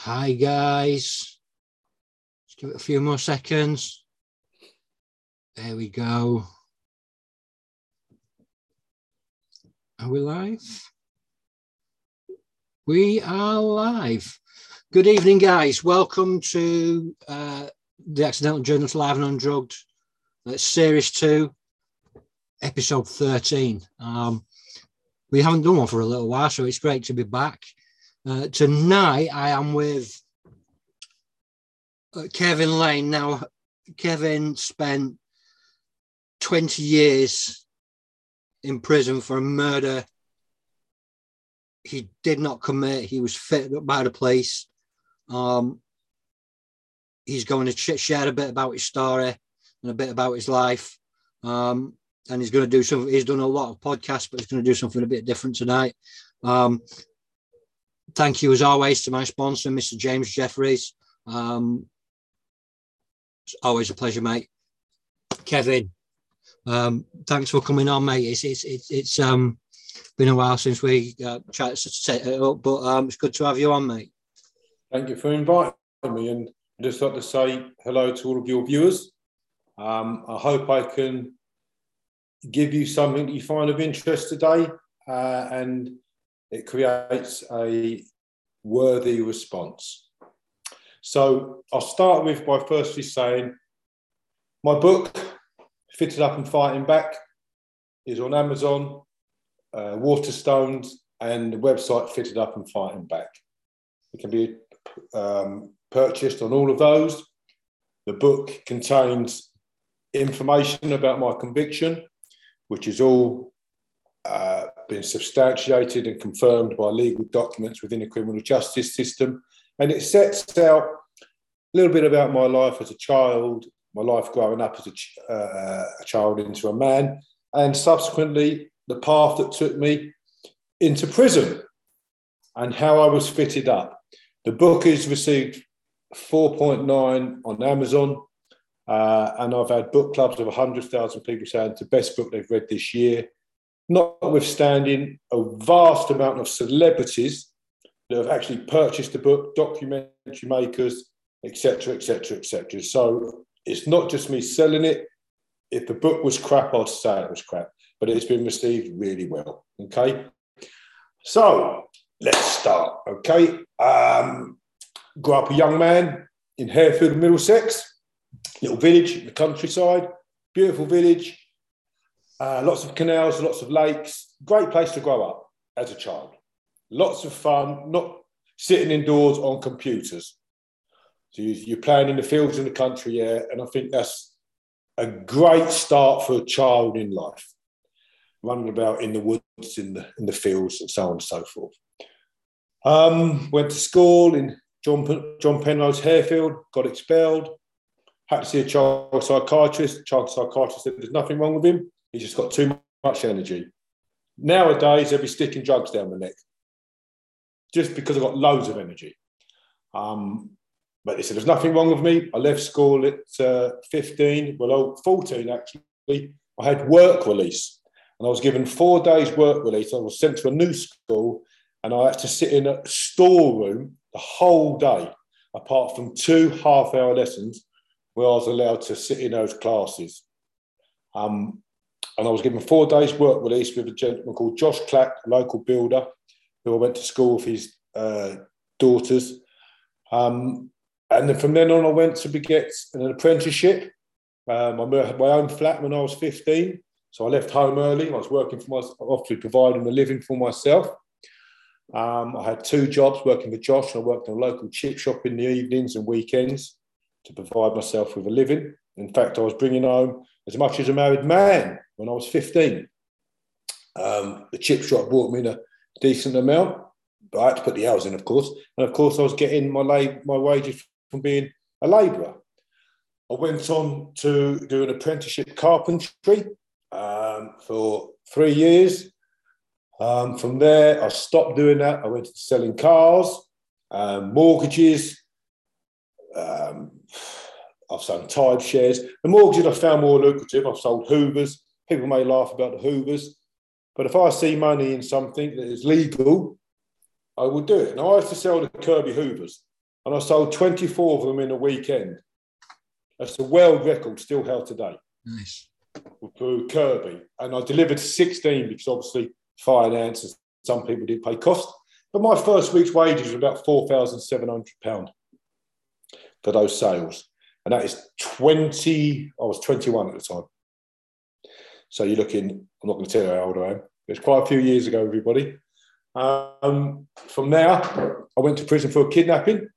Hi, guys. Let's give it a few more seconds. There we go. Are we live? We are live. Good evening, guys. Welcome to uh, the Accidental Journals Live and Undrugged, uh, Series 2, Episode 13. Um, we haven't done one for a little while, so it's great to be back. Uh, tonight, I am with uh, Kevin Lane. Now, Kevin spent 20 years in prison for a murder he did not commit. He was fitted up by the police. Um, he's going to share a bit about his story and a bit about his life. Um, and he's going to do something. He's done a lot of podcasts, but he's going to do something a bit different tonight. Um, thank you, as always, to my sponsor, Mr. James Jeffries. Um, it's always a pleasure, mate. Kevin, um, thanks for coming on, mate. It's it's it's, it's um been a while since we uh, tried to set it up, but um, it's good to have you on, mate. Thank you for inviting me, and I'd just like to say hello to all of your viewers. Um, I hope I can give you something that you find of interest today, uh, and it creates a worthy response. So I'll start with by firstly saying my book, Fitted Up and Fighting Back, is on Amazon, uh, Waterstones, and the website Fitted Up and Fighting Back. It can be um, purchased on all of those. The book contains information about my conviction, which is all uh, been substantiated and confirmed by legal documents within the criminal justice system. And it sets out a little bit about my life as a child, my life growing up as a, ch- uh, a child into a man, and subsequently the path that took me into prison and how I was fitted up. The book is received 4.9 on Amazon, uh, and I've had book clubs of 100,000 people saying it's the best book they've read this year, notwithstanding a vast amount of celebrities that have actually purchased the book, documentary makers, etc., etc., etc. So it's not just me selling it. If the book was crap, I'd say it was crap, but it's been received really well. Okay. So let's start. Okay. Um, grew up a young man in Harefield, Middlesex, little village in the countryside, beautiful village, uh, lots of canals, lots of lakes, great place to grow up as a child. Lots of fun, not sitting indoors on computers. So you, are playing in the fields in the country, yeah, and I think that's a great start for a child in life, running about in the woods, in the in the fields, and so on and so forth. Um, went to school in John, John Penrose Harefield, got expelled, had to see a child psychiatrist. Child psychiatrist said there's nothing wrong with him. He's just got too much energy. Nowadays, they'll be sticking drugs down my neck just because I've got loads of energy. Um, but they said there's nothing wrong with me. I left school at uh, 15, well, 14 actually. I had work release and I was given four days work release. I was sent to a new school and I had to sit in a storeroom the whole day, apart from two half hour lessons where I was allowed to sit in those classes. Um, and I was given four days work release with a gentleman called Josh Clack, a local builder, who I went to school with his uh, daughters. Um, and then from then on, I went to get an apprenticeship. Um, I had my own flat when I was 15. So I left home early. I was working for myself, obviously providing a living for myself. Um, I had two jobs working for Josh. And I worked in a local chip shop in the evenings and weekends to provide myself with a living. In fact, I was bringing home as much as a married man when I was 15. Um, the chip shop brought me in a decent amount, but I had to put the hours in, of course. And of course, I was getting my, lab- my wages from being a labourer. I went on to do an apprenticeship carpentry um, for three years. Um, from there, I stopped doing that. I went to selling cars, um, mortgages. I've sold tide shares. The mortgages I found more lucrative. I've sold Hoovers. People may laugh about the Hoovers, but if I see money in something that is legal, I will do it. Now I used to sell the Kirby Hoovers. and I sold 24 of them in a weekend. That's the world record still held today. Nice. Through Kirby. And I delivered 16 because obviously finance and some people did pay cost. But my first week's wages were about £4,700 for those sales. And that is 20, I was 21 at the time. So you're looking, I'm not going to tell you how old I am. It's quite a few years ago, everybody. Um, from there, I went to prison for a kidnapping.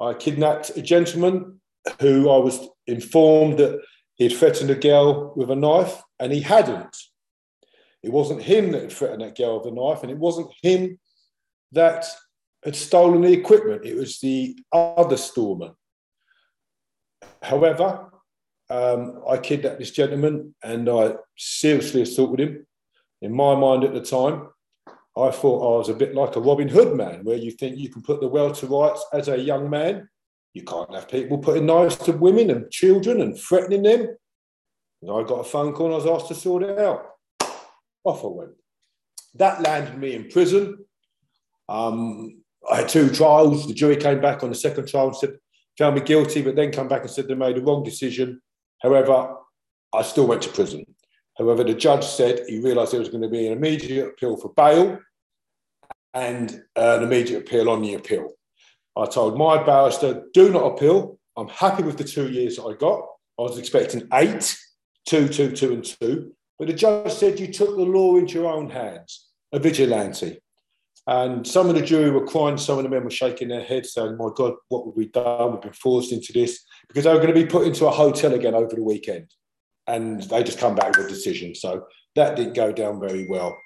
I kidnapped a gentleman who I was informed that he'd threatened a girl with a knife, and he hadn't. It wasn't him that had threatened that girl with a knife, and it wasn't him that had stolen the equipment. It was the other storeman. However, um, I kidnapped this gentleman and I seriously assaulted him. In my mind at the time, I thought I was a bit like a Robin Hood man, where you think you can put the world to rights as a young man. You can't have people putting knives to women and children and threatening them. And I got a phone call and I was asked to sort it out. Off I went. That landed me in prison. Um, I had two trials. The jury came back on the second trial and said, found me guilty, but then come back and said they made a wrong decision. However, I still went to prison. However, the judge said he realised there was going to be an immediate appeal for bail and an immediate appeal on the appeal. I told my barrister, do not appeal. I'm happy with the two years that I got. I was expecting eight, two, two, two, and two. But the judge said you took the law into your own hands, a vigilante. And some of the jury were crying, some of the men were shaking their heads, saying, My God, what have we done? We've been forced into this because they were going to be put into a hotel again over the weekend. And they just come back with a decision. So that didn't go down very well.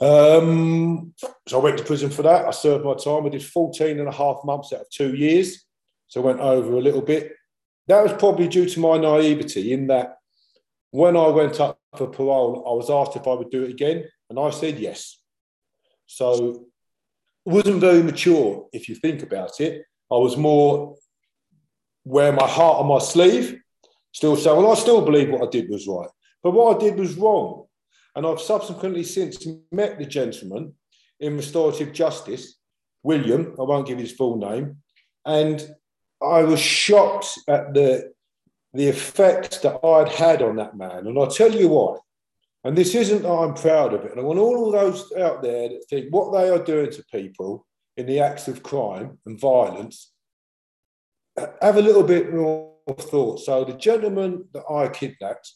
Um, so I went to prison for that. I served my time. I did 14 and a half months out of two years. So I went over a little bit. That was probably due to my naivety in that when I went up for parole, I was asked if I would do it again. And I said yes. So wasn't very mature if you think about it. I was more wear my heart on my sleeve, still say, well, I still believe what I did was right. But what I did was wrong. And I've subsequently since met the gentleman in restorative justice, William, I won't give his full name, and I was shocked at the, the effect that I'd had on that man. And I'll tell you why. And this isn't that I'm proud of it. And I want all of those out there that think what they are doing to people in the acts of crime and violence, have a little bit more thought. So the gentleman that I kidnapped,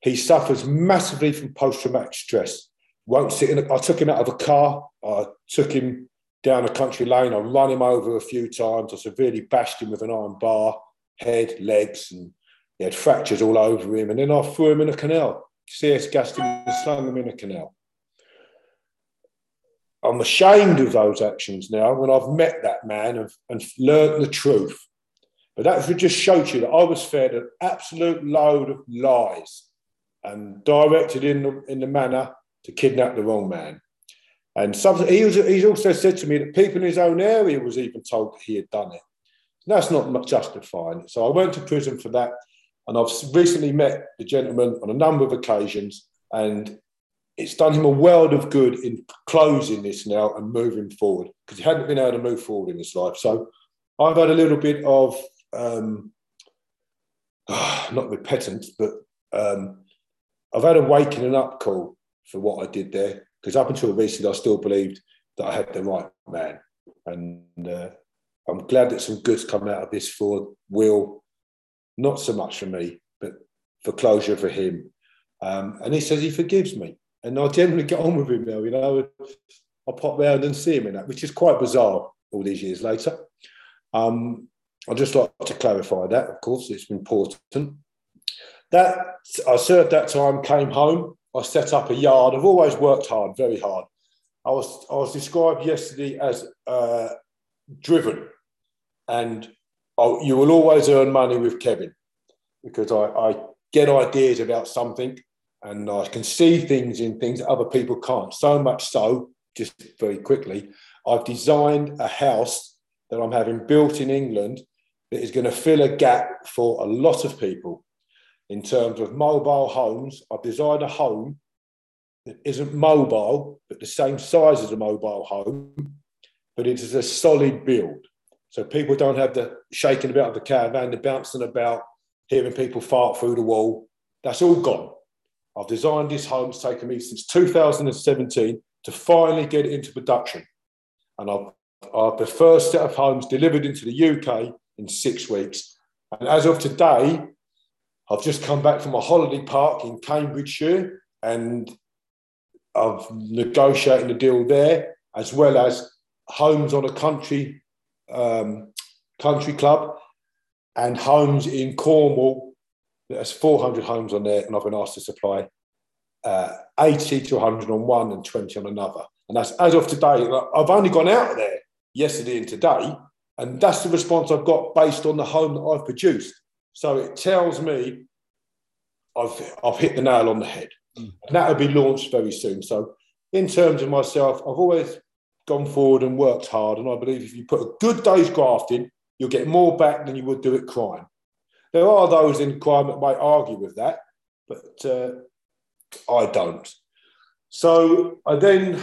he suffers massively from post-traumatic stress. Won't sit in. A, I took him out of a car. I took him down a country lane. I run him over a few times. I severely bashed him with an iron bar, head, legs, and he had fractures all over him. And then I threw him in a canal. CS and slung him in a canal. I'm ashamed of those actions now when I've met that man and, and learned the truth. But that just showed you that I was fed an absolute load of lies and directed in the, in the manner to kidnap the wrong man. And something, he was, he's also said to me that people in his own area was even told that he had done it. And that's not justifying. It. So I went to prison for that. And I've recently met the gentleman on a number of occasions, and it's done him a world of good in closing this now and moving forward because he hadn't been able to move forward in his life. So I've had a little bit of um, not repentance, but um, I've had a waking up call for what I did there because up until recently, I still believed that I had the right man, and uh, I'm glad that some good's come out of this for Will not so much for me, but for closure for him. Um, and he says he forgives me. And I generally get on with him now, you know. I pop round and see him in that, which is quite bizarre all these years later. Um, I'd just like to clarify that, of course, it's important. That I served that time, came home, I set up a yard. I've always worked hard, very hard. I was I was described yesterday as uh, driven, and oh, you will always earn money with Kevin because I, I get ideas about something and I can see things in things that other people can't. So much so, just very quickly, I've designed a house that I'm having built in England that is going to fill a gap for a lot of people in terms of mobile homes. I've designed a home that isn't mobile, but the same size as a mobile home, but it is a solid build. So people don't have the shaking about of the caravan, the bouncing about, hearing people fart through the wall. That's all gone. I've designed this home. It's taken me since 2017 to finally get it into production. And I've, I've the first set of homes delivered into the UK in six weeks. And as of today, I've just come back from a holiday park in Cambridgeshire and I've negotiated a deal there, as well as homes on a country um, country club and homes in Cornwall. There's 400 homes on there, and I've been asked to supply uh, 80 to 100 on one and 20 on another. And that's as of today. I've only gone out there yesterday and today, and that's the response I've got based on the home that I've produced. So it tells me I've, I've hit the nail on the head. Mm. And that will be launched very soon. So, in terms of myself, I've always gone forward and worked hard. And I believe if you put a good day's graft in, you'll get more back than you would do at crime. There are those in crime that might argue with that, but uh, I don't. So I then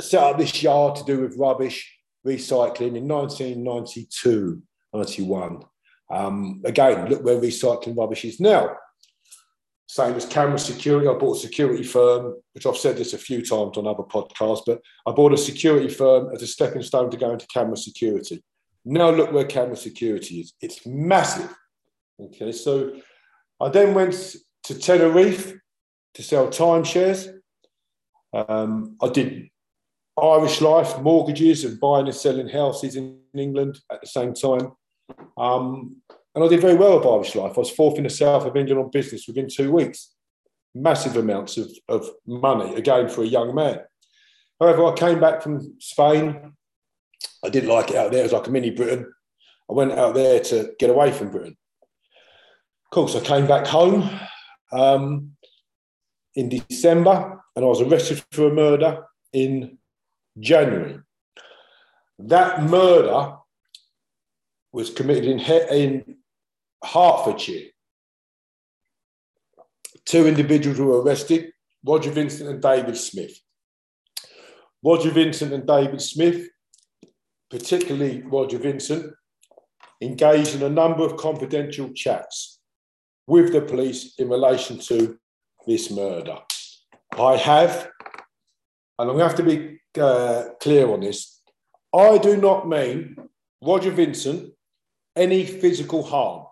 set up this yard to do with rubbish recycling in 1992, 91. Um, again, look where recycling rubbish is now. Same as camera security. I bought a security firm, which I've said this a few times on other podcasts, but I bought a security firm as a stepping stone to go into camera security. Now look where camera security is. It's massive. Okay, so I then went to Tenerife to sell timeshares. Um, I did Irish life, mortgages, and buying and selling houses in England at the same time. Um, and I did very well at Irish Life. I was fourth in the south of England on business within two weeks. Massive amounts of, of money, again, for a young man. However, I came back from Spain. I didn't like it out there. It was like a mini Britain. I went out there to get away from Britain. Of course, I came back home um, in December and I was arrested for a murder in January. That murder was committed in, in Hertfordshire. Two individuals were arrested Roger Vincent and David Smith. Roger Vincent and David Smith, particularly Roger Vincent, engaged in a number of confidential chats with the police in relation to this murder. I have, and I'm going to have to be uh, clear on this, I do not mean Roger Vincent any physical harm.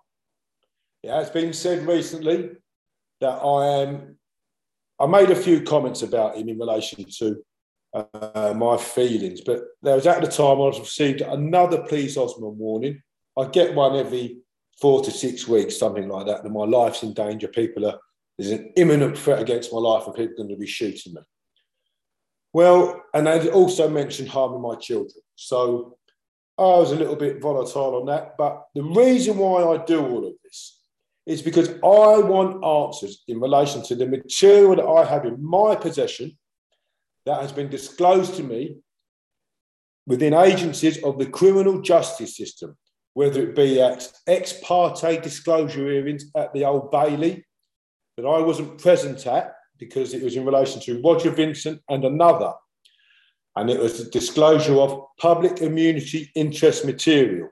It has been said recently that I am. I made a few comments about him in relation to uh, my feelings, but there was at the time I received another police Osman warning. I get one every four to six weeks, something like that, and my life's in danger. People are there's an imminent threat against my life, and people are going to be shooting me. Well, and they also mentioned harming my children. So I was a little bit volatile on that. But the reason why I do all of this is because I want answers in relation to the material that I have in my possession that has been disclosed to me within agencies of the criminal justice system, whether it be at ex parte disclosure hearings at the Old Bailey that I wasn't present at because it was in relation to Roger Vincent and another and it was a disclosure of public immunity interest material.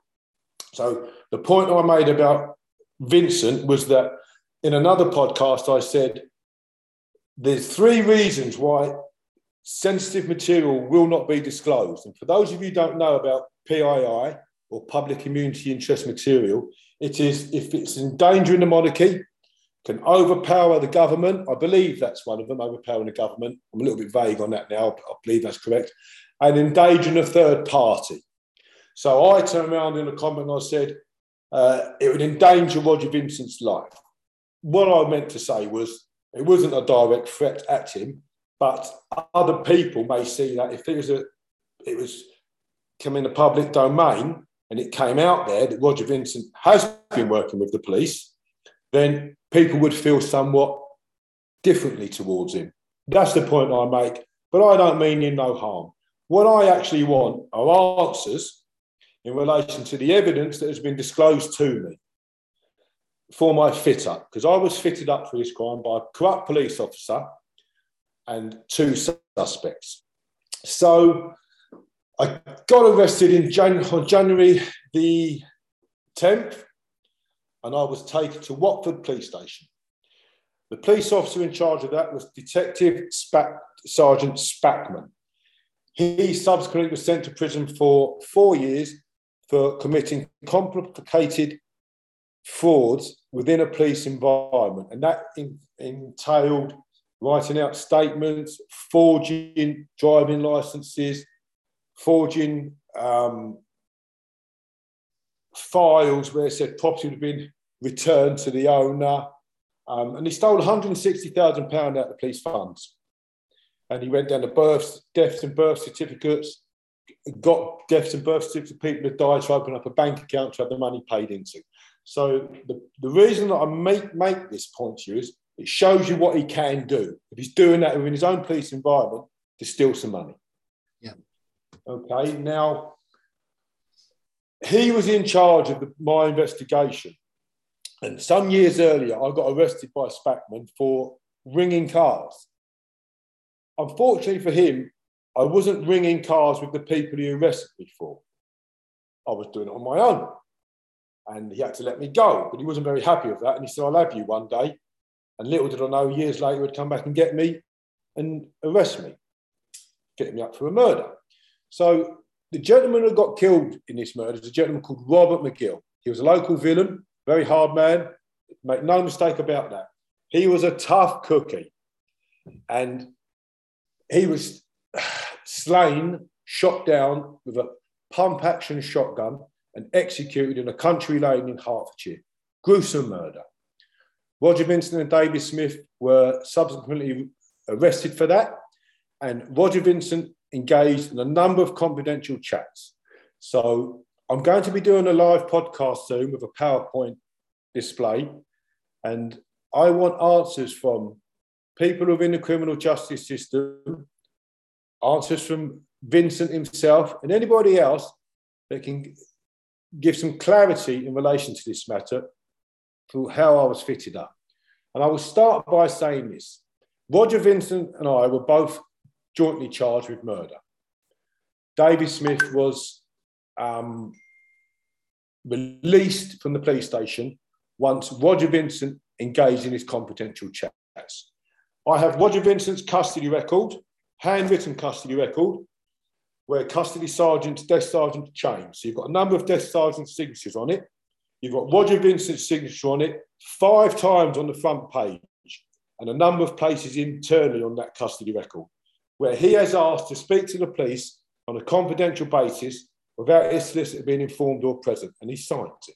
So the point I made about Vincent was that in another podcast I said there's three reasons why sensitive material will not be disclosed. And for those of you who don't know about PII or public immunity interest material, it is if it's endangering the monarchy, can overpower the government. I believe that's one of them, overpowering the government. I'm a little bit vague on that now, I believe that's correct. And endangering a third party. So I turned around in a comment and I said, uh, it would endanger Roger Vincent's life. What I meant to say was, it wasn't a direct threat at him, but other people may see that if it was a, it was come in the public domain and it came out there that Roger Vincent has been working with the police, then people would feel somewhat differently towards him. That's the point I make. But I don't mean him no harm. What I actually want are answers in relation to the evidence that has been disclosed to me for my fit up, because I was fitted up for this crime by a corrupt police officer and two suspects. So I got arrested in Jan- on January the 10th, and I was taken to Watford Police Station. The police officer in charge of that was Detective Spack, Sergeant Spackman. He subsequently was sent to prison for four years for committing complicated frauds within a police environment, and that in, entailed writing out statements, forging driving licenses, forging um, files where it said property had been returned to the owner. Um, and he stole £160,000 out of the police funds. And he went down to births, deaths and birth certificates, got deaths and birth certificates of people that died to open up a bank account to have the money paid into. So the, the reason that I make, make this point to you is it shows you what he can do. If he's doing that within his own police environment to steal some money. Yeah. Okay. Now, he was in charge of the, my investigation. And some years earlier, I got arrested by Spackman for ringing cars. Unfortunately for him, I wasn't ringing cars with the people he arrested me for. I was doing it on my own. And he had to let me go, but he wasn't very happy with that. And he said, I'll have you one day. And little did I know, years later, he'd come back and get me and arrest me, get me up for a murder. So the gentleman who got killed in this murder is a gentleman called Robert Magill. He was a local villain, very hard man. Make no mistake about that. He was a tough cookie. And he was slain, shot down with a pump action shotgun and executed in a country lane in Hertfordshire. Gruesome murder. Roger Vincent and David Smith were subsequently arrested for that. And Roger Vincent engaged in a number of confidential chats. So I'm going to be doing a live podcast soon with a PowerPoint display. And I want answers from people within the criminal justice system, answers from Vincent himself, and anybody else that can give some clarity in relation to this matter to how I was fitted up. And I will start by saying this Roger Vincent and I were both jointly charged with murder. David Smith was um, released from the police station once Roger Vincent engaged in his confidential chats. I have Roger Vincent's custody record, handwritten custody record, where custody sergeant's desk sergeant changed. So you've got a number of desk sergeant's signatures on it. You've got Roger Vincent's signature on it five times on the front page and a number of places internally on that custody record where he has asked to speak to the police on a confidential basis without his solicitor being informed or present, and he signed it.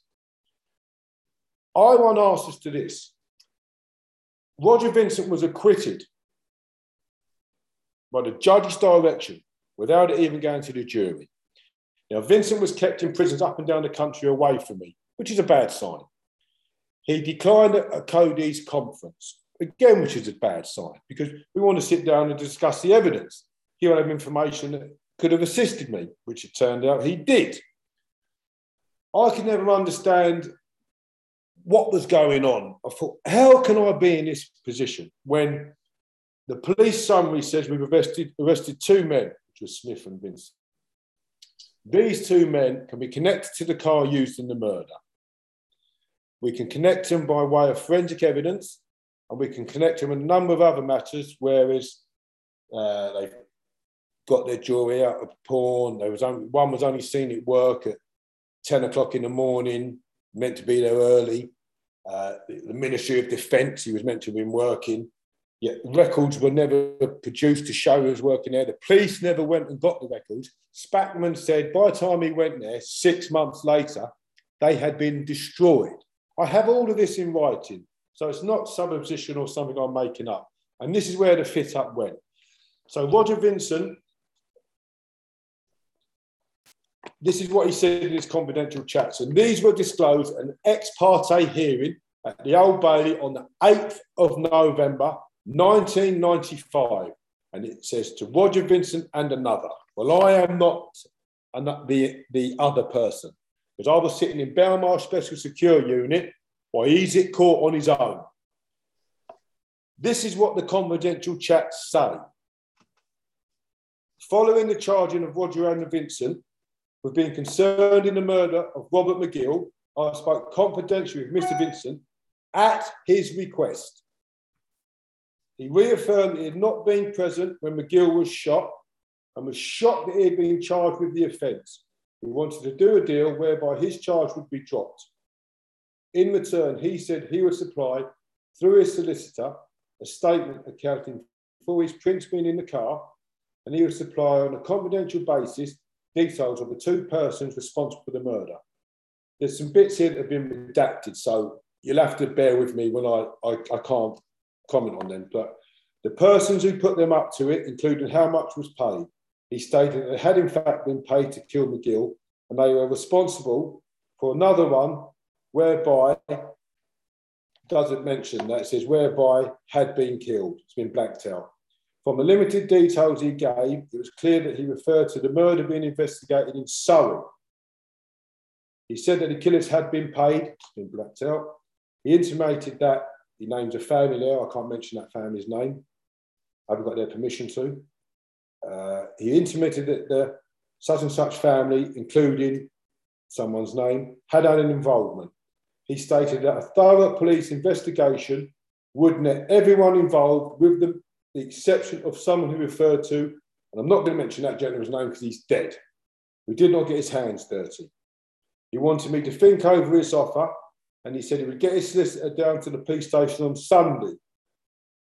I want answers to this. Roger Vincent was acquitted by the judge's direction without it even going to the jury. Now, Vincent was kept in prisons up and down the country away from me which is a bad sign. He declined a Cody's conference, again, which is a bad sign because we want to sit down and discuss the evidence. He would have information that could have assisted me, which it turned out he did. I could never understand what was going on. I thought, how can I be in this position when the police summary says we've arrested, arrested two men, which was Smith and Vincent. These two men can be connected to the car used in the murder. We can connect them by way of forensic evidence, and we can connect them in a number of other matters, whereas uh, they've got their jewelry out of pawn. There was only, one was only seen at work at 10 o'clock in the morning, meant to be there early. Uh, the Ministry of Defence, he was meant to have been working. Yet records were never produced to show he was working there. The police never went and got the records. Spackman said by the time he went there, six months later, they had been destroyed. I have all of this in writing. So it's not supposition or something I'm making up. And this is where the fit up went. So Roger Vincent, this is what he said in his confidential chats. And these were disclosed an ex parte hearing at the Old Bailey on the 8th of November, 1995. And it says to Roger Vincent and another. Well, I am not the, the other person because I was sitting in Belmarsh Special Secure Unit while he's at court on his own. This is what the confidential chats say. following the charging of Roger and Vincent with being concerned in the murder of Robert Magill, I spoke confidentially with Mr. Vincent at his request. He reaffirmed he had not been present when Magill was shot and was shocked that he had been charged with the offence. He wanted to do a deal whereby his charge would be dropped. In return, he said he would supply, through his solicitor, a statement accounting for his prints being in the car, and he would supply on a confidential basis details of the two persons responsible for the murder. There's some bits here that have been redacted, so you'll have to bear with me when I, I, I can't comment on them. But the persons who put them up to it, including how much was paid, he stated they had in fact been paid to kill Magill and they were responsible for another one whereby doesn't mention that it says whereby had been killed. It's been blacked out. From the limited details he gave, it was clear that he referred to the murder being investigated in Surrey. He said that the killers had been paid, it's been blacked out. He intimated that he names a family there, I can't mention that family's name. I haven't got their permission to. Uh, he intimated that the such and such family, including someone's name, had had an involvement. He stated that a thorough police investigation would net everyone involved, with the, the exception of someone who referred to, and I'm not going to mention that gentleman's name because he's dead, who did not get his hands dirty. He wanted me to think over his offer, and he said he would get his solicitor down to the police station on Sunday.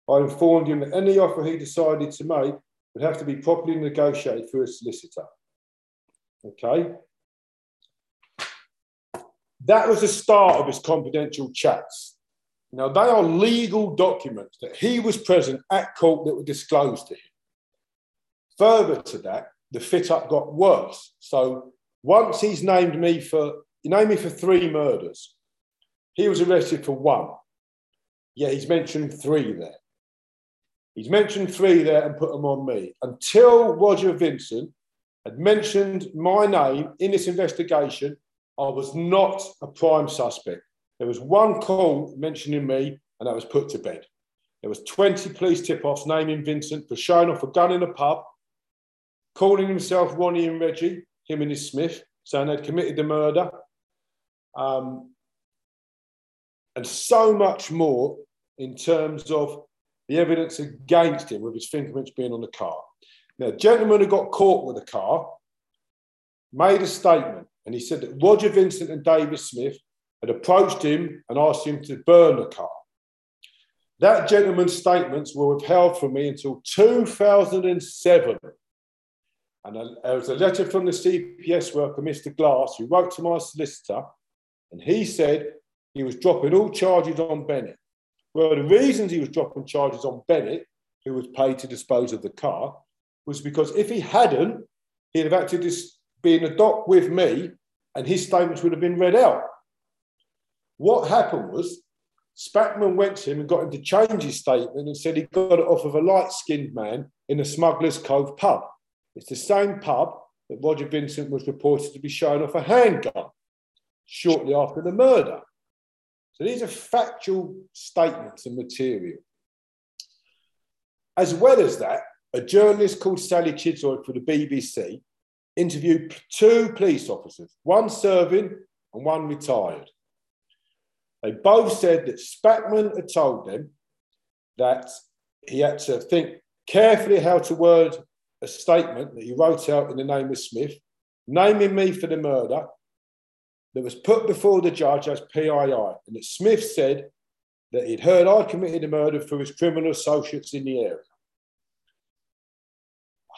I informed him that any offer he decided to make would have to be properly negotiated through a solicitor. Okay. That was the start of his confidential chats. Now, they are legal documents that he was present at court that were disclosed to him. Further to that, the fit up got worse. So once he's named me for, he named me for three murders. He was arrested for one. Yeah, he's mentioned three there. He's mentioned three there and put them on me. Until Roger Vincent had mentioned my name in this investigation, I was not a prime suspect. There was one call mentioning me, and that was put to bed. There was 20 police tip-offs naming Vincent for showing off a gun in a pub, calling himself Ronnie and Reggie, him and his Smith, saying they'd committed the murder, um, and so much more in terms of the evidence against him with his fingerprints being on the car. Now, a gentleman who got caught with a car made a statement and he said that Roger Vincent and David Smith had approached him and asked him to burn the car. That gentleman's statements were withheld from me until 2007. And there was a letter from the CPS worker, Mr. Glass, who wrote to my solicitor, and he said he was dropping all charges on Bennett. Well, the reasons he was dropping charges on Bennett, who was paid to dispose of the car, was because if he hadn't, he'd have had to dis- be in the dock with me and his statements would have been read out. What happened was Spackman went to him and got him to change his statement and said he got it off of a light skinned man in the Smugglers Cove pub. It's the same pub that Roger Vincent was reported to be showing off a handgun shortly after the murder. So these are factual statements and material. As well as that, a journalist called Sally Chidzoy for the BBC interviewed two police officers, one serving and one retired. They both said that Spackman had told them that he had to think carefully how to word a statement that he wrote out in the name of Smith, naming me for the murder that was put before the judge as PII, and that Smith said that he'd heard I committed a murder through his criminal associates in the area.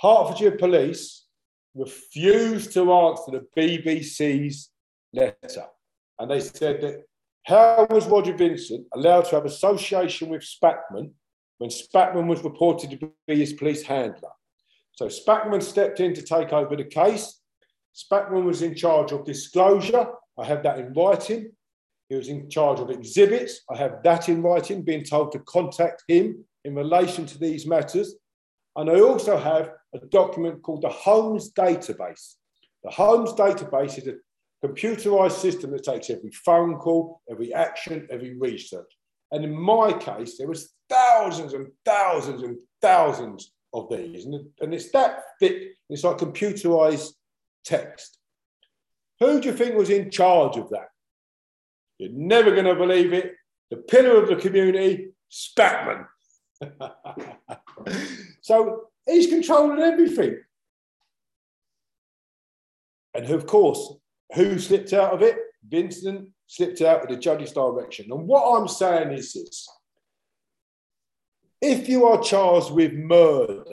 Hertfordshire Police refused to answer the BBC's letter. And they said that how was Roger Vincent allowed to have association with Spackman when Spackman was reported to be his police handler? So Spackman stepped in to take over the case. Spackman was in charge of disclosure. I have that in writing. He was in charge of exhibits. I have that in writing, being told to contact him in relation to these matters. And I also have a document called the Holmes Database. The Holmes Database is a computerized system that takes every phone call, every action, every research. And in my case, there was thousands and thousands and thousands of these, and, and it's that thick, it's like computerized text. Who do you think was in charge of that? You're never going to believe it. The pillar of the community, Spackman. so he's controlling everything. And of course, who slipped out of it? Vincent slipped out of the judge's direction. And what I'm saying is this if you are charged with murder,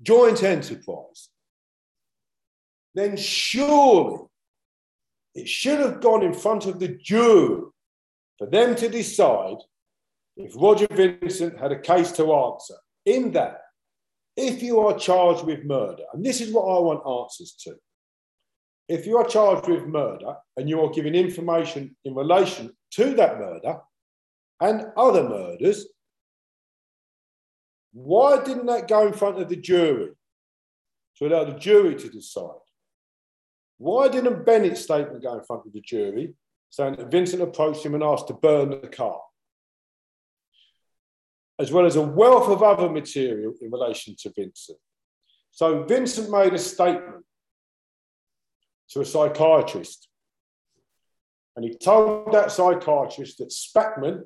joint enterprise, then surely it should have gone in front of the jury for them to decide if Roger Vincent had a case to answer. In that, if you are charged with murder, and this is what I want answers to, if you are charged with murder and you are giving information in relation to that murder and other murders, why didn't that go in front of the jury to allow the jury to decide? Why didn't Bennett's statement go in front of the jury saying that Vincent approached him and asked to burn the car? As well as a wealth of other material in relation to Vincent. So Vincent made a statement to a psychiatrist. And he told that psychiatrist that Spackman,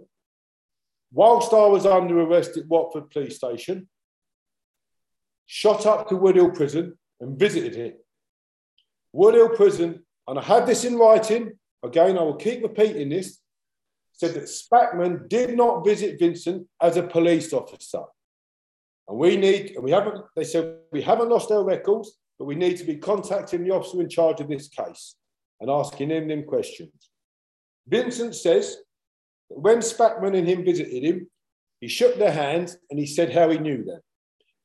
whilst I was under arrest at Watford Police Station, shot up to Woodhill Prison and visited it. Woodhill Prison, and I have this in writing, again, I will keep repeating this, said that Spackman did not visit Vincent as a police officer. And we need, and we haven't, they said, we haven't lost our records but we need to be contacting the officer in charge of this case and asking him them questions. Vincent says that when Spackman and him visited him, he shook their hands and he said how he knew them.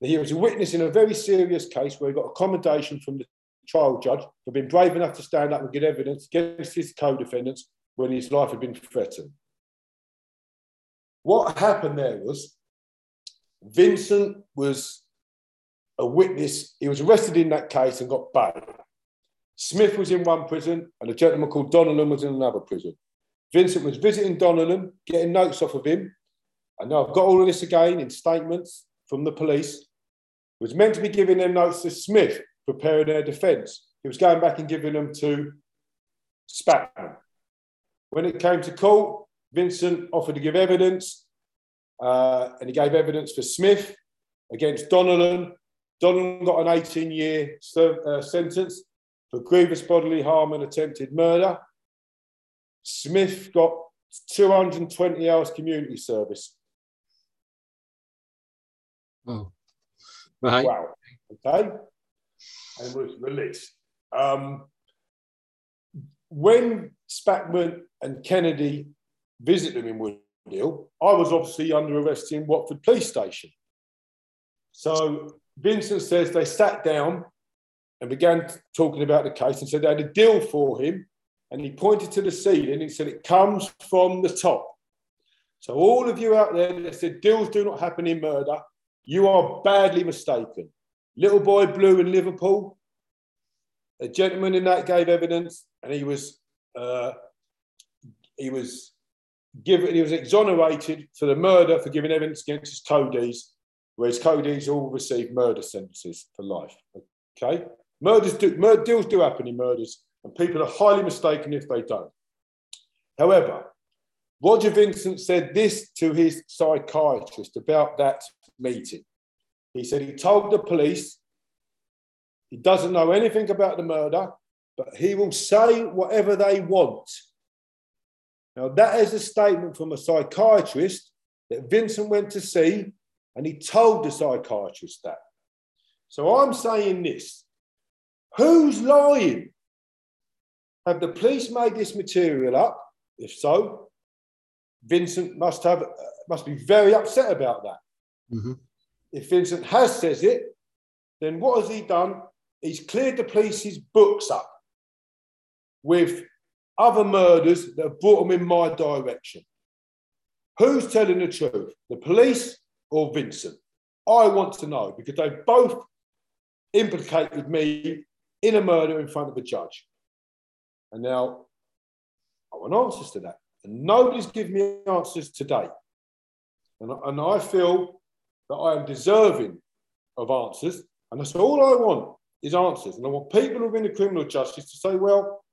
That he was a witness in a very serious case where he got accommodation from the trial judge for being brave enough to stand up and get evidence against his co-defendants when his life had been threatened. What happened there was Vincent was a witness. He was arrested in that case and got bailed. Smith was in one prison and a gentleman called Donnellan was in another prison. Vincent was visiting Donnellan, getting notes off of him. And now I've got all of this again in statements from the police. Was meant to be giving them notes to Smith, preparing their defence. He was going back and giving them to Spackman. When it came to court, Vincent offered to give evidence, uh, and he gave evidence for Smith against Donnellan Donald got an 18 year uh, sentence for grievous bodily harm and attempted murder. Smith got 220 hours community service. Oh, right. Wow. Okay. And was released. Um, when Spackman and Kennedy visited him in Woodhill, I was obviously under arrest in Watford Police Station. So Vincent says they sat down and began talking about the case and said they had a deal for him. And he pointed to the ceiling and he said, It comes from the top. So, all of you out there that said deals do not happen in murder, you are badly mistaken. Little boy blue in Liverpool, a gentleman in that gave evidence and he was. Uh, he was given, he was exonerated for the murder for giving evidence against his toadies whereas Cody's all received murder sentences for life. Okay? Murders do, murder, deals do happen in murders, and people are highly mistaken if they don't. However, Roger Vincent said this to his psychiatrist about that meeting. He said he told the police he doesn't know anything about the murder, but he will say whatever they want. Now, that is a statement from a psychiatrist that Vincent went to see and he told the psychiatrist that. So I'm saying this who's lying? Have the police made this material up? If so, Vincent must have must be very upset about that. Mm-hmm. If Vincent has says it, then what has he done? He's cleared the police's books up with other murders that have brought them in my direction. Who's telling the truth? The police or Vincent? I want to know because they both implicated me in a murder in front of a judge. And now I want answers to that. And nobody's given me answers today. And, and I feel that I am deserving of answers. And that's all I want is answers. And I want people within the criminal justice to say, well,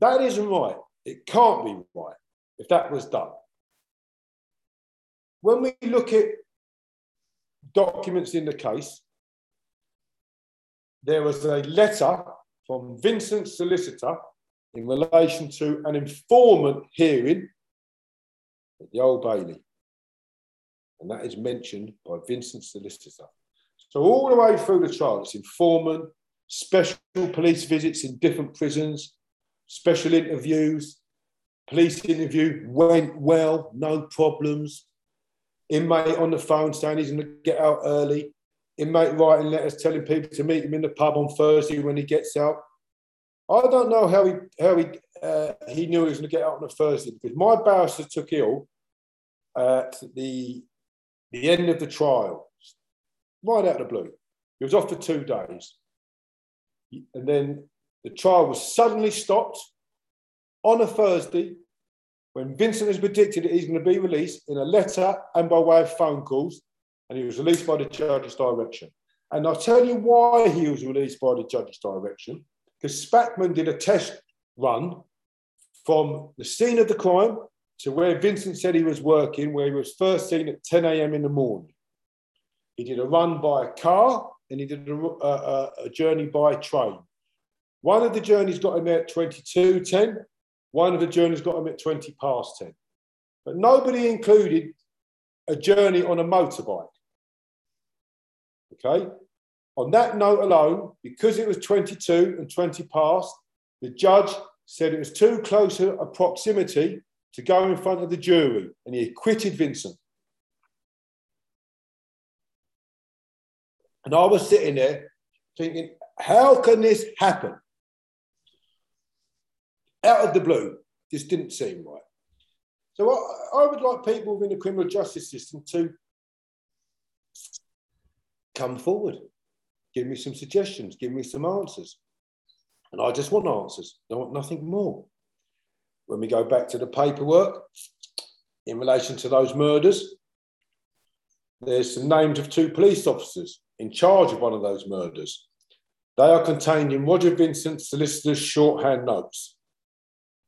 that isn't right. It can't be right if that was done. When we look at documents in the case, there was a letter from Vincent's solicitor in relation to an informant hearing at the Old Bailey. And that is mentioned by Vincent's solicitor. So, all the way through the trial, it's informant, special police visits in different prisons, special interviews, police interview went well, no problems. Inmate on the phone saying he's going to get out early. Inmate writing letters telling people to meet him in the pub on Thursday when he gets out. I don't know how he how he uh, he knew he was going to get out on a Thursday because my barrister took ill at the the end of the trial, right out of the blue. He was off for two days, and then the trial was suddenly stopped on a Thursday when Vincent has predicted that he's going to be released in a letter and by way of phone calls, and he was released by the judge's direction. And I'll tell you why he was released by the judge's direction, because Spackman did a test run from the scene of the crime to where Vincent said he was working, where he was first seen at 10 a.m. in the morning. He did a run by a car and he did a, a, a journey by train. One of the journeys got him at 22.10, one of the journeys got him at 20 past 10. But nobody included a journey on a motorbike. Okay? On that note alone, because it was 22 and 20 past, the judge said it was too close a proximity to go in front of the jury and he acquitted Vincent. And I was sitting there thinking, how can this happen? out of the blue. This didn't seem right. So I, I would like people within the criminal justice system to come forward, give me some suggestions, give me some answers. And I just want answers. I want nothing more. When we go back to the paperwork in relation to those murders, there's some names of two police officers in charge of one of those murders. They are contained in Roger Vincent's solicitor's shorthand notes.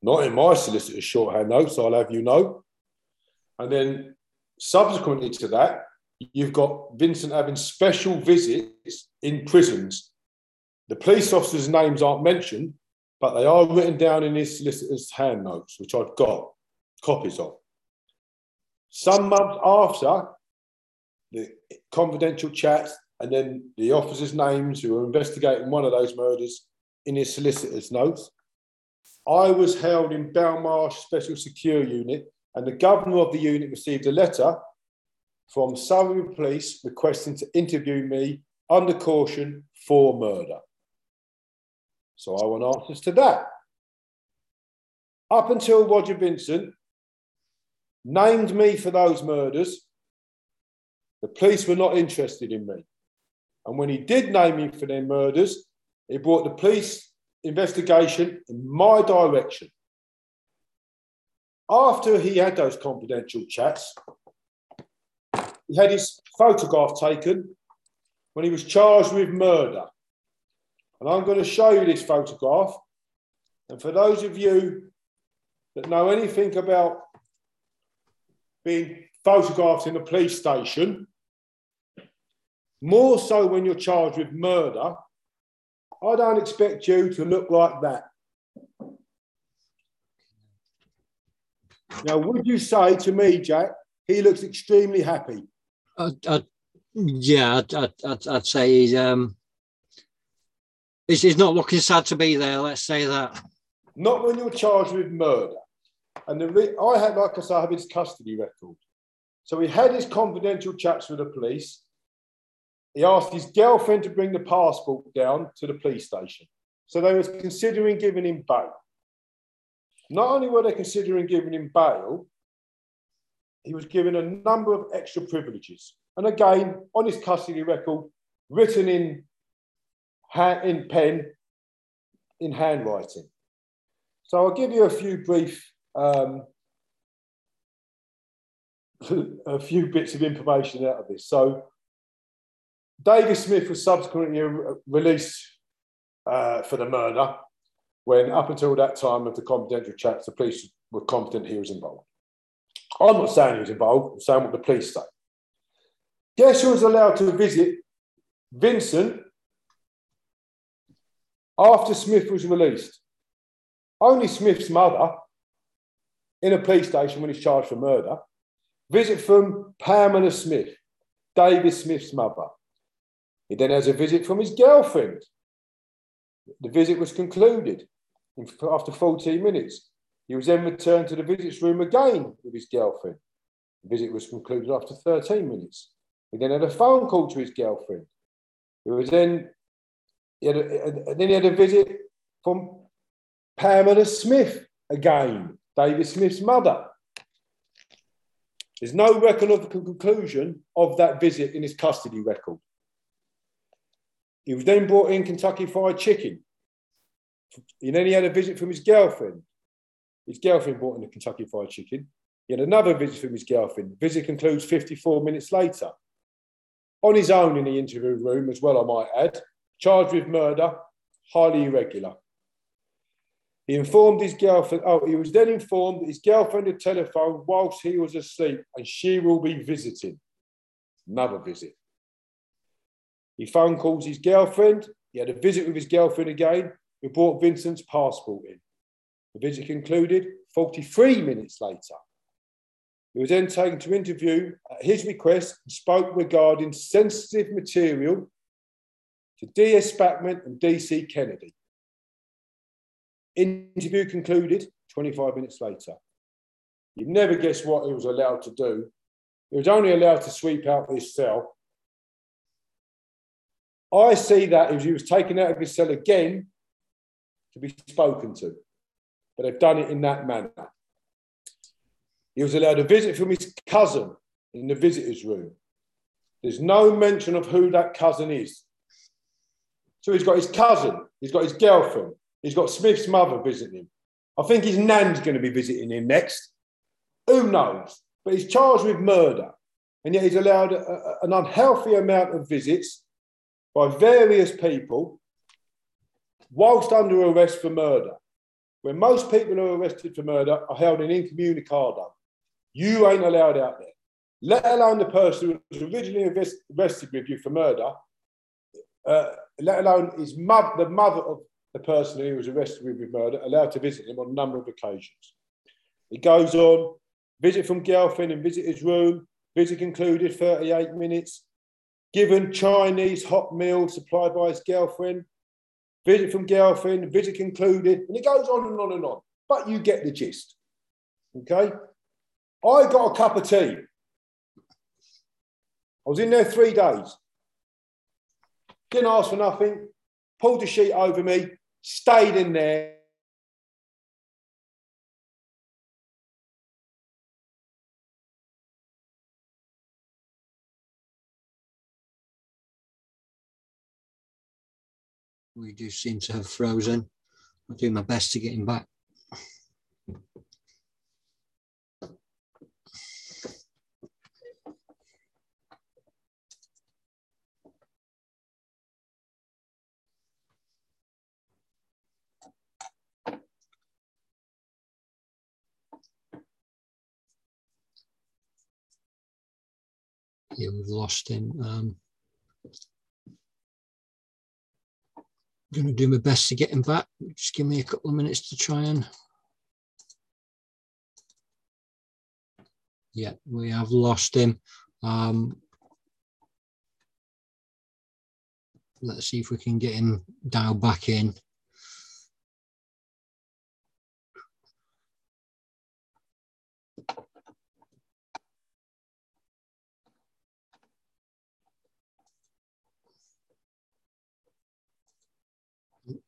Not in my solicitor's shorthand notes, I'll have you know. And then subsequently to that, you've got Vincent having special visits in prisons. The police officers' names aren't mentioned, but they are written down in his solicitor's hand notes, which I've got copies of. Some months after the confidential chats, and then the officers' names who were investigating one of those murders in his solicitor's notes. I was held in Belmarsh Special Secure Unit, and the governor of the unit received a letter from Surrey Police requesting to interview me under caution for murder. So I want answers to that. Up until Roger Vincent named me for those murders, the police were not interested in me. And when he did name me for their murders, he brought the police investigation in my direction. After he had those confidential chats, he had his photograph taken when he was charged with murder. And I'm going to show you this photograph. And for those of you that know anything about being photographed in a police station, more so when you're charged with murder, I don't expect you to look like that. Now, would you say to me, Jack, he looks extremely happy? Uh, uh, yeah, I'd, I'd, I'd, say he's, um, he's, he's not looking sad to be there, let's say that. Not when you're charged with murder. And the re- I had, like I said, I have his custody record. So he had his confidential chats with the police. He asked his girlfriend to bring the passport down to the police station. So they were considering giving him bail. Not only were they considering giving him bail, he was given a number of extra privileges. And again, on his custody record, written in, in pen, in handwriting. So I'll give you a few brief um, a few bits of information out of this. So, David Smith was subsequently released uh, for the murder when, up until that time of the confidential chats, the police were confident he was involved. I'm not saying he was involved, I'm saying what the police say. Guess who was allowed to visit Vincent after Smith was released? Only Smith's mother in a police station when he's charged for murder. Visit from Pamela Smith, David Smith's mother. He then has a visit from his girlfriend. The visit was concluded after 14 minutes. He was then returned to the visits room again with his girlfriend. The visit was concluded after 13 minutes. He then had a phone call to his girlfriend. He was then, he had a, then he had a visit from Pamela Smith again, David Smith's mother. There's no record of the conclusion of that visit in his custody record. He was then brought in Kentucky Fried Chicken. And then he had a visit from his girlfriend. His girlfriend brought in the Kentucky Fried Chicken. He had another visit from his girlfriend. Visit concludes 54 minutes later. On his own in the interview room, as well, I might add, charged with murder, highly irregular. He informed his girlfriend, oh, he was then informed that his girlfriend had telephoned whilst he was asleep and she will be visiting. Another visit. He phone calls his girlfriend. He had a visit with his girlfriend again, who brought Vincent's passport in. The visit concluded 43 minutes later. He was then taken to interview at his request and spoke regarding sensitive material to D.S. Spackman and D.C. Kennedy. Interview concluded 25 minutes later. You'd never guess what he was allowed to do. He was only allowed to sweep out his cell. I see that as he was taken out of his cell again to be spoken to, but they've done it in that manner. He was allowed a visit from his cousin in the visitors' room. There's no mention of who that cousin is. So he's got his cousin, he's got his girlfriend, he's got Smith's mother visiting him. I think his nan's going to be visiting him next. Who knows? But he's charged with murder. And yet he's allowed a, a, an unhealthy amount of visits by various people whilst under arrest for murder. When most people who are arrested for murder are held in incommunicado. You ain't allowed out there, let alone the person who was originally arrested with you for murder, uh, let alone his mother, the mother of the person who was arrested with, murder, allowed to visit him on a number of occasions. He goes on, visit from girlfriend and visit his room, visit concluded 38 minutes, given Chinese hot meal supplied by his girlfriend, visit from girlfriend, visit concluded, and it goes on and on and on. But you get the gist. Okay? I got a cup of tea. I was in there three days. Didn't ask for nothing. Pulled the sheet over me. Stayed in there. We do seem to have frozen. I'll do my best to get him back. We've lost him. Um, I'm going to do my best to get him back. Just give me a couple of minutes to try and. Yeah, we have lost him. Um, let's see if we can get him dialed back in. Here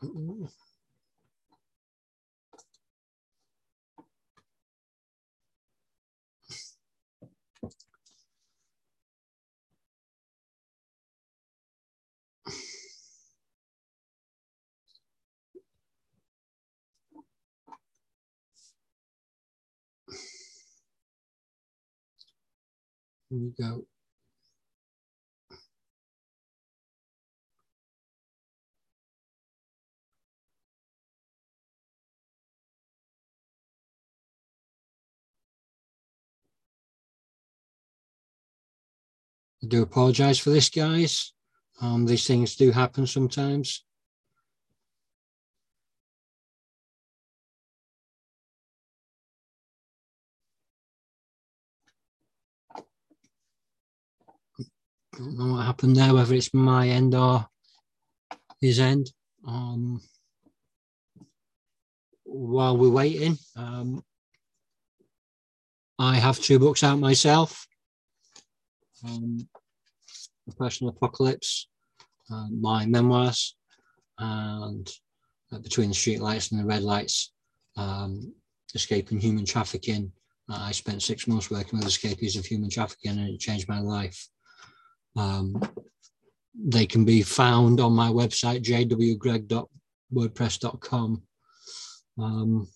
we go. I do apologize for this, guys. Um, these things do happen sometimes. Don't know what happened there, whether it's my end or his end. Um, while we're waiting, um, I have two books out myself. Um, the Personal Apocalypse, uh, my memoirs, and uh, Between the Streetlights and the Red Lights, um, Escaping Human Trafficking. Uh, I spent six months working with escapees of human trafficking and it changed my life. Um, they can be found on my website, jwgreg.wordpress.com. Um,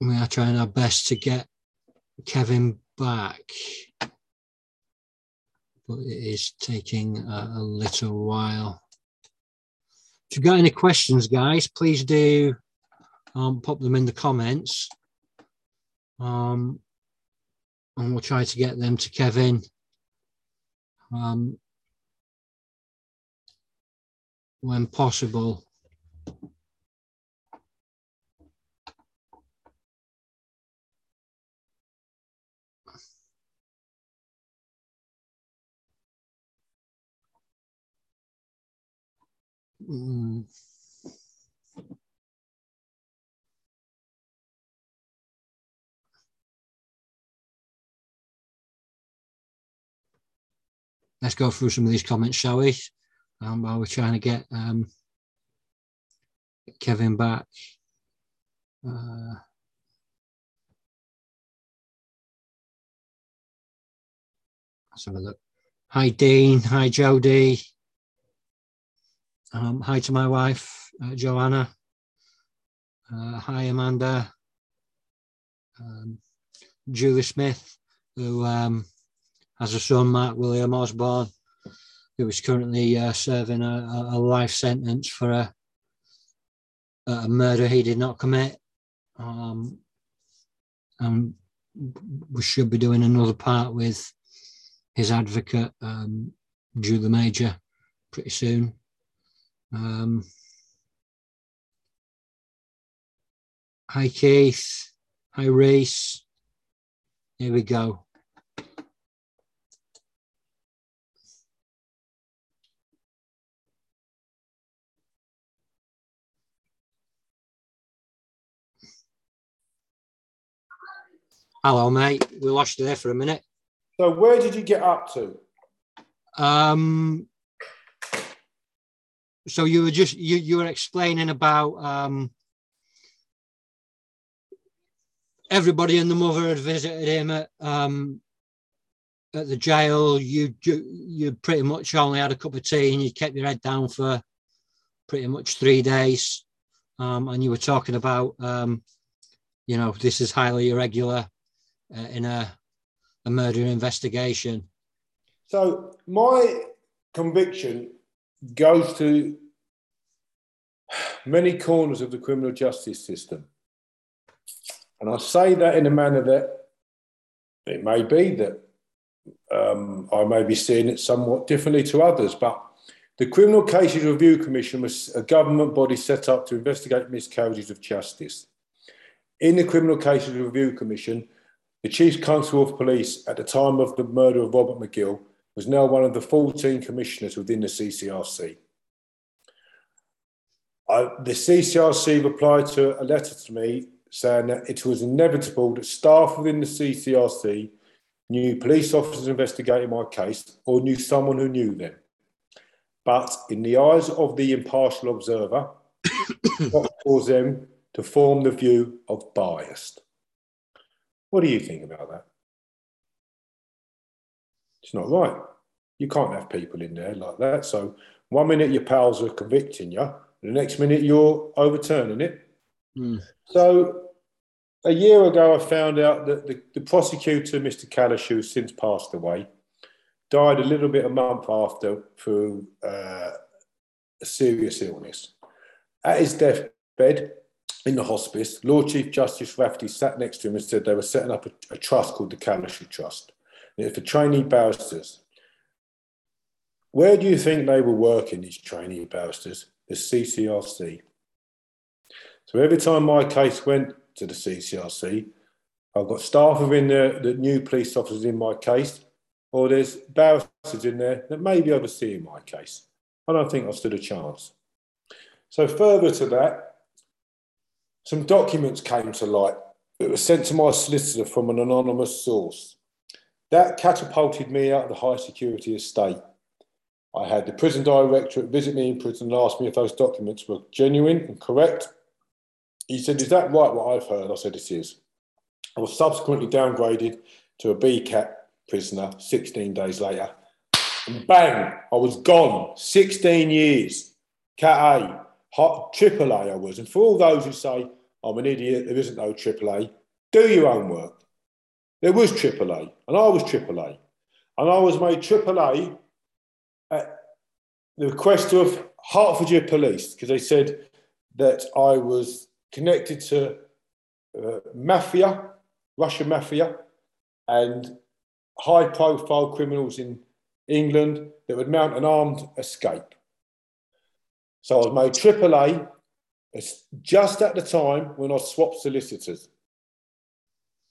we are trying our best to get Kevin back, but it is taking a, a little while. If you've got any questions, guys, please do um, pop them in the comments. Um, and we'll try to get them to Kevin. Um, when possible. Mm. let's go through some of these comments, shall we? Um, while we're trying to get um, Kevin back. Uh, let's have a look. Hi, Dean. Hi, Jody. Um, hi to my wife, uh, Joanna. Uh, hi, Amanda. Um, Julie Smith, who um, has a son, Mark William Osborne, who is currently uh, serving a, a, life sentence for a, a, murder he did not commit. Um, and we should be doing another part with his advocate, um, Julie Major, pretty soon. Um, hi, Keith. Hi, Reese. Here we go. Hello, mate. We lost you there for a minute. So, where did you get up to? Um, so you were just you you were explaining about um, everybody and the mother had visited him at um, at the jail. You, you pretty much only had a cup of tea and you kept your head down for pretty much three days. Um, and you were talking about um, you know this is highly irregular uh, in a, a murder investigation. So my conviction goes to many corners of the criminal justice system. And I say that in a manner that it may be that um, I may be seeing it somewhat differently to others, but the Criminal Cases Review Commission was a government body set up to investigate miscarriages of justice. In the Criminal Cases Review Commission, the Chief Constable of Police at the time of the murder of Robert Magill was now one of the 14 commissioners within the CCRC. I, the CCRC replied to a letter to me saying that it was inevitable that staff within the CCRC knew police officers investigating my case or knew someone who knew them. But in the eyes of the impartial observer, what caused them to form the view of biased. What do you think about that? It's not right. You can't have people in there like that. So one minute your pals are convicting you, the next minute you're overturning it. Mm. So a year ago, I found out that the, the prosecutor, Mr. Kalisher, who's since passed away, died a little bit a month after through uh, a serious illness. At his deathbed in the hospice, Lord Chief Justice Rafferty sat next to him and said they were setting up a, a trust called the Kalisher Trust. For trainee barristers. Where do you think they were working, these trainee barristers? The CCRC. So every time my case went to the CCRC, I've got staff within there the new police officers in my case, or there's barristers in there that may be overseeing my case. I don't think I stood a chance. So further to that, some documents came to light that were sent to my solicitor from an anonymous source. That catapulted me out of the high security estate. I had the prison directorate visit me in prison and ask me if those documents were genuine and correct. He said, Is that right, what I've heard? I said, It is. I was subsequently downgraded to a BCAT prisoner 16 days later. And bang, I was gone. 16 years. Cat A, hot, triple A I was. And for all those who say, I'm an idiot, there isn't no triple A, do your own work. There was AAA, and I was AAA. And I was made AAA at the request of Hertfordshire Police because they said that I was connected to uh, mafia, Russian mafia, and high profile criminals in England that would mount an armed escape. So I was made AAA just at the time when I swapped solicitors.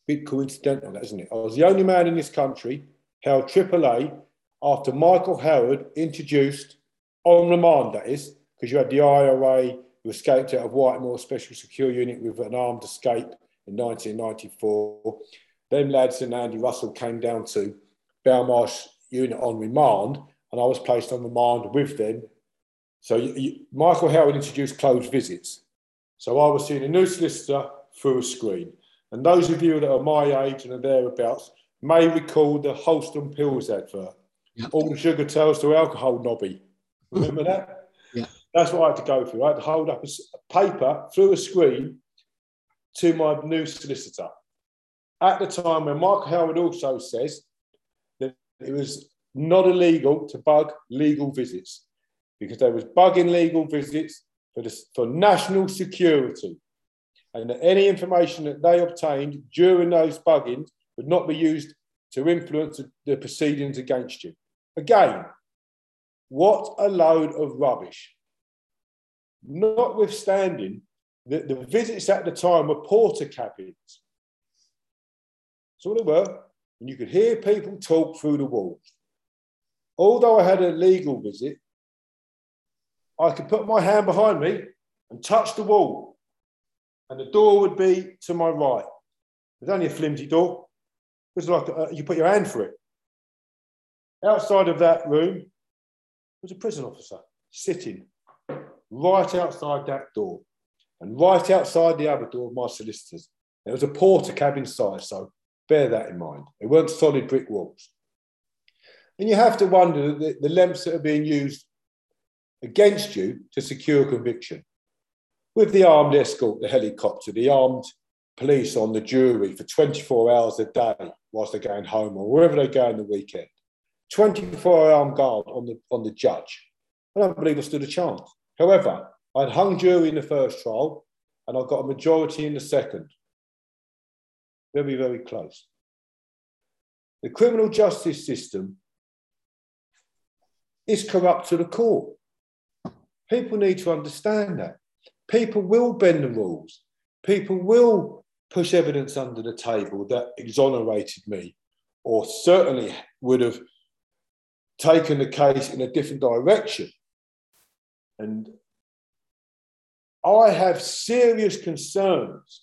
Bit coincidental, that, isn't it? I was the only man in this country held AAA after Michael Howard introduced, on remand that is, because you had the IRA who escaped out of Whitemoor Special Secure Unit with an armed escape in 1994. Them lads and Andy Russell came down to Belmarsh Unit on remand, and I was placed on remand with them. So you, you, Michael Howard introduced closed visits. So I was seeing a new solicitor through a screen. And those of you that are my age and are thereabouts may recall the Holsten Pils advert Yep. All the sugar tells to alcohol nobby. Remember that? Yeah. That's what I had to go through. I had to hold up a paper through a screen to my new solicitor. At the time when Mark Howard also says that it was not illegal to bug legal visits because there was bugging legal visits for, the, for national security and that any information that they obtained during those buggings would not be used to influence the proceedings against you. Again, what a load of rubbish. Notwithstanding that the visits at the time were Portakabins. So they were, and you could hear people talk through the walls. Although I had a legal visit, I could put my hand behind me and touch the wall, and the door would be to my right. It was only a flimsy door. It was like a, you put your hand for it. Outside of that room was a prison officer sitting right outside that door and right outside the other door of my solicitors. There was a Portakabin size, so bear that in mind. It weren't solid brick walls. And you have to wonder the, the lengths that are being used against you to secure conviction. With the armed escort, the helicopter, the armed police on the jury for 24 hours a day whilst they're going home or wherever they go in the weekend. 24 armed guard on the, on the judge. I don't believe I stood a chance. However, I'd hung jury in the first trial and I got a majority in the second. Very, very close. The criminal justice system is corrupt to the core. People need to understand that. People will bend the rules. People will push evidence under the table that exonerated me or certainly would have taken the case in a different direction. And I have serious concerns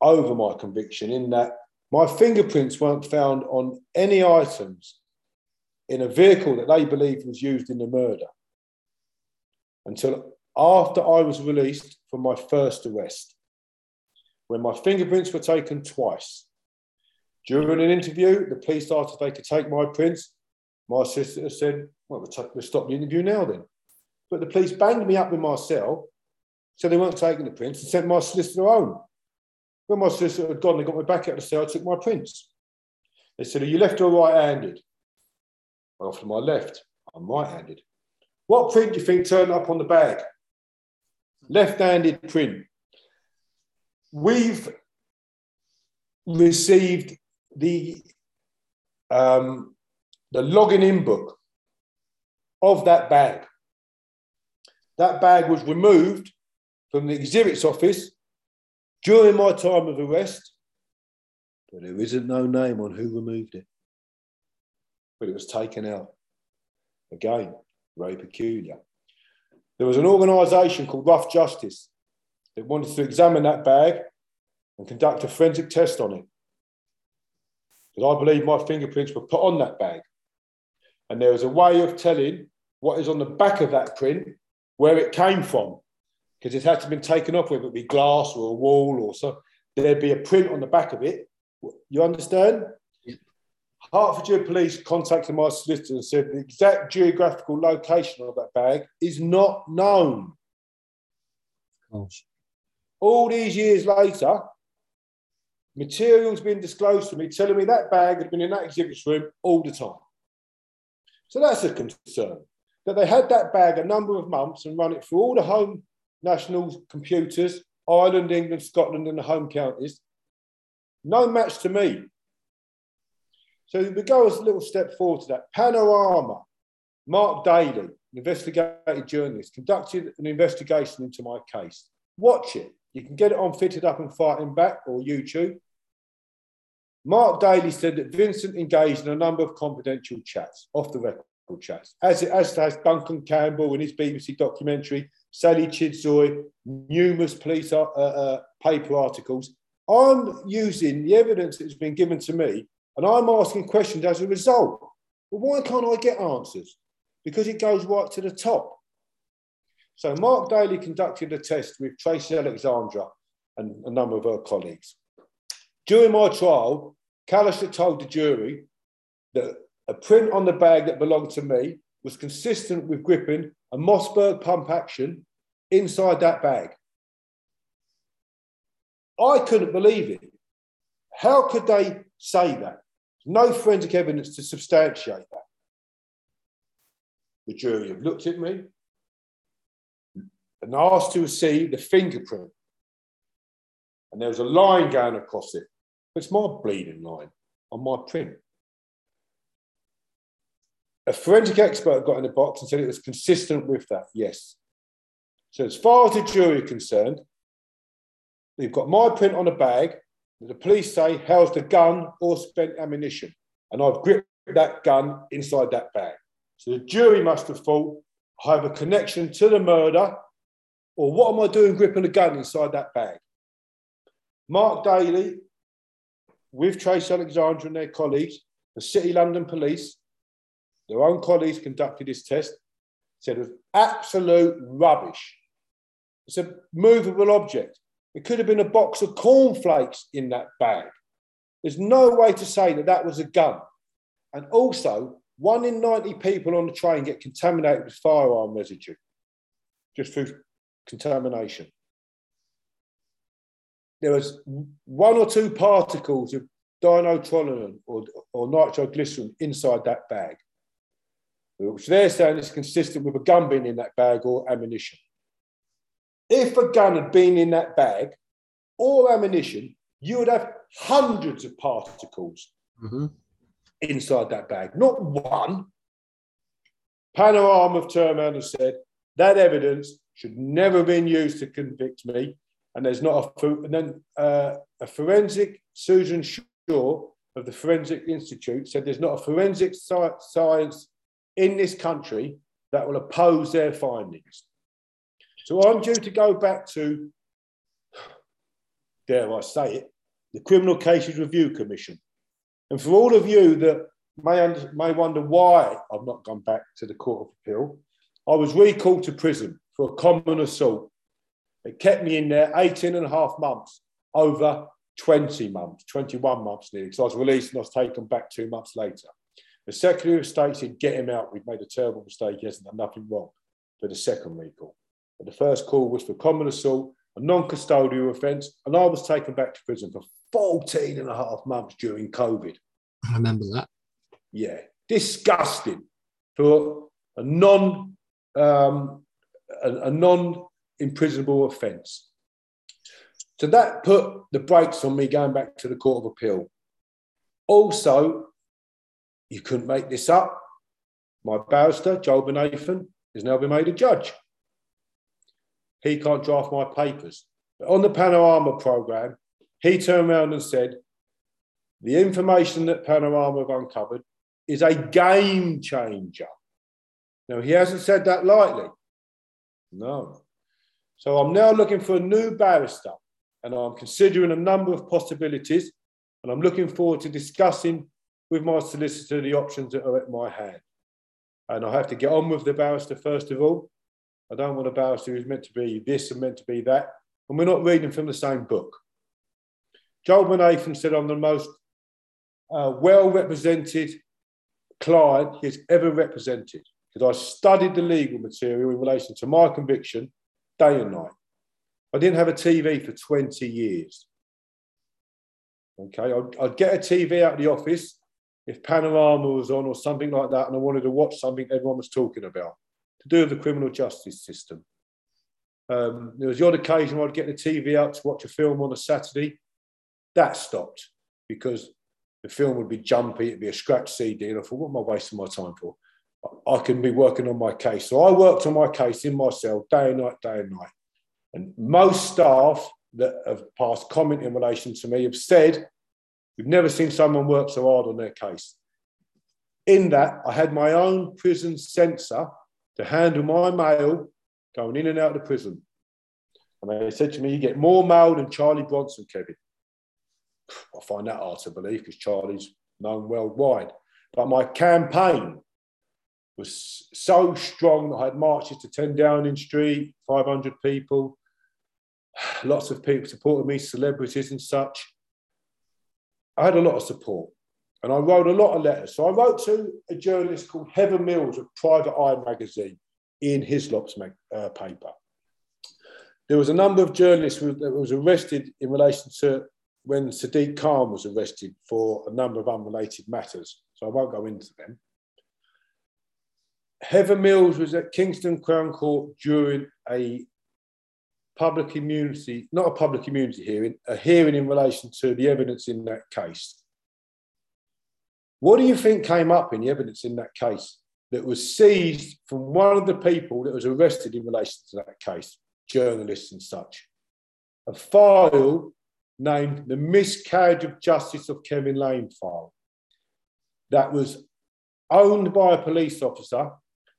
over my conviction in that my fingerprints weren't found on any items in a vehicle that they believe was used in the murder until after I was released from my first arrest, when my fingerprints were taken twice. During an interview, the police asked if they could take my prints, my sister said, well, we'll, t- we'll stop the interview now then. But the police banged me up in my cell, so they weren't taking the prints and sent my solicitor home. When my sister had gone, they got me back out of the cell, I took my prints. They said, Are you left or right handed? I offered my left. I'm right handed. What print do you think turned up on the bag? Left handed print. We've received the, um, the logging in book of that bag. That bag was removed from the exhibits office during my time of arrest, but there isn't no name on who removed it. But it was taken out. Again, very peculiar. There was an organisation called Rough Justice that wanted to examine that bag and conduct a forensic test on it. Because I believe my fingerprints were put on that bag. And there was a way of telling what is on the back of that print where it came from. Because it had to have been taken off, whether it be glass or a wall or so. There'd be a print on the back of it. You understand? Hertfordshire Police contacted my solicitor and said the exact geographical location of that bag is not known. All these years later, material's been disclosed to me telling me that bag had been in that exhibit room all the time. So that's a concern that they had that bag a number of months and run it through all the home national computers, Ireland, England, Scotland, and the home counties. No match to me. So we go a little step forward to that. Panorama, Mark Daly, investigative journalist, conducted an investigation into my case. Watch it. You can get it on Fitted Up and Fighting Back or YouTube. Mark Daly said that Vincent engaged in a number of confidential chats, off the record chats, as, as has Duncan Campbell in his BBC documentary, Sally Chidzoy, numerous police uh, uh, paper articles. I'm using the evidence that's been given to me and I'm asking questions as a result. Well, why can't I get answers? Because it goes right to the top. So Mark Daly conducted a test with Tracy Alexandra and a number of her colleagues. During my trial, Callister told the jury that a print on the bag that belonged to me was consistent with gripping a Mossberg pump action inside that bag. I couldn't believe it. How could they say that? No forensic evidence to substantiate that. The jury have looked at me and asked to see the fingerprint. And there was a line going across it. It's my bleeding line on my print. A forensic expert got in the box and said it was consistent with that. Yes. So, as far as the jury are concerned, they've got my print on a bag the police say housed the gun or spent ammunition. And I've gripped that gun inside that bag. So the jury must have thought, I have a connection to the murder, or what am I doing gripping a gun inside that bag? Mark Daly, with Trace Alexander and their colleagues, the City London Police, their own colleagues conducted this test, said it was absolute rubbish. It's a movable object. It could have been a box of cornflakes in that bag. There's no way to say that that was a gun. And also, one in 90 people on the train get contaminated with firearm residue just through contamination. There was one or two particles of dinitrotoluene or, or nitroglycerin inside that bag, which they're saying is consistent with a gun being in that bag or ammunition. If a gun had been in that bag or ammunition, you would have hundreds of particles mm-hmm. inside that bag, not one. Panorama of Turman has said that evidence should never have been used to convict me. And there's not a, and then uh, a forensic, Susan Shaw of the Forensic Institute said there's not a forensic science in this country that will oppose their findings. So I'm due to go back to, dare I say it, the Criminal Cases Review Commission. And for all of you that may, may wonder why I've not gone back to the Court of Appeal, I was recalled to prison for a common assault. It kept me in there 18 and a half months, over 20 months, 21 months nearly, because I was released and I was taken back two months later. The Secretary of State said, get him out. We've made a terrible mistake. He hasn't done nothing wrong for the second recall. But the first call was for common assault a non custodial offence, and I was taken back to prison for 14 and a half months during COVID. I remember that. Yeah, disgusting for a non um, a, a non imprisonable offence. So that put the brakes on me going back to the Court of Appeal. Also, you couldn't make this up. My barrister, Joel Bennathan, has now been made a judge. He can't draft my papers. But on the Panorama programme, he turned around and said, the information that Panorama have uncovered is a game changer. Now, he hasn't said that lightly. No. So I'm now looking for a new barrister and I'm considering a number of possibilities and I'm looking forward to discussing with my solicitor the options that are at my hand. And I have to get on with the barrister first of all. I don't want a barrister who's meant to be this and meant to be that. And we're not reading from the same book. Joel Bennathan said I'm the most uh, well represented client he's ever represented because I studied the legal material in relation to my conviction day and night. I didn't have a TV for 20 years. Okay, I'd, I'd, get a TV out of the office if Panorama was on or something like that, and I wanted to watch something everyone was talking about to do with the criminal justice system. Um, there was the odd occasion where I'd get the TV out to watch a film on a Saturday. That stopped because the film would be jumpy, it'd be a scratch CD, and I thought, what am I wasting my time for? I can be working on my case. So I worked on my case in my cell day and night, day and night. And most staff that have passed comment in relation to me have said, We've never seen someone work so hard on their case. In that, I had my own prison censor to handle my mail going in and out of the prison. And they said to me, You get more mail than Charlie Bronson, Kevin. I find that hard to believe because Charlie's known worldwide. But my campaign was so strong that I had marches to 10 Downing Street, 500 people, lots of people supported me, celebrities and such. I had a lot of support and I wrote a lot of letters. So I wrote to a journalist called Heather Mills of Private Eye magazine in Hislop's uh, paper. There was a number of journalists that was arrested in relation to when Sadiq Khan was arrested for a number of unrelated matters. So I won't go into them. Heather Mills was at Kingston Crown Court during a public immunity, not a public immunity hearing, a hearing in relation to the evidence in that case. What do you think came up in the evidence in that case that was seized from one of the people that was arrested in relation to that case, journalists and such? A file named the Miscarriage of Justice of Kevin Lane file that was owned by a police officer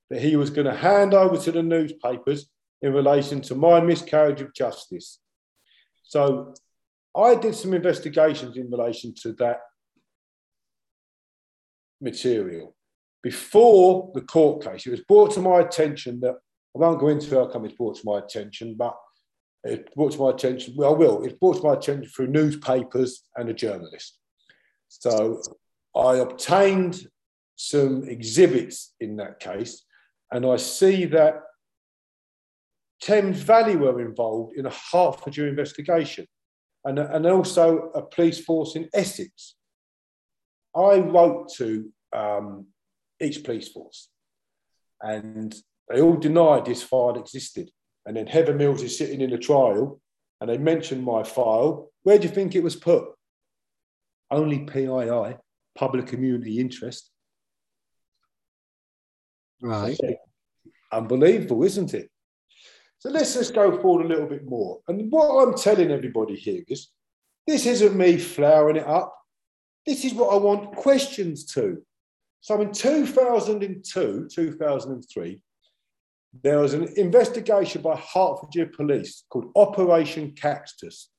that he was going to hand over to the newspapers in relation to my miscarriage of justice. So I did some investigations in relation to that material. Before the court case, it was brought to my attention that I won't go into how come it's brought to my attention, but it brought to my attention, well, I will, it's brought to my attention through newspapers and a journalist. So I obtained some exhibits in that case and I see that Thames Valley were involved in a Hertfordshire investigation and, and also a police force in Essex. I wrote to um, each police force and they all denied this file existed. And then Heather Mills is sitting in a trial and they mentioned my file. Where do you think it was put? Only PII, public community interest. Right. Unbelievable, isn't it? So let's just go forward a little bit more. And what I'm telling everybody here is this isn't me flowering it up. This is what I want questions to. So in 2002, 2003, there was an investigation by Hertfordshire Police called Operation Cactus.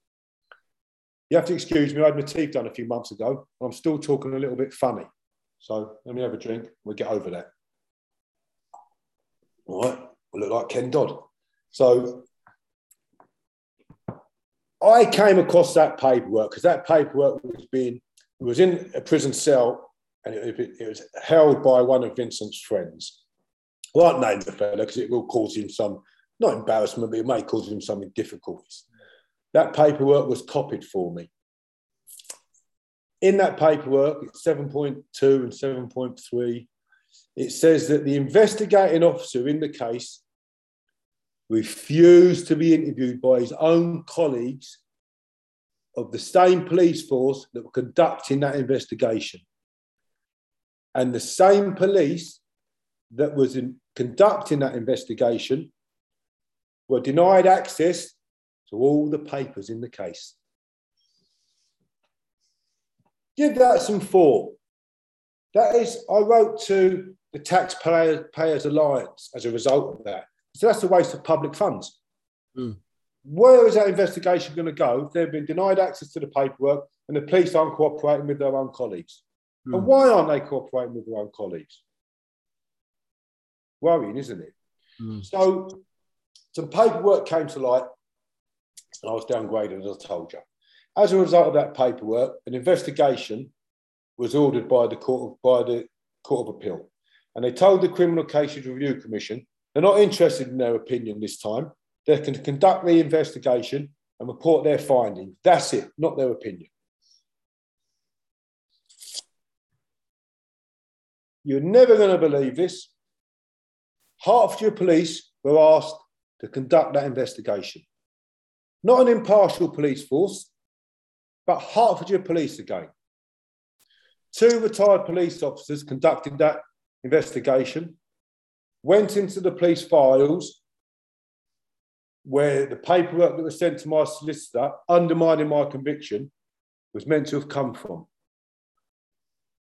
You have to excuse me, I had my teeth done a few months ago. I'm still talking a little bit funny. So let me have a drink. We'll get over that. All right, I look like Ken Dodd. So I came across that paperwork because that paperwork was being it was in a prison cell and it, it, it was held by one of Vincent's friends. I won't name the fellow because it will cause him some not embarrassment, but it may cause him some difficulties. That paperwork was copied for me. In that paperwork, it's 7.2 and 7.3. It says that the investigating officer in the case refused to be interviewed by his own colleagues of the same police force that were conducting that investigation. And the same police that was in conducting that investigation were denied access to all the papers in the case. Give that some thought. That is, I wrote to the Taxpayers Alliance as a result of that. So that's a waste of public funds. Mm. Where is that investigation going to go if they've been denied access to the paperwork and the police aren't cooperating with their own colleagues? Mm. And why aren't they cooperating with their own colleagues? Worrying, isn't it? Mm. So some paperwork came to light and I was downgraded, as I told you. As a result of that paperwork, an investigation was ordered by the Court of, by the Court of Appeal. And they told the Criminal Cases Review Commission they're not interested in their opinion this time. They can conduct the investigation and report their findings. That's it, not their opinion. You're never going to believe this. Hertfordshire Police were asked to conduct that investigation. Not an impartial police force, but Hertfordshire Police again. Two retired police officers conducted that investigation, went into the police files where the paperwork that was sent to my solicitor undermining my conviction was meant to have come from.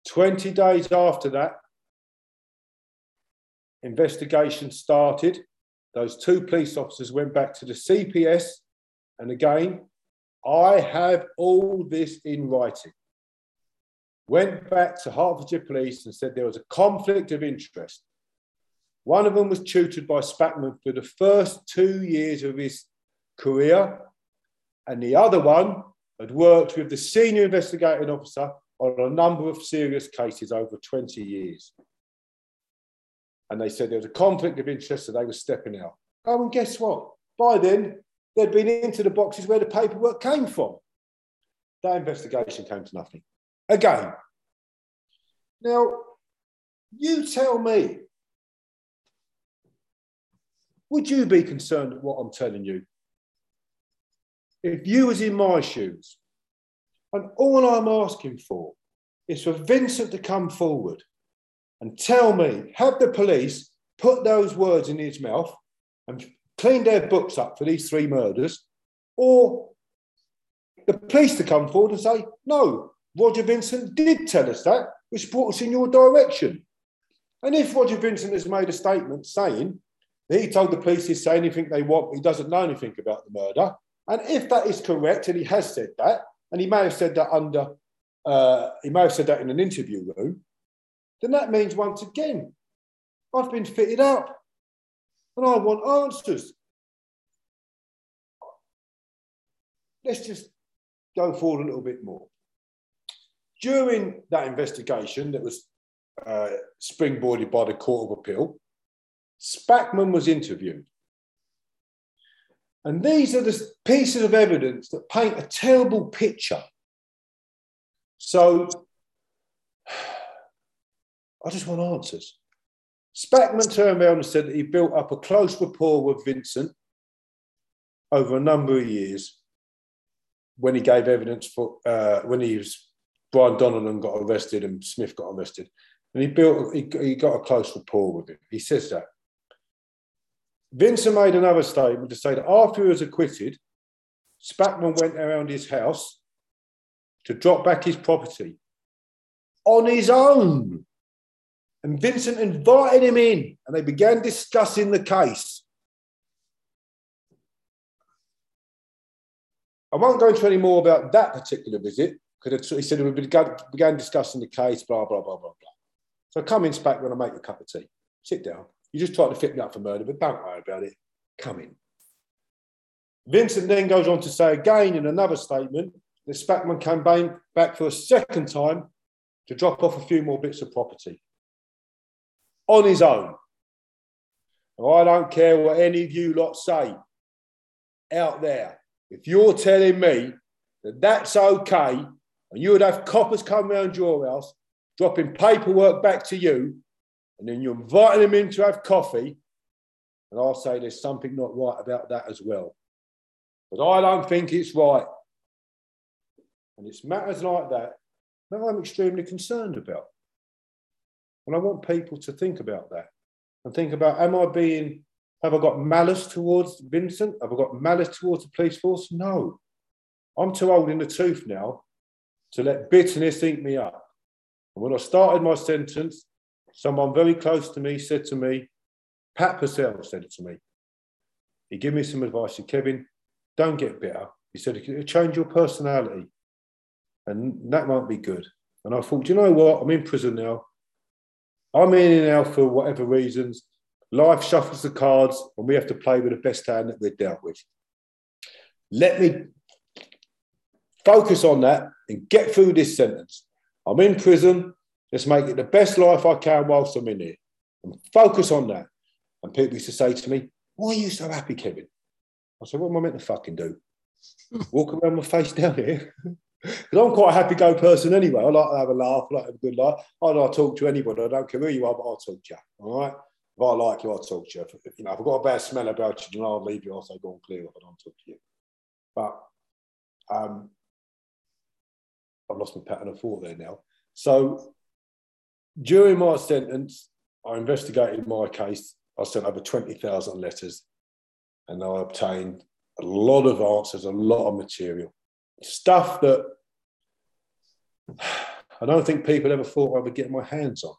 20 days after that, investigation started. Those two police officers went back to the CPS and again, I have all this in writing. Went back to Hertfordshire Police and said there was a conflict of interest. One of them was tutored by Spackman for the first two years of his career, and the other one had worked with the senior investigating officer on a number of serious cases over 20 years. And they said there was a conflict of interest, so they were stepping out. Oh, and guess what? By then, They'd been into the boxes where the paperwork came from. That investigation came to nothing. Again. Now, you tell me, would you be concerned at what I'm telling you? If you was in my shoes, and all I'm asking for is for Vincent to come forward and tell me, have the police put those words in his mouth and clean their books up for these three murders, or the police to come forward and say, no, Roger Vincent did tell us that, which brought us in your direction. And if Roger Vincent has made a statement saying he told the police he'd say anything they want, he doesn't know anything about the murder, and if that is correct, and he has said that, and he may have said that under, uh, he may have said that in an interview room, then that means once again, I've been fitted up. And I want answers. Let's just go forward a little bit more. During that investigation that was uh, springboarded by the Court of Appeal, Spackman was interviewed. And these are the pieces of evidence that paint a terrible picture. So I just want answers. Spackman turned around and said that he built up a close rapport with Vincent over a number of years when he gave evidence for uh, when he was Brian Donovan got arrested and Smith got arrested, and he built he, he got a close rapport with him. He says that. Vincent made another statement to say that after he was acquitted, Spackman went around his house to drop back his property on his own. And Vincent invited him in and they began discussing the case. I won't go into any more about that particular visit because he said we began, discussing the case, blah, blah, blah, blah, blah. So come in when I make a cup of tea. Sit down. You just tried to fit me up for murder, but don't worry about it. Come in. Vincent then goes on to say again in another statement that Spackman came back for a second time to drop off a few more bits of property on his own. I don't care what any of you lot say out there. If you're telling me that that's okay, and you would have coppers come round your house, dropping paperwork back to you, and then you're inviting them in to have coffee, and I'll say there's something not right about that as well. But I don't think it's right. And it's matters like that that I'm extremely concerned about. And I want people to think about that and think about am I being, have I got malice towards Vincent? Have I got malice towards the police force? No. I'm too old in the tooth now to let bitterness eat me up. And when I started my sentence, someone very close to me said to me, Pat Purcell said it to me. He gave me some advice. He said, Kevin, don't get bitter. He said, it'll change your personality. And that might be good. And I thought, "Do you know what? I'm in prison now. I'm in now for whatever reasons. Life shuffles the cards, and we have to play with the best hand that we're dealt with. Let me focus on that and get through this sentence. I'm in prison. Let's make it the best life I can whilst I'm in here. And focus on that. And people used to say to me, Why are you so happy, Kevin? I said, What am I meant to fucking do? Walk around my face down here? Because I'm quite a happy go person anyway. I like to have a laugh, I like to have a good laugh. I like to talk to anybody. I don't care who you are, but I'll talk to you. All right. If I like you, I'll talk to you. If, you know, if I've got a bad smell about you, then I'll leave you. I'll say, go and clear up and I'll talk to you. But um, I've lost my pattern of thought there now. So during my sentence, I investigated my case. I sent over 20,000 letters and I obtained a lot of answers, a lot of material stuff that I don't think people ever thought I would get my hands on.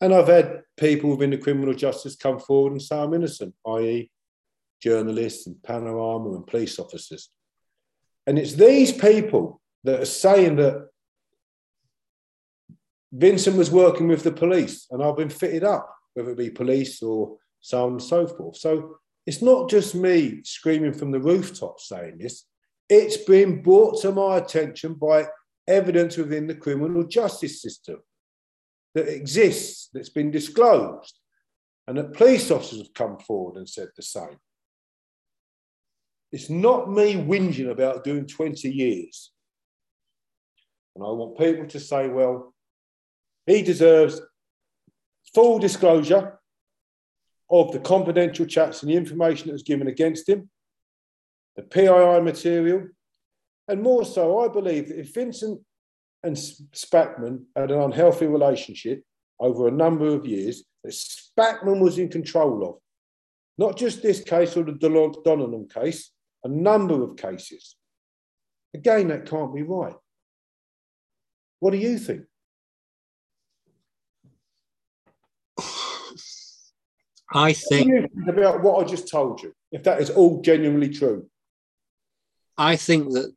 And I've had people within the criminal justice come forward and say I'm innocent, i.e., journalists and panorama and police officers. And it's these people that are saying that Vincent was working with the police and I've been fitted up, whether it be police or so on and so forth. So it's not just me screaming from the rooftops saying this. It's been brought to my attention by evidence within the criminal justice system that exists, that's been disclosed, and that police officers have come forward and said the same. It's not me whinging about doing 20 years. And I want people to say, well, he deserves full disclosure of the confidential chats and the information that was given against him the PII material. And more so, I believe that if Vincent and Spackman had an unhealthy relationship over a number of years, that Spackman was in control of. Not just this case or the Donenham case, a number of cases. Again, that can't be right. What do you think? I think, about what I just told you, if that is all genuinely true. I think that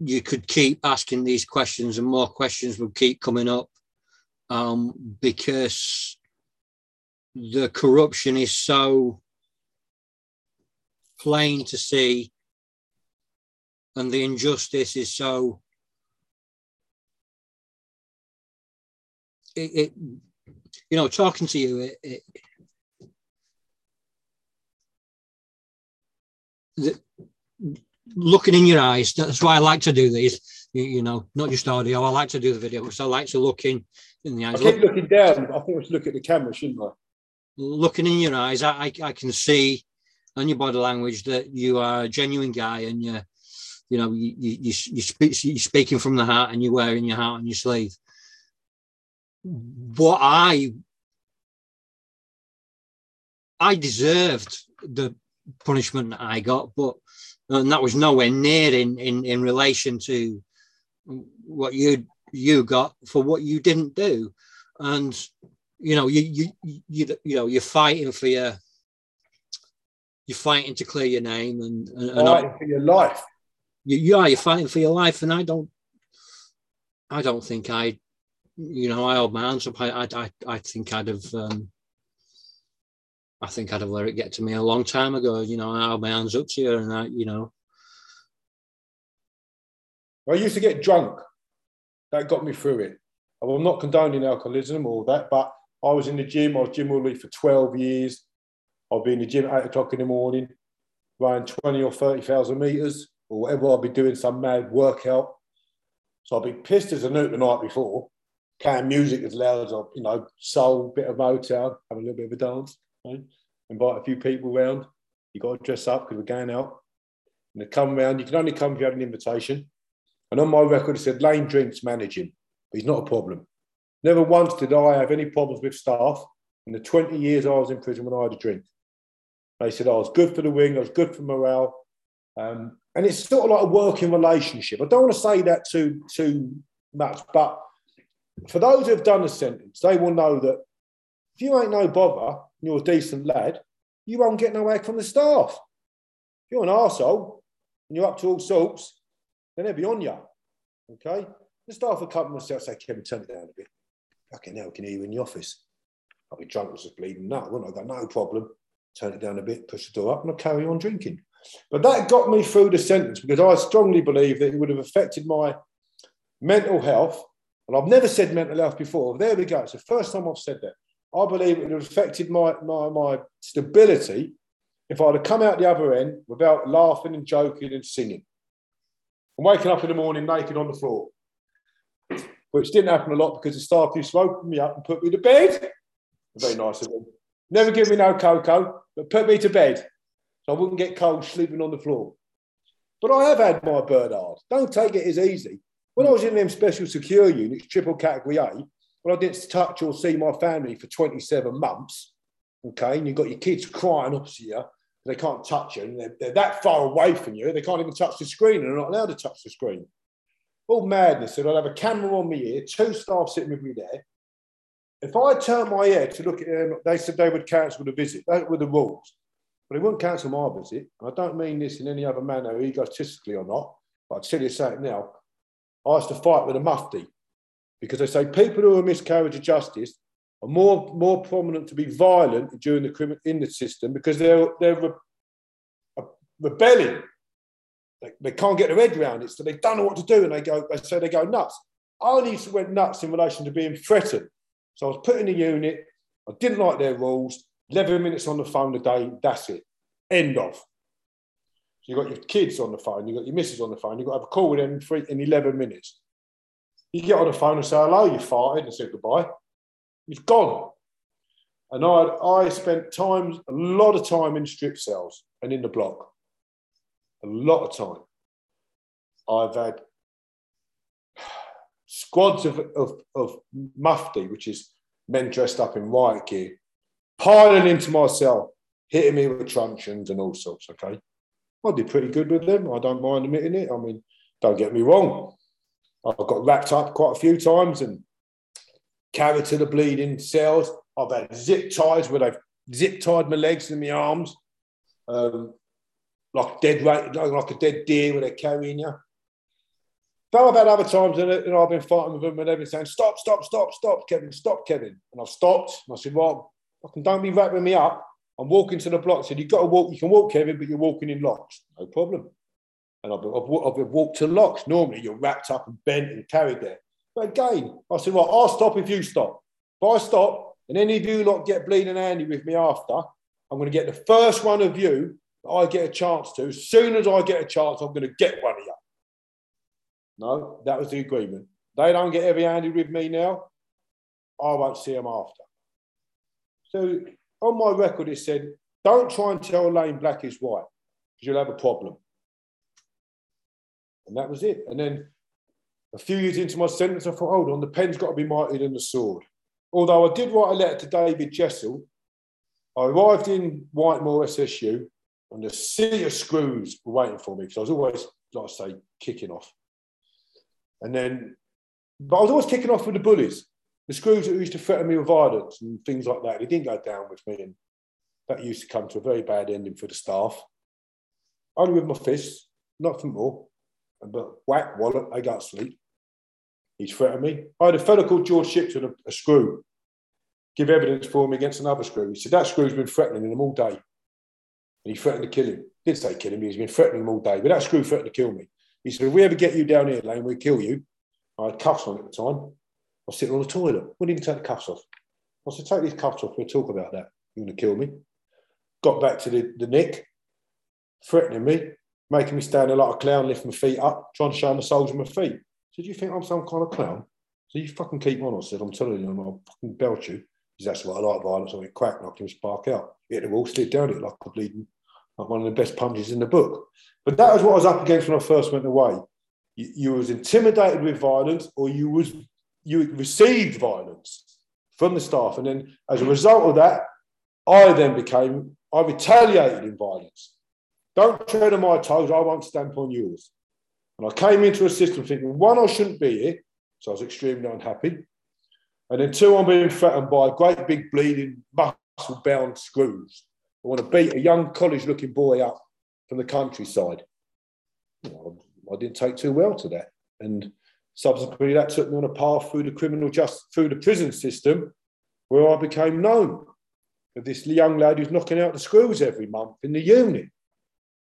you could keep asking these questions and more questions would keep coming up um, because the corruption is so plain to see and the injustice is so it, it you know talking to you it, it the, looking in your eyes. That's why I like to do these. You, you, know, not just audio. I like to do the video because I like to look in, in the eyes. I keep look, looking down. I think I should look at the camera, shouldn't I? Looking in your eyes, I, I, I can see on your body language that you are a genuine guy and you you know you you, you, you speak, you're speaking from the heart and you're wearing your heart on your sleeve. What I I deserved the punishment that I got, but and that was nowhere near in in in relation to what you you got for what you didn't do. And you know you you you, you know you're fighting for your you're fighting to clear your name and, and, and fighting for your life. You, you are you're fighting for your life and i don't i don't think i you know i hold my hands up. I i i think i'd have um I think I'd have let it get to me a long time ago. You know, I held my hands up to you, and I, you know. I used to get drunk. That got me through it. I'm not condoning alcoholism or that, but I was in the gym. I was gym lead for 12 years. I'll be in the gym at 8 o'clock in the morning, running 20 or 30,000 meters or whatever. I'll be doing some mad workout. So I'll be pissed as a newt the night before, playing music as loud as I, you know, soul, bit of Motown, having a little bit of a dance, right? invite a few people round. You got to dress up because we're going out. And they come round. You can only come if you have an invitation. And on my record, it said Lane drinks managing, but he's not a problem. Never once did I have any problems with staff in the 20 years I was in prison when I had a drink. They said I was good for the wing, I was good for morale. Um, and it's sort of like a working relationship. I don't want to say that too, too much, but for those who have done a sentence, they will know that if you ain't no bother you're a decent lad, you won't get no work from the staff. If you're an arsehole and you're up to all sorts, then they'll be on you. Okay? The staff will come to myself say, Kevin, turn it down a bit. Fucking hell, can hear you in the office. I'll be drunk as a bleeding nut, wouldn't I? I go, no problem. Turn it down a bit, push the door up, and I'll carry on drinking. But that got me through the sentence because I strongly believe that it would have affected my mental health. And I've never said mental health before. There we go. It's the first time I've said that. I believe it would have affected my, my, my stability if I'd have come out the other end without laughing and joking and singing. And waking up in the morning naked on the floor which didn't happen a lot because the staff used to open me up and put me to bed. Very nice of them. Never give me no cocoa, but put me to bed so I wouldn't get cold sleeping on the floor. But I have had my bird hard. Don't take it as easy. When I was in them special secure units, triple category A, when I didn't touch or see my family for 27 months, okay, and you've got your kids crying opposite you, they can't touch you, and they're, they're that far away from you, they can't even touch the screen, and they're not allowed to touch the screen all madness. And I'd have a camera on me here, two staff sitting with me there. If I turn my head to look at them, they said they would cancel the visit. That were the rules. But they wouldn't cancel my visit. And I don't mean this in any other manner, egotistically or not, but I'd tell you something now. I used to fight with a mufti because they say people who are miscarriage of justice are more, more prominent to be violent during the criminal in the system because they're, they're re- rebelling they, they can't get their head around it, so they don't know what to do, and they go, so they go nuts. I only went nuts in relation to being threatened. So I was put in a unit. I didn't like their rules. 11 minutes on the phone a day, that's it. End of. So you've got your kids on the phone, you've got your missus on the phone, you've got to have a call with them in, in 11 minutes. You get on the phone and say, hello, you farted, and said goodbye. He's gone. And I, I spent times, a lot of time in strip cells and in the block a lot of time. I've had squads of, of, of mufti, which is men dressed up in riot gear, piling into my cell, hitting me with truncheons and all sorts. Okay. I did pretty good with them. I don't mind admitting it. I mean, don't get me wrong. I got wrapped up quite a few times and carried to the bleeding cells. I've had zip ties where they've zip tied my legs and my arms. Um, like dead like a dead deer where they're carrying you. Though I've had other times and you know, I've been fighting with them and they've been saying, stop, stop, stop, stop, Kevin, stop, Kevin. And I've stopped. And I said, well, fucking don't be wrapping me up. I'm walking to the block. I said, you've got to walk. You can walk, Kevin, but you're walking in locks. No problem. And I've, I've, I've walked to locks. Normally you're wrapped up and bent and carried there. But again, I said, well, I'll stop if you stop. If I stop and any of you lot get bleeding handy with me after, I'm going to get the first one of you that I get a chance to. As soon as I get a chance, I'm going to get one of you. No, that was the agreement. They don't get heavy handed with me now. I won't see them after. So on my record, it said, don't try and tell Lane black is white because you'll have a problem. And that was it. And then a few years into my sentence, I thought, hold on, the pen's got to be mightier than the sword. Although I did write a letter to David Jessel, I arrived in Whitemoor SSU and the sea of screws were waiting for me because I was always, like I say, kicking off. And then, but I was always kicking off with the bullies, the screws that used to threaten me with violence and things like that. They didn't go down with me, and that used to come to a very bad ending for the staff. Only with my fists, nothing more. But whack, wallet, I got sleep. He's threatened me. I had a fellow called George Shipton, a, a screw, give evidence for him against another screw. He said, That screw's been threatening him all day and he threatened to kill him. Did say kill him, he's been threatening him all day, but that screw threatened to kill me. He said, if we ever get you down here, Lane, we'll kill you. I had cuffs on at the time. I was sitting on the toilet. Wouldn't even take the cuffs off. I said, take these cuffs off, we'll talk about that. You're going to kill me. Got back to the, the nick, threatening me, making me stand like a clown, lift my feet up, trying to show the soles of my feet. I said, you think I'm some kind of clown? So you fucking keep on. I said, I'm telling you, I'll fucking belt you. Because that's what I like violence. I went crack, knocked him spark out. Hit the wall, slid down it like a bleeding, like one of the best punches in the book. But that was what I was up against when I first went away. You, you was intimidated with violence or you was you received violence from the staff. And then as a result of that, I then became, I retaliated in violence. Don't tread on my toes, I won't stamp on yours. And I came into a system thinking, one, I shouldn't be here. So I was extremely unhappy. And then two, I'm being threatened by a great big bleeding muscle bound screws. I want to beat a young college looking boy up from the countryside. I didn't take too well to that. And subsequently, that took me on a path through the criminal just through the prison system where I became known this young lad who's knocking out the screws every month in the unit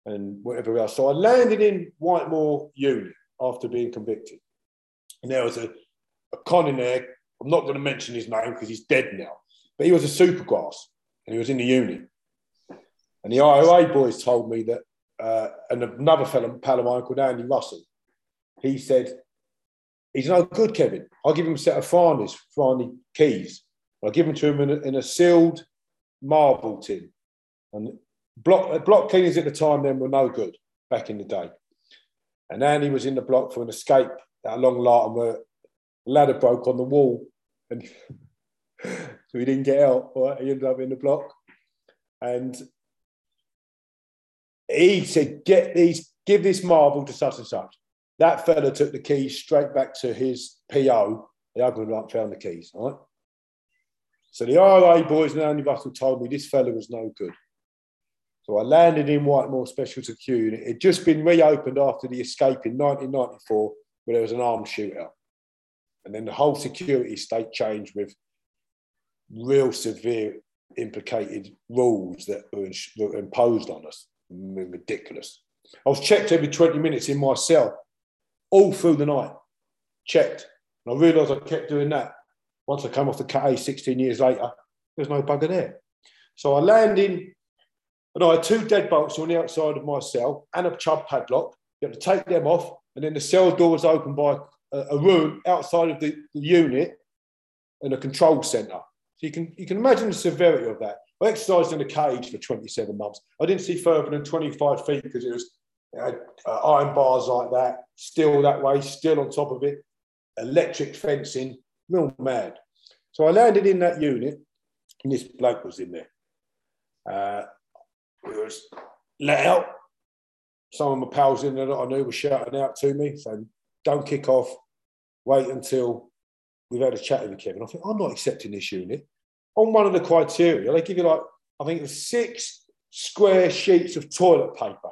and whatever else. So I landed in Whitemoor unit after being convicted. And there was a, a con in there. I'm not going to mention his name because he's dead now, but he was a supergrass and he was in the unit. And the IRA boys told me that, uh, and another fellow, pal of mine called Andy Russell, he said, He's no good, Kevin. I'll give him a set of Farney's, Farney keys. I'll give them to him in a, in a sealed marble tin. And block, uh, block cleaners at the time then were no good back in the day. And Andy was in the block for an escape that long a ladder broke on the wall and so he didn't get out. Right? He ended up in the block. And he said, get these, give this marble to such and such. That fella took the keys straight back to his PO. The opened up, found the keys, right? So the RA boys and Andy Russell told me this fella was no good. So I landed in Whitemoor Special Security Unit. It had just been reopened after the escape in 1994, where there was an armed shootout. And then the whole security state changed with real severe implicated rules that were, were imposed on us. Mm, ridiculous. I was checked every 20 minutes in my cell, all through the night. Checked. And I realised I kept doing that once I came off the Cat A 16 years later, there's no bugger there. So I land in, and I had two deadbolts on the outside of my cell and a Chubb padlock. You have to take them off, and then the cell door was opened by a, a room outside of the, the unit and a control centre. So you can, you can imagine the severity of that. I exercised in a cage for 27 months. I didn't see further than 25 feet because it was uh, iron bars like that, still that way, still on top of it, electric fencing, real mad. So I landed in that unit, and this bloke was in there. Uh, was let out. Some of my pals in there that I knew were shouting out to me, saying, "Don't kick off. Wait until we've had a chat with Kevin." I think I'm not accepting this unit. On one of the criteria, they give you like I think it's six square sheets of toilet paper.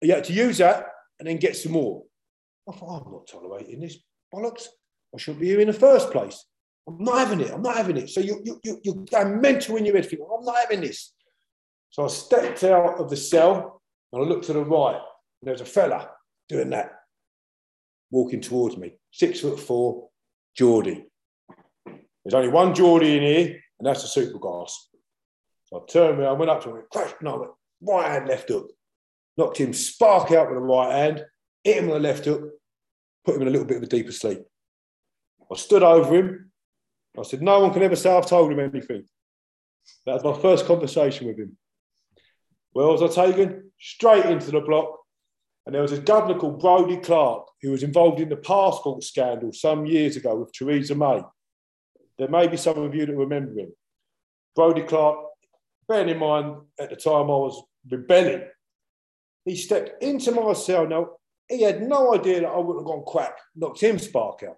You had to use that and then get some more. I thought, I'm not tolerating this bollocks. I shouldn't be here in the first place. I'm not having it. I'm not having it. So you, you, you, you're going mental in your head, thinking, I'm not having this. So I stepped out of the cell and I looked to the right, and there was a fella doing that, walking towards me, six foot four, Geordie. There's only one Geordie in here, and that's the super supergrass. So I turned around, I went up to him, crash, no, right hand, left hook. Knocked him spark out with the right hand, hit him with the left hook, put him in a little bit of a deeper sleep. I stood over him. I said, No one can ever say I've told him anything. That was my first conversation with him. Where was I taken? Straight into the block. And there was a governor called Brodie Clark who was involved in the passport scandal some years ago with Theresa May. There may be some of you that remember him. Brodie Clark, bearing in mind at the time I was rebelling, he stepped into my cell. Now, he had no idea that I would have gone quack, knocked him spark out.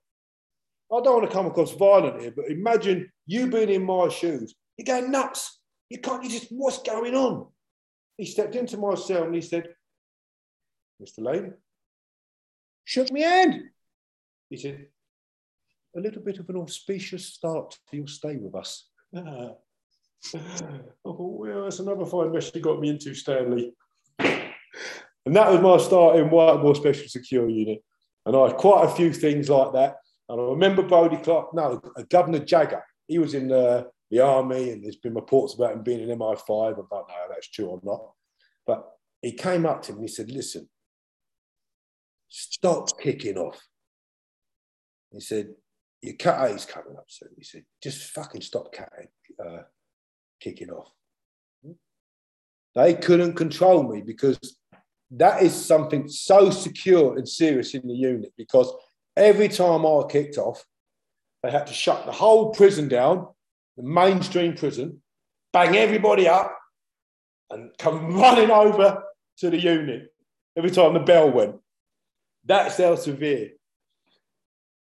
I don't want to come across violent here, but imagine you being in my shoes. You're going nuts. You can't, you just, what's going on? He stepped into my cell and he said, Mr. Lane, shook me hand. He said, a little bit of an auspicious start to your stay with us. Thought, oh, well, that's another fine mess you got me into, Stanley. And that was my start in Whitemoor Special Secure Unit. And I had quite a few things like that. And I remember Brodie Clark, no, Governor Jagger. He was in the, the army, and there's been reports about him being in MI5. I don't know if that's true or not. But he came up to me and he said, Listen, stop kicking off. He said, Your cat A's coming up soon. He said, Just fucking stop cat uh, kicking off. They couldn't control me because that is something so secure and serious in the unit because every time I kicked off, they had to shut the whole prison down, the mainstream prison, bang everybody up, and come running over to the unit every time the bell went. That's how severe.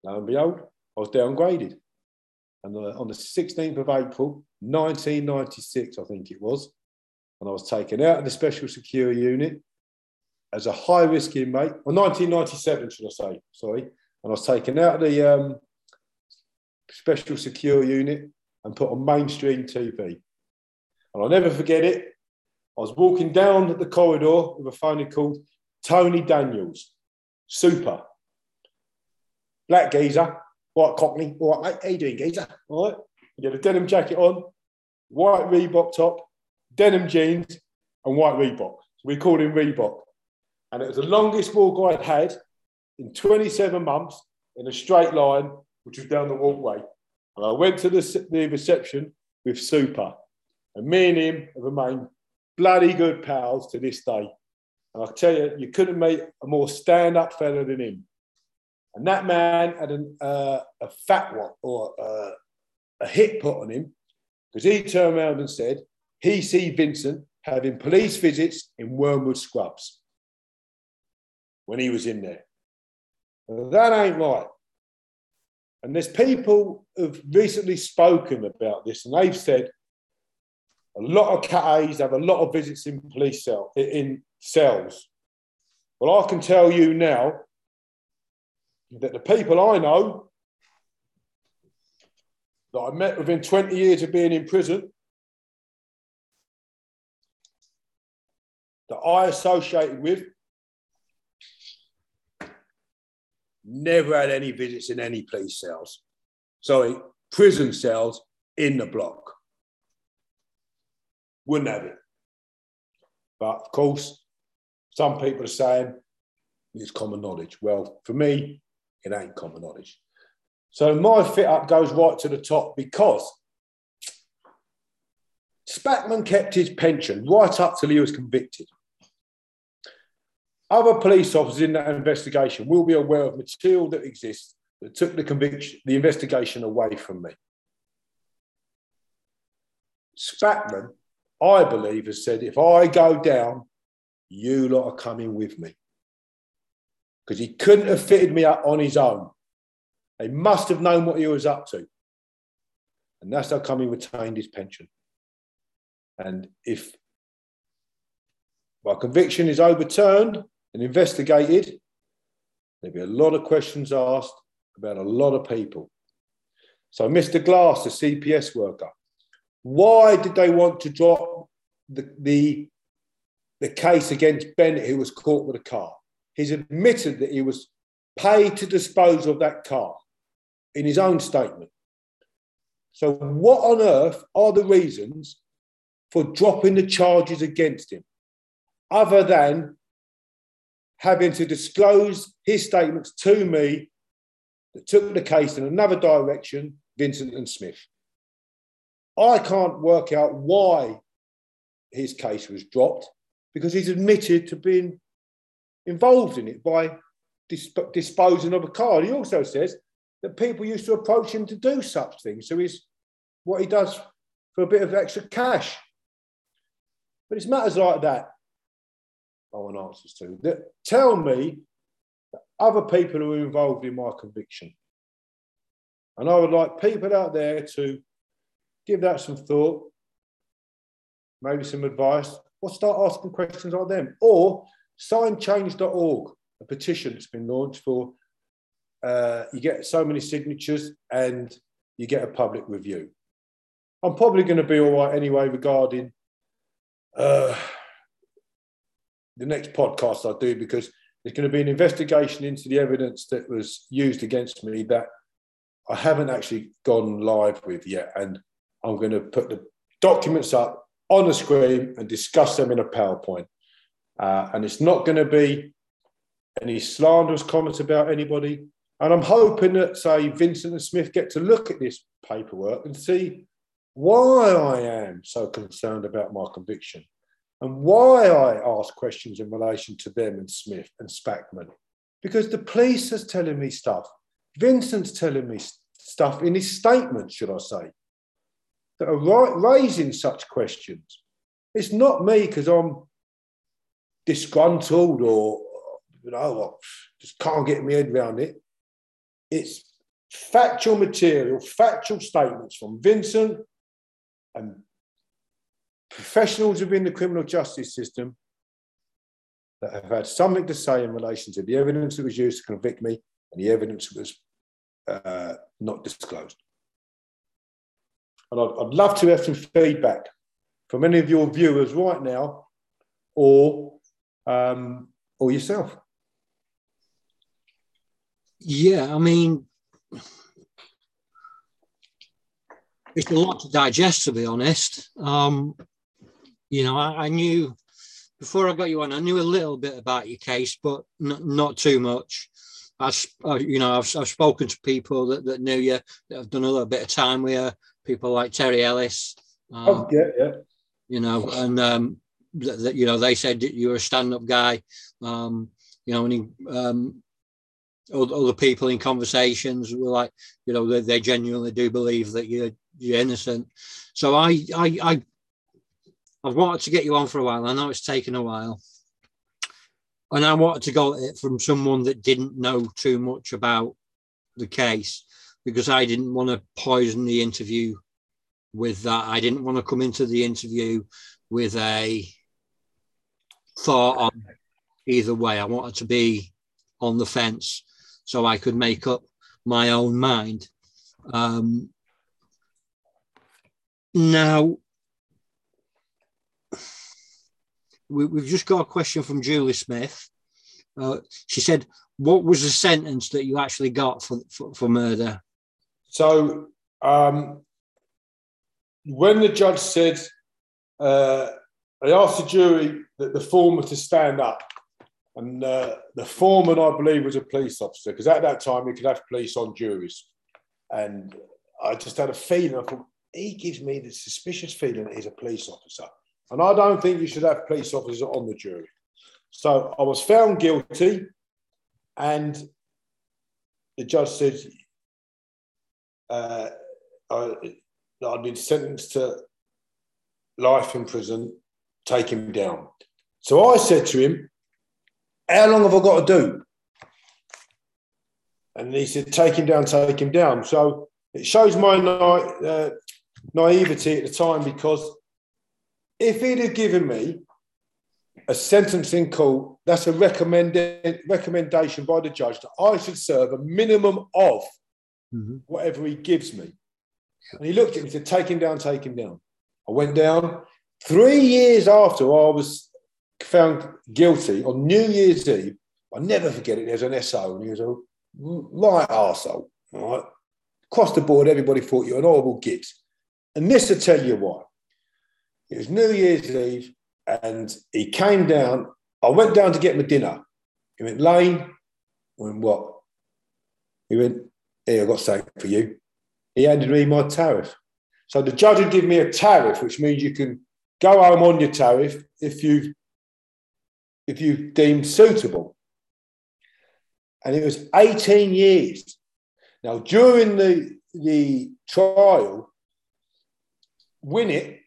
Lo and behold, I was downgraded. And uh, on the 16th of April, 1996, I think it was, and I was taken out of the special secure unit as a high risk inmate, or 1997, should I say, sorry. And I was taken out of the um, special secure unit and put on mainstream TV. And I'll never forget it. I was walking down the corridor with a phone called Tony Daniels, super. Black geezer, white cockney. All right, mate, how you doing, geezer? All right. You get a denim jacket on, white Reebok top, denim jeans, and white Reebok. So we called him Reebok. And it was the longest walk I'd had in 27 months in a straight line, which was down the walkway. And I went to the, the reception with Super. And me and him have remained bloody good pals to this day. And I tell you, you couldn't meet a more stand up fella than him. And that man had an, uh, a fat one or uh, a hit put on him because he turned around and said he see Vincent having police visits in Wormwood Scrubs when he was in there. That ain't right. And there's people who've recently spoken about this, and they've said a lot of cat have a lot of visits in police cell in cells. Well, I can tell you now that the people I know that I met within 20 years of being in prison that I associated with never had any visits in any police cells. Sorry, prison cells in the block. Wouldn't have it. But of course, some people are saying it's common knowledge. Well, for me, it ain't common knowledge. So my fit up goes right to the top because Spackman kept his pension right up till he was convicted. Other police officers in that investigation will be aware of material that exists that took the conviction, the investigation away from me. Spackman, I believe, has said, if I go down, you lot are coming with me. Because he couldn't have fitted me up on his own. They must have known what he was up to. And that's how come he retained his pension. And if my conviction is overturned and investigated, there'll be a lot of questions asked about a lot of people. So, Mr. Glass, the CPS worker, why did they want to drop the, the, the case against Bennett, who was caught with a car? He's admitted that he was paid to dispose of that car in his own statement. So, what on earth are the reasons for dropping the charges against him, other than having to disclose his statements to me that took the case in another direction, Vincent and Smith? I can't work out why his case was dropped because he's admitted to being involved in it by disp- disposing of a car. He also says that people used to approach him to do such things. So he's what he does for a bit of extra cash. But it's matters like that I want answers to. That tell me that other people who are involved in my conviction. And I would like people out there to give that some thought, maybe some advice, or start asking questions like them. Or signchange.org, a petition that's been launched for uh, you get so many signatures and you get a public review. I'm probably going to be all right anyway regarding uh, the next podcast I do because there's going to be an investigation into the evidence that was used against me that I haven't actually gone live with yet. And I'm going to put the documents up on the screen and discuss them in a PowerPoint. Uh, and it's not going to be any slanderous comments about anybody. And I'm hoping that, say, Vincent and Smith get to look at this paperwork and see why I am so concerned about my conviction and why I ask questions in relation to them and Smith and Spackman. Because the police is telling me stuff. Vincent's telling me stuff in his statement, should I say, that are raising such questions. It's not me because I'm disgruntled or, you know, just can't get my head around it. It's factual material, factual statements from Vincent and professionals within the criminal justice system that have had something to say in relation to the evidence that was used to convict me and the evidence that was uh, not disclosed. And I'd, I'd love to have some feedback from any of your viewers right now or, um, or yourself. Yeah, I mean, it's a lot to digest, to be honest. Um, you know, I, I, knew before I got you on, I knew a little bit about your case, but n- not too much. I, you know, I've, I've spoken to people that, that knew you, that have done a little bit of time with you, people like Terry Ellis. Um, oh, yeah, yeah. You know, and um, that, you know, they said you were a stand-up guy. Um, you know, and he, um, other people in conversations were like, you know, they, they genuinely do believe that you're you're innocent. So I, I, I, I've wanted to get you on for a while. I know it's taken a while, and I wanted to go it from someone that didn't know too much about the case because I didn't want to poison the interview with that. I didn't want to come into the interview with a thought on either way. I wanted to be on the fence so I could make up my own mind. Um, now, we, have just got a question from Julie Smith. Uh, she said, "What was the sentence that you actually got for for, for murder?" So, um, when the judge said, uh, asked the jury that the foreman to stand up, and uh, the foreman, I believe, was a police officer because at that time you could have police on juries, and I just had a feeling. I thought he gives me the suspicious feeling that he's a police officer, and I don't think you should have police officers on the jury. So I was found guilty, and the judge said uh, I, I'd been sentenced to life in prison. Take him down. So I said to him, how long have I got to do? And he said, Take him down, take him down. So it shows my na- uh, naivety at the time because if he'd have given me a sentencing call, that's a recommended recommendation by the judge that I should serve a minimum of mm-hmm. whatever he gives me. And he looked at me and said, Take him down, take him down. I went down. Three years after I was found guilty on New Year's Eve. I never forget it. There's an SO, and he was a right arsehole. Right? Across the board, everybody thought you were an horrible git. And this to tell you why. It was New Year's Eve, and he came down. I went down to get my dinner. He went, Lane. I went, what? He went, Here, I got something for you. He handed me my tariff. So the judge would give me a tariff, which means you can go home on your tariff if you've if you deemed suitable. And it was 18 years. Now, during the, the trial, Winnett,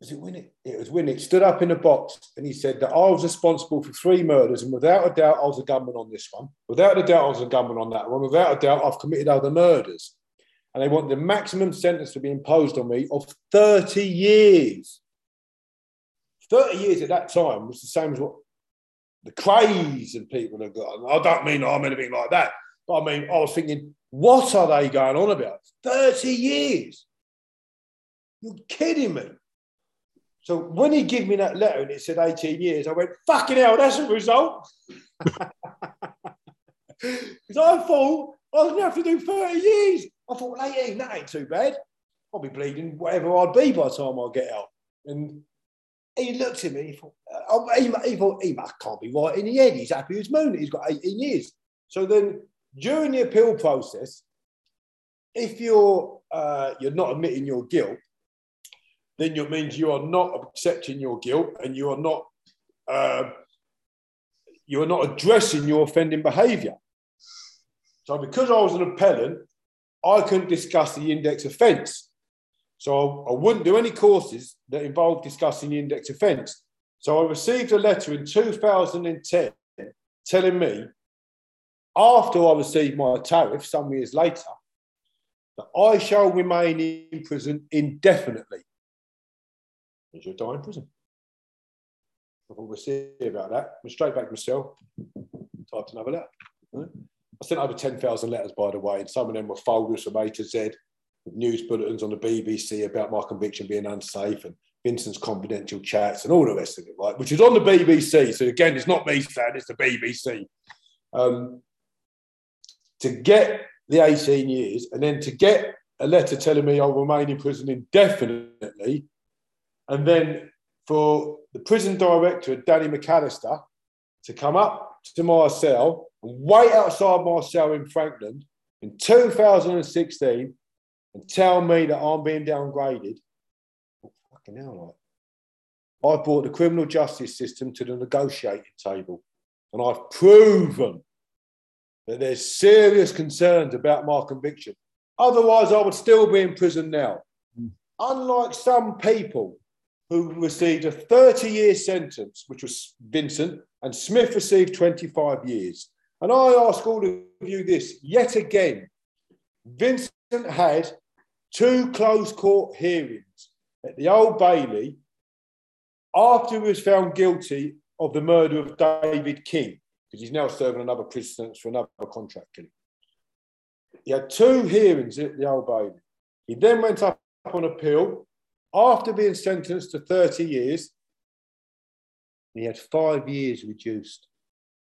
was it Winnett? It was Winnett, stood up in a box and he said that I was responsible for three murders. And without a doubt, I was a gunman on this one. Without a doubt, I was a gunman on that one. Without a doubt, I've committed other murders. And they want the maximum sentence to be imposed on me of 30 years. 30 years at that time was the same as what the Krays and people have got. I don't mean I'm anything like that, but I mean, I was thinking, what are they going on about? 30 years. You're kidding me. So when he gave me that letter and it said 18 years, I went, fucking hell, that's a result. Because I thought I was going to have to do 30 years. I thought, 18, that ain't too bad. I'll be bleeding whatever I'd be by the time I get out. And he looked at me, he thought, oh, he, he thought, he can't be right in the head. He's happy as moon. He's got 18 years. So then during the appeal process, if you're uh, you're not admitting your guilt, then it means you are not accepting your guilt and you are not uh, you are not addressing your offending behaviour. So because I was an appellant, I couldn't discuss the index offence. So I wouldn't do any courses that involved discussing the index offence. So I received a letter in 2010 telling me, after I received my tariff some years later, that I shall remain in prison indefinitely. Because you'll die in prison. I thought we'll see about that. Went straight back to myself, typed another letter. I sent over 10,000 letters, by the way, and some of them were folders from A to Z with news bulletins on the BBC about my conviction being unsafe and Vincent's confidential chats and all the rest of it, right? Which is on the BBC. So again, it's not me saying it's the BBC. Um, to get the 18 years and then to get a letter telling me I'll remain in prison indefinitely, and then for the prison director, Danny McAllister, to come up to my cell and wait outside my cell in Frankland in 2016 and tell me that I'm being downgraded, oh, fucking hell, I brought the criminal justice system to the negotiating table and I've proven that there's serious concerns about my conviction. Otherwise, I would still be in prison now. Mm. Unlike some people who received a 30 year sentence, which was Vincent, and Smith received 25 years. And I ask all of you this yet again Vincent had two closed court hearings at the Old Bailey after he was found guilty of the murder of David King, because he's now serving another prison sentence for another contract killing. He had two hearings at the Old Bailey. He then went up on appeal after being sentenced to 30 years. He had five years reduced,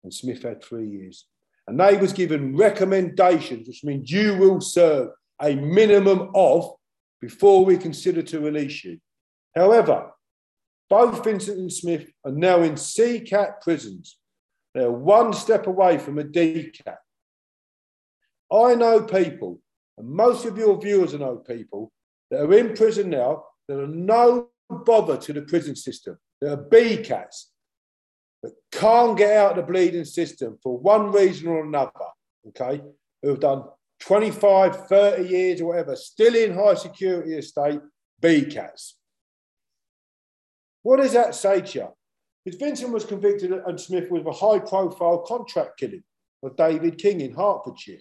and Smith had three years. And they was given recommendations, which means you will serve a minimum of before we consider to release you. However, both Vincent and Smith are now in CCAT prisons. They're one step away from a DCAT. I know people, and most of your viewers know people, that are in prison now that are no bother to the prison system. They are B cats, that can't get out of the bleeding system for one reason or another, okay, who have done 25, 30 years or whatever, still in high security estate, B cats. What does that say to you? Because Vincent was convicted and Smith was a high profile contract killing of David King in Hertfordshire.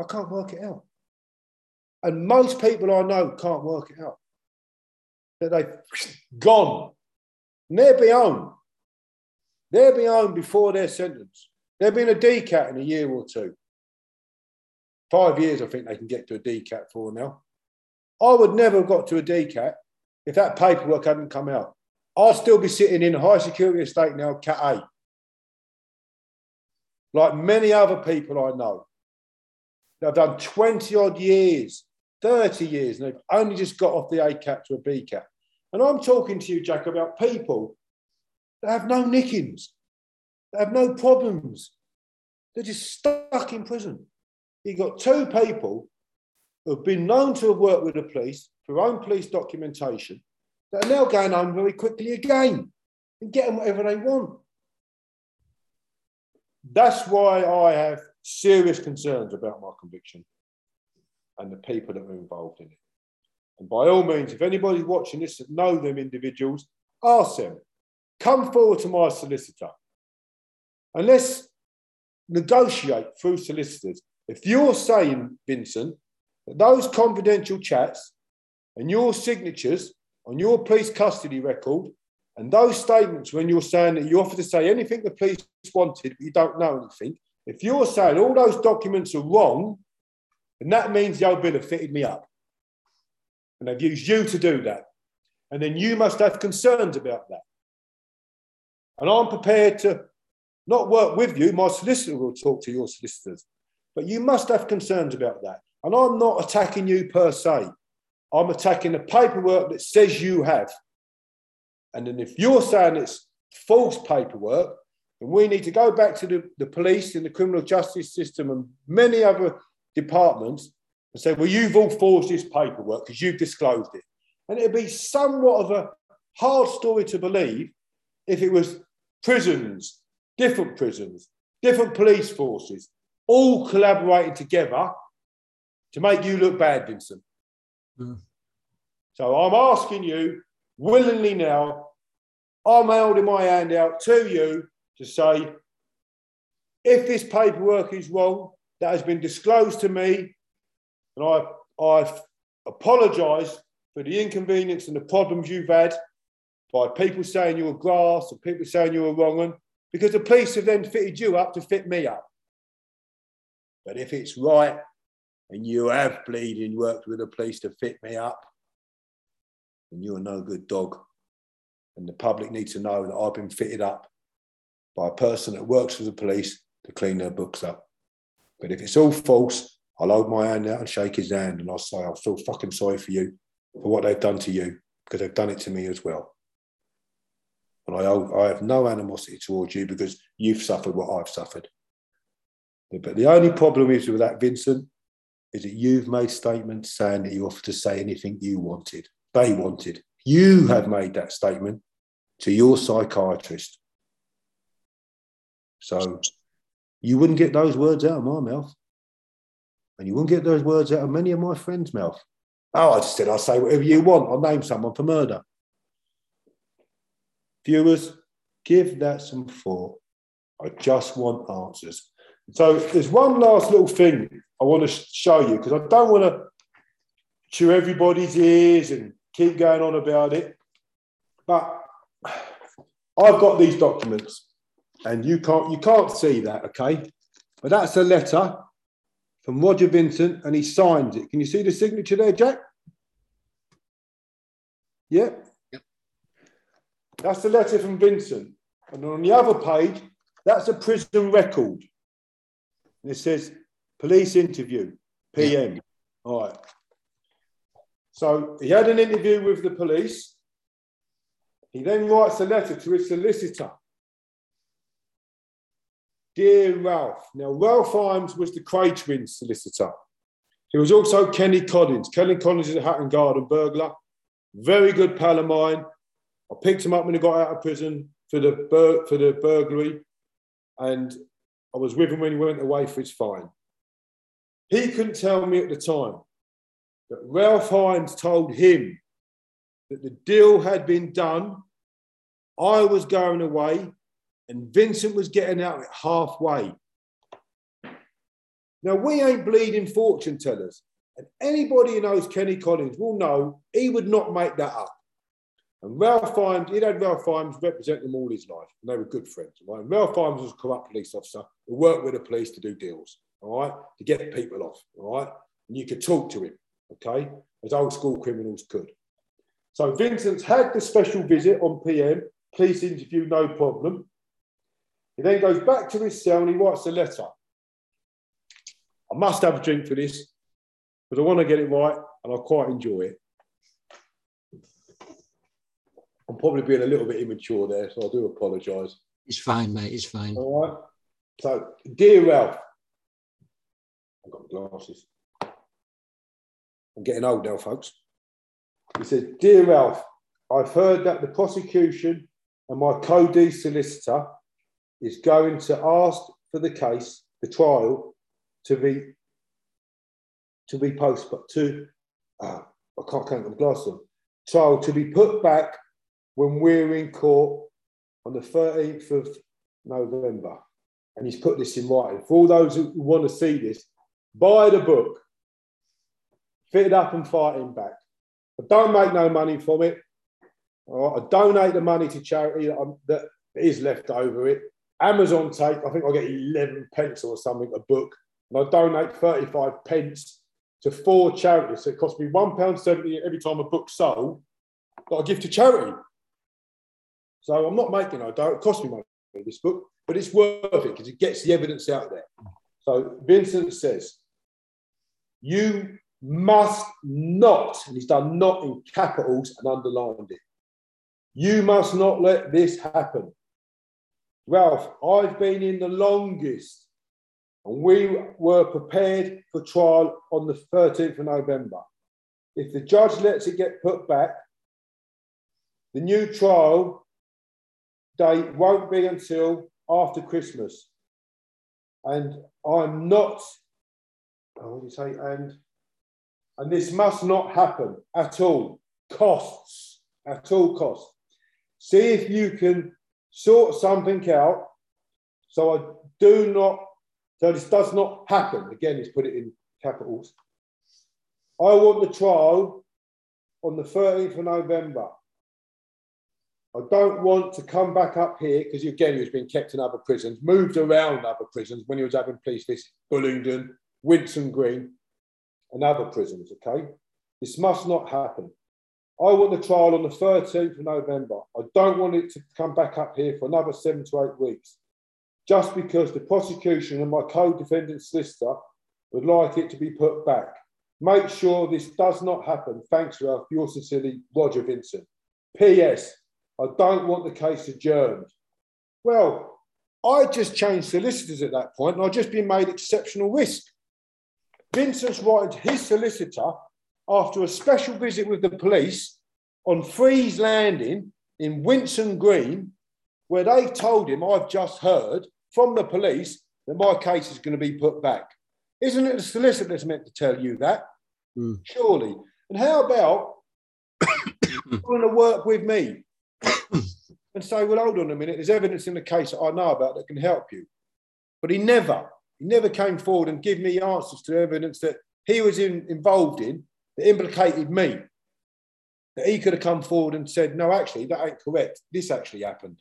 I can't work it out. And most people I know can't work it out. That they've gone. And they're beyond. They're beyond before their sentence. They've been a DCAT in a year or two. Five years, I think they can get to a DCAT for now. I would never have got to a DCAT if that paperwork hadn't come out. I'd still be sitting in a high security estate now, Cat A. Like many other people I know. They've done 20 odd years, 30 years, and they've only just got off the A cap to a B cap. And I'm talking to you, Jack, about people that have no nickings. They have no problems. They're just stuck in prison. You've got two people who have been known to have worked with the police for own police documentation that are now going home very quickly again and getting whatever they want. That's why I have serious concerns about my conviction and the people that were involved in it. And by all means, if anybody's watching this that know them individuals, ask them. Come forward to my solicitor and let's negotiate through solicitors. If you're saying, Vincent, that those confidential chats and your signatures on your police custody record and those statements when you're saying that you offer to say anything the police wanted, but you don't know anything, if you're saying all those documents are wrong, then that means the old bill have fitted me up. And they've used you to do that. And then you must have concerns about that. And I'm prepared to not work with you, my solicitor will talk to your solicitors. But you must have concerns about that. And I'm not attacking you per se. I'm attacking the paperwork that says you have. And then if you're saying it's false paperwork, then we need to go back to the, the police and the criminal justice system and many other departments and say, well, you've all forged this paperwork because you've disclosed it. And it'd be somewhat of a hard story to believe if it was prisons, different prisons, different police forces, all collaborating together to make you look bad, Vincent. Mm. So I'm asking you willingly now, I'm holding my hand out to you to say, if this paperwork is wrong, that has been disclosed to me, and I, I've apologised for the inconvenience and the problems you've had by people saying you were grass and people saying you were wrong, because the police have then fitted you up to fit me up. But if it's right and you have bleeding worked with the police to fit me up, then you're no good dog. And the public need to know that I've been fitted up by a person that works for the police to clean their books up. But if it's all false, I'll hold my hand out and shake his hand and I'll say, I feel fucking sorry for you for what they've done to you because they've done it to me as well. And I, I have no animosity towards you because you've suffered what I've suffered. But the only problem is with that, Vincent, is that you've made statements saying that you offered to say anything you wanted, they wanted. You have made that statement to your psychiatrist. So you wouldn't get those words out of my mouth. And you wouldn't get those words out of many of my friends' mouth. Oh, I just said I'll say whatever you want. I'll name someone for murder. Viewers, give that some thought. I just want answers. So there's one last little thing I want to show you because I don't want to chew everybody's ears and keep going on about it. But I've got these documents, and you can't you can't see that, okay? But that's a letter from Roger Vincent, and he signed it. Can you see the signature there, Jack? Yeah. Yep. That's the letter from Vincent. And on the other page, that's a prison record. And it says police interview, PM. All right. So he had an interview with the police. He then writes a letter to his solicitor. Dear Ralph. Now, Ralph Haeems was the Kray twins solicitor. He was also Kenny Collins. Kenny Collins is a Hatton Garden burglar. Very good pal of mine. I picked him up when he got out of prison for the, bur- for the burglary. And I was with him when he went away for his fine. He couldn't tell me at the time that Ralph Hines told him that the deal had been done. I was going away and Vincent was getting out at halfway. Now, we ain't bleeding fortune tellers. And anybody who knows Kenny Collins will know he would not make that up. And Ralph Haeems, he'd had Ralph Haeems represent them all his life, and they were good friends. Right? And Ralph Haeems was a corrupt police officer who worked with the police to do deals, all right, to get people off, all right. And you could talk to him, okay, as old school criminals could. So Vincent's had the special visit on PM, police interview, no problem. He then goes back to his cell and he writes a letter. I must have a drink for this because I want to get it right and I quite enjoy it. I'm probably being a little bit immature there, so I do apologise. It's fine, mate. It's fine. All right. So, dear Ralph, I've got glasses. I'm getting old now, folks. He says, Dear Ralph, I've heard that the prosecution and my co solicitor is going to ask for the case, the trial, to be to be postponed to uh, I can't count the glasses on. Trial to be put back when we're in court on the 13th of November. And he's put this in writing. For all those who want to see this, buy the book, fitted up and fighting back. I don't make no money from it. I donate the money to charity that, that is left over it. Amazon take, I think I get 11 pence or something a book, and I donate 35 pence to four charities. So it costs me £1.70 every time a book sold that I give to charity. So I'm not making, I don't, it cost me money this book, but it's worth it because it gets the evidence out there. So Vincent says, You must not, and he's done not in capitals and underlined it. You must not let this happen. Ralph, I've been in the longest, and we were prepared for trial on the 13th of November. If the judge lets it get put back, the new trial date won't be until after Christmas. And I'm not, what do you say? And and this must not happen at all. Costs, at all costs. See if you can sort something out so I do not, so this does not happen. Again, he's put it in capitals. I want the trial on the 13th of November. I don't want to come back up here because again, he was being kept in other prisons, moved around other prisons when he was having police visits, Bullingdon, Winson Green, and other prisons. Okay, this must not happen. I want the trial on the 13th of November. I don't want it to come back up here for another seven to eight weeks, just because the prosecution and my co-defendant solicitor would like it to be put back. Make sure this does not happen. Thanks, Ralph. Yours sincerely, Roger Vincent. P.S. I don't want the case adjourned. Well, I just changed solicitors at that point and I've just been made exceptional risk. Vincent's writing to his solicitor after a special visit with the police on Freeze Landing in Winson Green, where they told him, I've just heard from the police that my case is going to be put back. Isn't it the solicitor that's meant to tell you that? Mm. Surely. And how about going to work with me and say, well, hold on a minute, there's evidence in the case that I know about that can help you. But he never, he never came forward and give me answers to evidence that he was in, involved in that implicated me. That he could have come forward and said, no, actually, that ain't correct. This actually happened.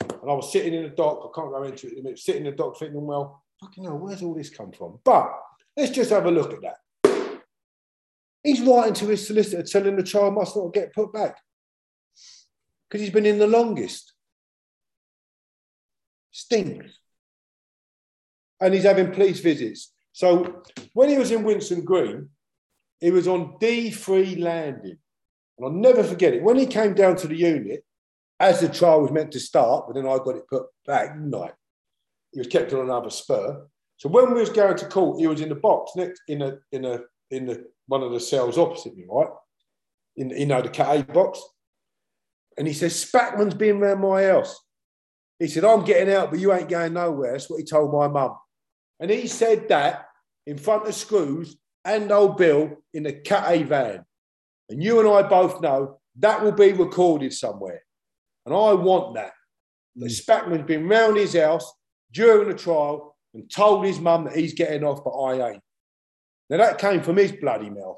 And I was sitting in the dock, I can't go into it in minute, sitting in the dock thinking, well, fucking hell, where's all this come from? But let's just have a look at that. He's writing to his solicitor telling the child must not get put back because he's been in the longest. Stinks. And he's having police visits. So when he was in Winson Green, he was on D3 landing. And I'll never forget it. When he came down to the unit, as the trial was meant to start, but then I got it put back, night. He was kept on another spur. So when we was going to court, he was in the box next in a in a in the one of the cells opposite me, right? In you know the Cat box. And he says, Spackman's been around my house. He said, I'm getting out, but you ain't going nowhere. That's what he told my mum. And he said that in front of Screws and old Bill in the Cat A van. And you and I both know that will be recorded somewhere. And I want that. Mm. That Spackman's been round his house during the trial and told his mum that he's getting off, but I ain't. Now that came from his bloody mouth.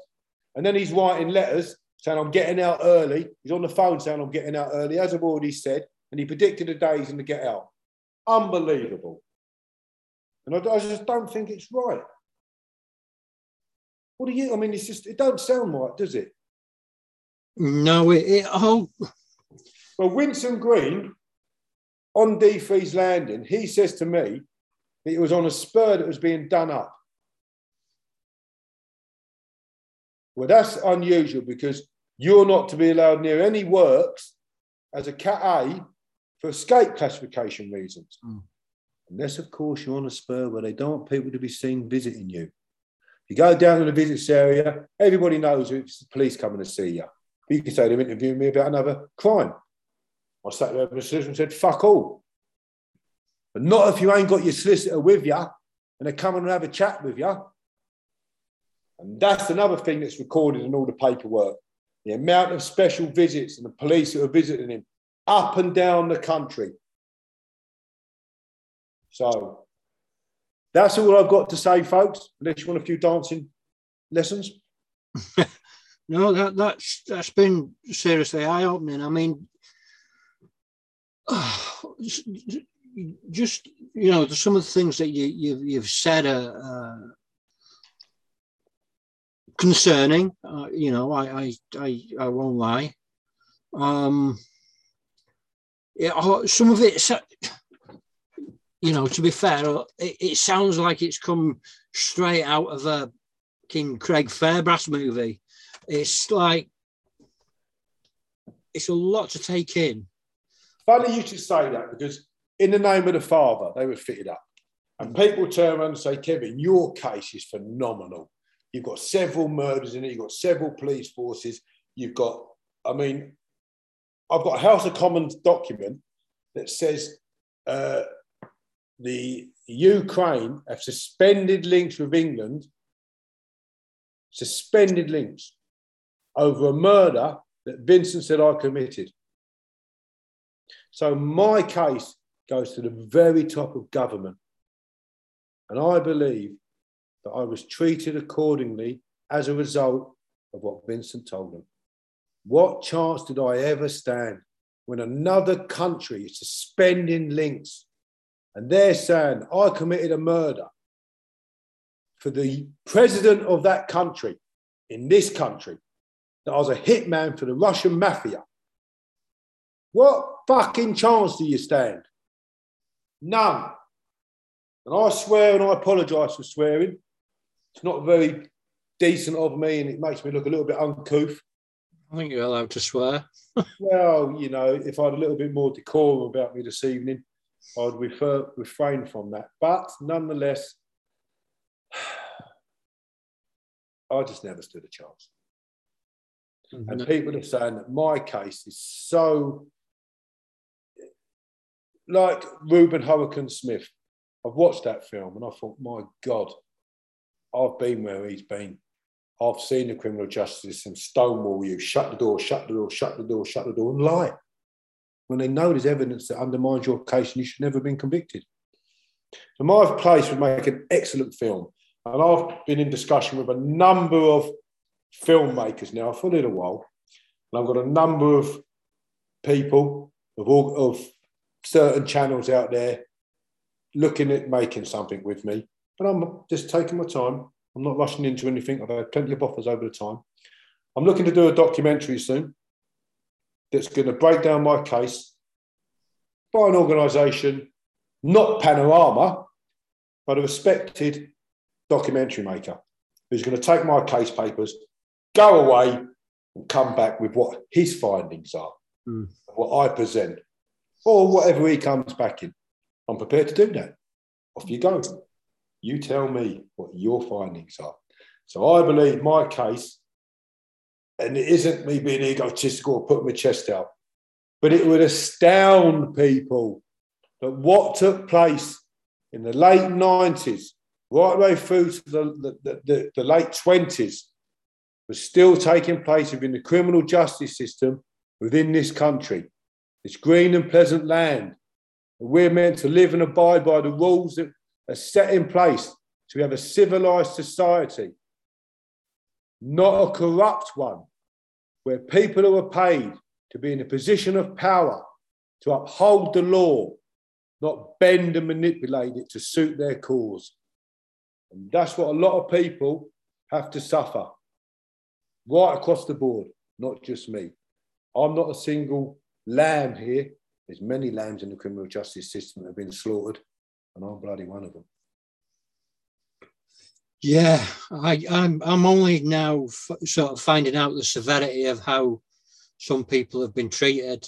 And then he's writing letters saying, I'm getting out early. He's on the phone saying, I'm getting out early, as I've already said. And he predicted the day he's going to get out. Unbelievable. And I, I just don't think it's right. What do you, I mean, it's just, it don't sound right, does it? No, it, it oh. Well, Winson Green on D3's landing, he says to me that it was on a spur that was being done up. Well, that's unusual because you're not to be allowed near any works as a Cat A for escape classification reasons. Mm. Unless, of course, you're on a spur where they don't want people to be seen visiting you. You go down to the visits area, everybody knows it's the police coming to see you. You can say they're interviewing me about another crime. I sat there with my solicitor and said, fuck all. But not if you ain't got your solicitor with you and they're coming and have a chat with you. And that's another thing that's recorded in all the paperwork the amount of special visits and the police who are visiting him up and down the country. So that's all I've got to say, folks. Unless you want a few dancing lessons. no, that, that's that's been seriously eye opening. I mean, just you know, some of the things that you you've, you've said are. Uh, concerning. Uh, you know, I, I, I, I won't lie. Um, yeah, some of it, you know, to be fair, it, it sounds like it's come straight out of a King Craig Fairbrass movie. It's like it's a lot to take in. Funny you should say that because in the name of the Father, they were fitted up. And people turn around and say, Kevin, your case is phenomenal. You've got several murders in it, you've got several police forces, you've got, I mean, I've got a House of Commons document that says uh, the Ukraine have suspended links with England, suspended links over a murder that Vincent said I committed. So my case goes to the very top of government. And I believe that I was treated accordingly as a result of what Vincent told them. What chance did I ever stand when another country is suspending links and they're saying, I committed a murder for the president of that country in this country, that I was a hitman for the Russian mafia? What fucking chance do you stand? None. And I swear and I apologise for swearing. It's not very decent of me and it makes me look a little bit uncouth. I think you're allowed to swear. well, you know, if I had a little bit more decorum about me this evening, I'd refer, refrain from that. But nonetheless, I just never stood a chance. Mm-hmm. And people are saying that my case is so like Rubin Hurricane Smith. I've watched that film and I thought, my God, I've been where he's been. I've seen the criminal justice system stonewall you, shut the door, shut the door, shut the door, shut the door, and lie. When they know there's evidence that undermines your case and you should never have been convicted. So my place would make an excellent film. And I've been in discussion with a number of filmmakers now for a little while. And I've got a number of people of, all, of certain channels out there looking at making something with me. But I'm just taking my time. I'm not rushing into anything. I've had plenty of offers over the time. I'm looking to do a documentary soon that's going to break down my case by an organisation, not Panorama, but a respected documentary maker who's going to take my case papers, go away, and come back with what his findings are, mm. what I present, or whatever he comes back in. I'm prepared to do that. Off you go. You tell me what your findings are. So I believe my case, and it isn't me being egotistical or putting my chest out, but it would astound people that what took place in the late 90s, right way through to the, the, the, the late 20s, was still taking place within the criminal justice system within this country, this green and pleasant land. We're meant to live and abide by the rules that are set in place we have a civilized society, not a corrupt one, where people who are paid to be in a position of power to uphold the law, not bend and manipulate it to suit their cause. And that's what a lot of people have to suffer right across the board, not just me. I'm not a single lamb here. There's many lambs in the criminal justice system that have been slaughtered, and I'm bloody one of them. Yeah, I, I'm I'm only now f- sort of finding out the severity of how some people have been treated.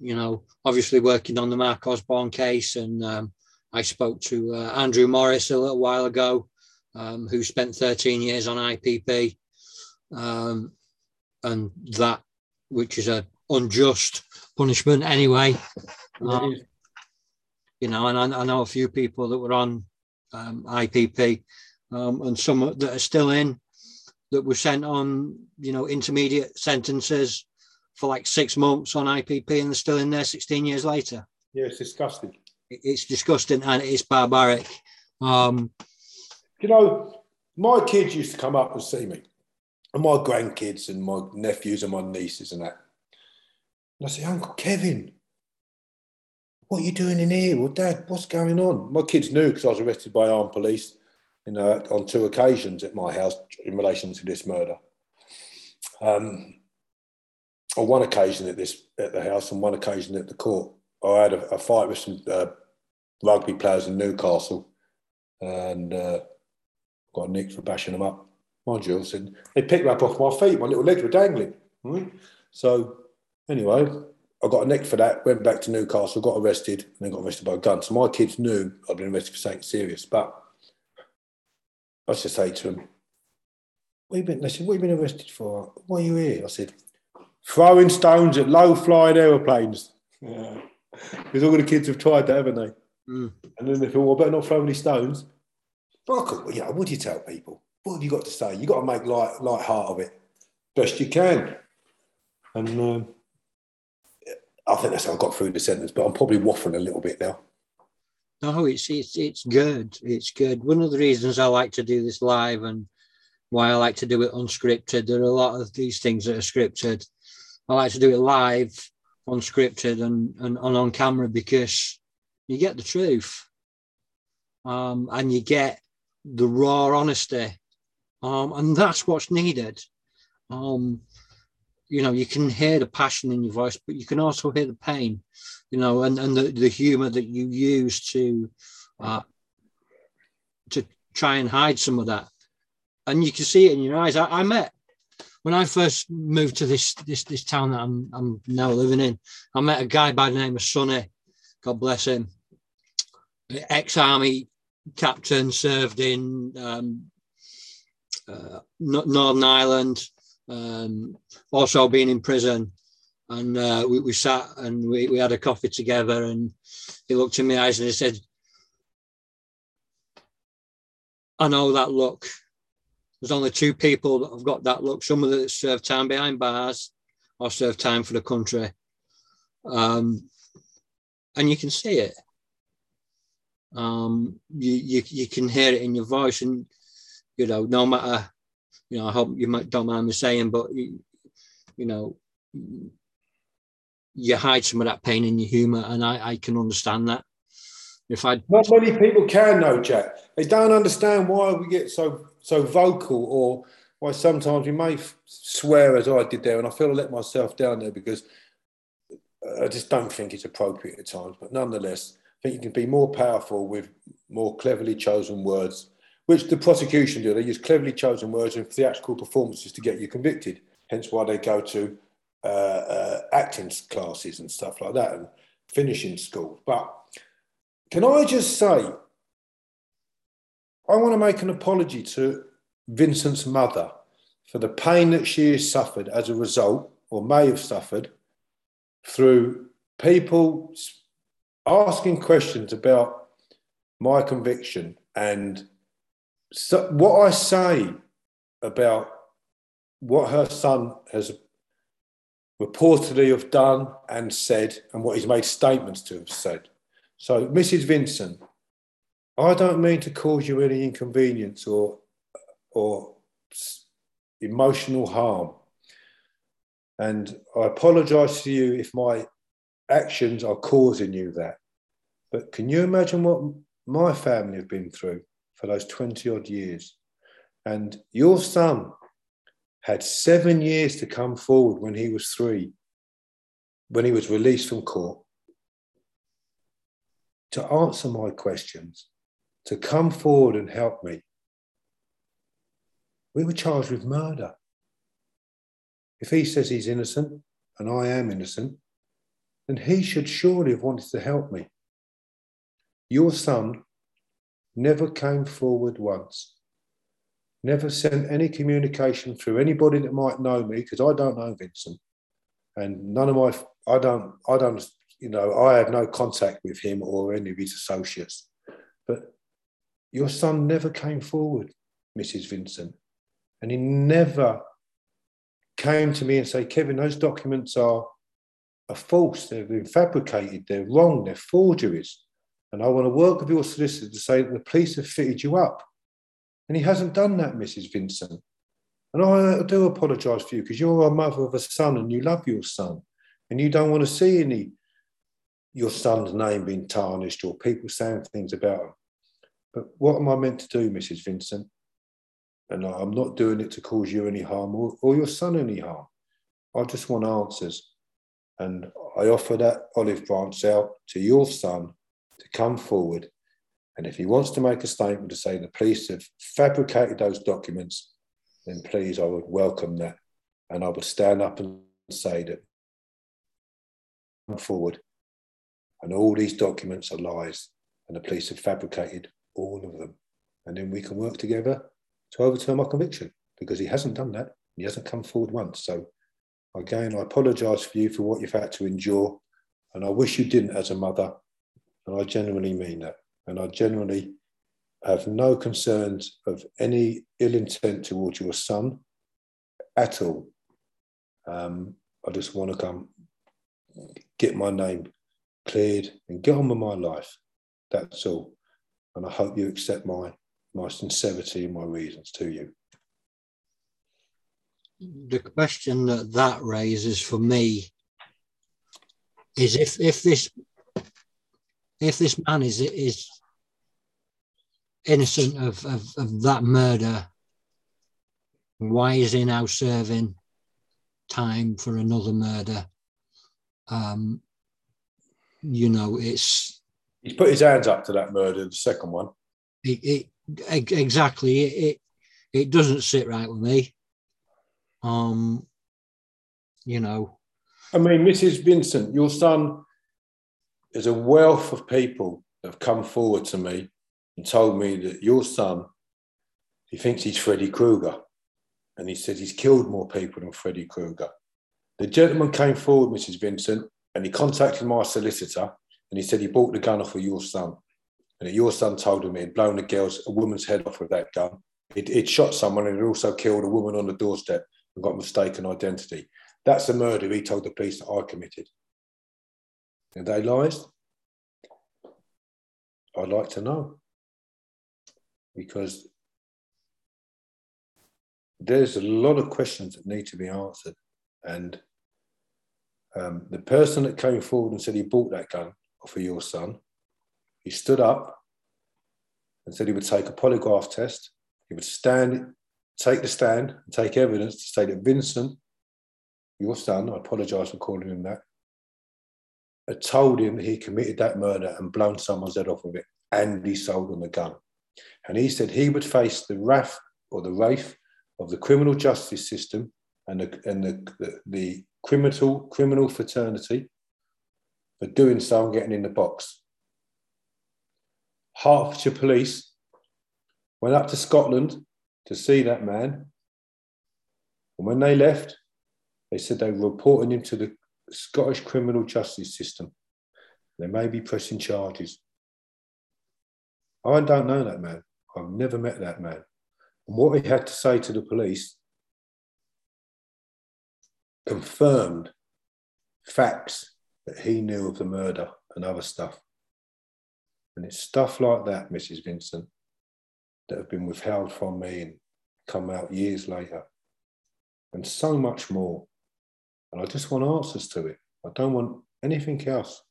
You know, obviously working on the Mark Osborne case, and um, I spoke to uh, Andrew Morris a little while ago, um, who spent 13 years on IPP, um, and that, which is a unjust punishment anyway. Um, you know, and I, I, know a few people that were on um, IPP um, and some that are still in that were sent on, you know, intermediate sentences for like six months on IPP and they're still in there 16 years later. Yeah, it's disgusting. It's disgusting and it's barbaric. Um, you know, my kids used to come up and see me, and my grandkids and my nephews and my nieces and that. And I say, Uncle Kevin, what are you doing in here? Well, Dad, what's going on? My kids knew because I was arrested by armed police you know, on two occasions at my house in relation to this murder. Um, on one occasion at this at the house, and one occasion at the court, I had a, a fight with some uh, rugby players in Newcastle, and uh, got nicked for bashing them up. Mind you, said they picked me up off my feet. My little legs were dangling. Right? So anyway, I got a nick for that. Went back to Newcastle, got arrested, and then got arrested by a gun. So my kids knew I'd been arrested for something serious. But I just say to him, "What you been?" They said, "What have you been arrested for? Why are you here?" I said, "Throwing stones at low-flying aeroplanes. Yeah. Because all the kids have tried that, haven't they? Mm. And then they thought, well, I better not throw any stones. But I could, you know, what do you tell people? What have you got to say? You've got to make light, light heart of it best you can. And um, I think that's how I got through the sentence, but I'm probably waffling a little bit now. No, it's it's it's good. It's good. One of the reasons I like to do this live and why I like to do it unscripted. There are a lot of these things that are scripted. I like to do it live, unscripted, and and, and on camera because you get the truth, um, and you get the raw honesty, um, and that's what's needed. Um, you know, you can hear the passion in your voice, but you can also hear the pain, you know, and, and the, the humor that you use to uh, to try and hide some of that. And you can see it in your eyes. I, I met when I first moved to this this this town that I'm I'm now living in. I met a guy by the name of Sonny. God bless him. Ex-army captain, served in um, uh, Northern Ireland, um, also being in prison. And uh, we, we, sat and we, we had a coffee together. And he looked in my eyes and he said, I know that look. There's only two people that have got that look. Some of that served time behind bars or served time for the country. Um, and you can see it. Um, you, you you can hear it in your voice, and you know, no matter you know, I hope you might don't mind me saying, but you, you know, you hide some of that pain in your humour, and I, I can understand that. If I not many people can know, Jack. They don't understand why we get so so vocal, or why sometimes we may swear as I did there, and I feel I let myself down there because I just don't think it's appropriate at times. But nonetheless, I think you can be more powerful with more cleverly chosen words which the prosecution do. They use cleverly chosen words and theatrical performances to get you convicted. Hence why they go to uh, uh, acting classes and stuff like that and finishing school. But can I just say, I want to make an apology to Vincent's mother for the pain that she has suffered as a result, or may have suffered, through people asking questions about my conviction and so what I say about what her son has reportedly have done and said, and what he's made statements to have said. So, Mrs. Vincent, I don't mean to cause you any inconvenience or or emotional harm. And I apologize to you if my actions are causing you that. But can you imagine what my family have been through? For those 20 odd years. And your son had seven years to come forward when he was three, when he was released from court, to answer my questions, to come forward and help me. We were charged with murder. If he says he's innocent and I am innocent, then he should surely have wanted to help me. Your son never came forward once. Never sent any communication through anybody that might know me, because I don't know Vincent. And none of my, I don't, I don't, you know, I have no contact with him or any of his associates. But your son never came forward, Mrs. Vincent. And he never came to me and say, Kevin, those documents are, are false. They've been fabricated. They're wrong. They're forgeries. And I want to work with your solicitor to say that the police have fitted you up. And he hasn't done that, Mrs. Vincent. And I do apologise for you because you're a mother of a son and you love your son. And you don't want to see any your son's name being tarnished or people saying things about him. But what am I meant to do, Mrs. Vincent? And I'm not doing it to cause you any harm or, or your son any harm. I just want answers. And I offer that olive branch out to your son to come forward. And if he wants to make a statement to say the police have fabricated those documents, then please, I would welcome that. And I would stand up and say that come forward and all these documents are lies and the police have fabricated all of them. And then we can work together to overturn my conviction because he hasn't done that. He hasn't come forward once. So again, I apologise for you for what you've had to endure. And I wish you didn't as a mother. And I genuinely mean that. And I genuinely have no concerns of any ill intent towards your son at all. Um, I just want to come get my name cleared and get on with my life. That's all. And I hope you accept my my sincerity and my reasons to you. The question that that raises for me is if if this if this man is is innocent of, of, of that murder, why is he now serving time for another murder? Um, you know, it's he's put his hands up to that murder, the second one. It, it exactly it, it, it doesn't sit right with me. Um, you know. I mean, Mrs. Vincent, your son is a wealth of people that have come forward to me and told me that your son, he thinks he's Freddy Krueger. And he says he's killed more people than Freddy Krueger. The gentleman came forward, Mrs. Vincent, and he contacted my solicitor and he said he bought the gun off of your son. And your son told him he'd blown a girl's, a woman's head off with that gun. It, it shot someone and it also killed a woman on the doorstep and got mistaken identity. That's the murder he told the police that I committed. Are they lies? I'd like to know. Because there's a lot of questions that need to be answered. And um, the person that came forward and said he bought that gun for your son, he stood up and said he would take a polygraph test. He would stand, take the stand, and take evidence to say that Vincent, your son, I apologise for calling him that, had told him he committed that murder and blown someone's head off with it, and he sold him the gun. And he said he would face the wrath or the wraith of the criminal justice system and the, and the, the, the criminal, criminal fraternity for doing so and getting in the box. Hertfordshire Police went up to Scotland to see that man. And when they left, they said they were reporting him to the Scottish criminal justice system. They may be pressing charges. I don't know that man. I've never met that man. And what he had to say to the police confirmed facts that he knew of the murder and other stuff. And it's stuff like that, Mrs. Vincent, that have been withheld from me and come out years later. And so much more. And I just want answers to it. I don't want anything else.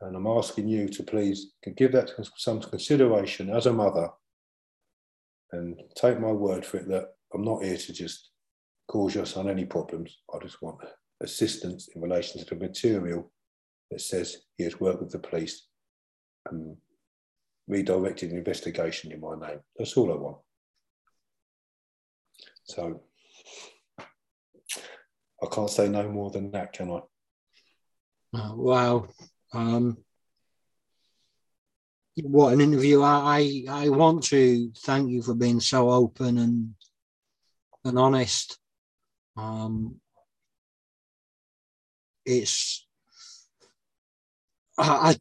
And I'm asking you to please give that some consideration as a mother and take my word for it that I'm not here to just cause your son any problems. I just want assistance in relation to the material that says he has worked with the police and redirected an investigation in my name. That's all I want. So I can't say no more than that, can I? Oh, wow. Um, what an interview. I, I want to thank you for being so open and and honest. Um, it's I,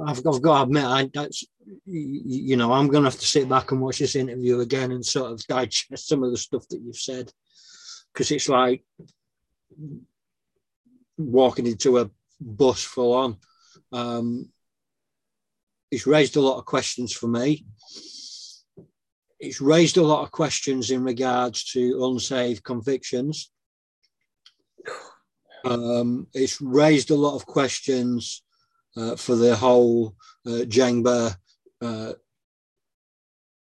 I have got to admit, I that's you know I'm going to have to sit back and watch this interview again and sort of digest some of the stuff that you've said because it's like walking into a bus full on. Um, it's raised a lot of questions for me. It's raised a lot of questions in regards to unsaved convictions. Um, it's raised a lot of questions uh, for the whole uh, JENGbA uh,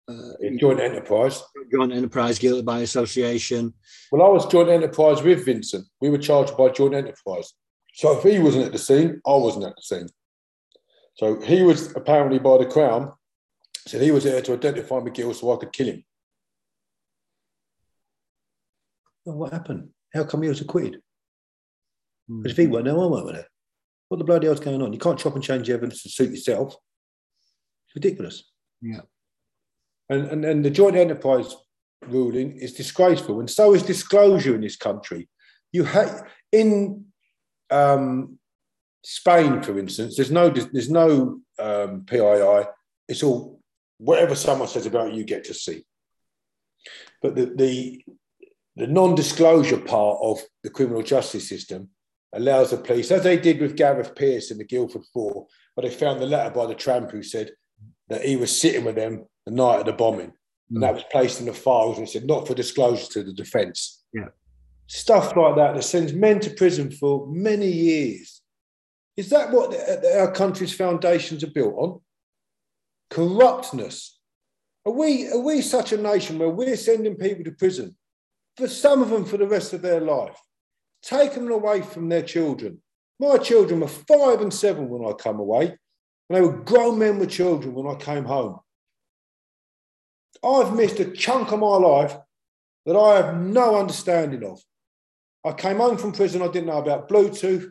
uh, joint enterprise. Joint enterprise, guilty by association. Well, I was joint enterprise with Vincent. We were charged by joint enterprise. So if he wasn't at the scene, I wasn't at the scene. So he was apparently by the Crown, said he was there to identify Magill so I could kill him. Well, what happened? How come he was acquitted? Because if he hmm. weren't there, I weren't there. What the bloody hell's going on? You can't chop and change evidence to suit yourself. It's ridiculous. Yeah. And, and, and the joint enterprise ruling is disgraceful, and so is disclosure in this country. You have in um, Spain, for instance, there's no there's no um, PII. It's all whatever someone says about you, get to see. But the the, the non-disclosure part of the criminal justice system allows the police, as they did with Gareth Peirce in the Guildford Four, where they found the letter by the tramp who said that he was sitting with them the night of the bombing. And that was placed in the files and said, not for disclosure to the defence. Yeah. Stuff like that that sends men to prison for many years. Is that what our country's foundations are built on? Corruptness. Are we, are we such a nation where we're sending people to prison, for some of them for the rest of their life, taking them away from their children? My children were five and seven when I come away, and they were grown men with children when I came home. I've missed a chunk of my life that I have no understanding of. I came home from prison, I didn't know about Bluetooth,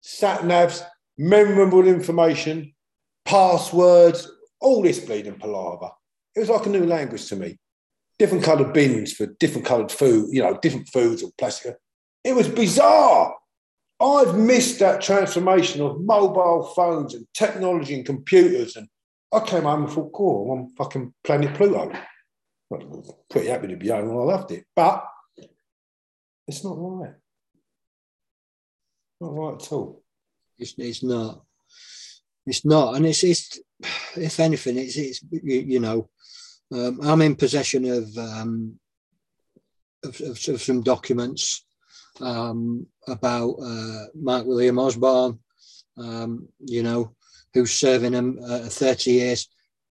sat navs, memorable information, passwords, all this bleeding palaver. It was like a new language to me. Different coloured bins for different coloured food, you know, different foods or plastic. It was bizarre. I've missed that transformation of mobile phones and technology and computers and I came home and thought, cool, I'm on fucking planet Pluto. Was pretty happy to be home and I loved it. But it's not right. Not right at all. It's, it's not. It's not. And it's, it's if anything, it's, it's you, you know, um, I'm in possession of, um, of, of, of some documents um, about uh, Mark William Osborne, um, you know, who's serving a, uh, 30 years,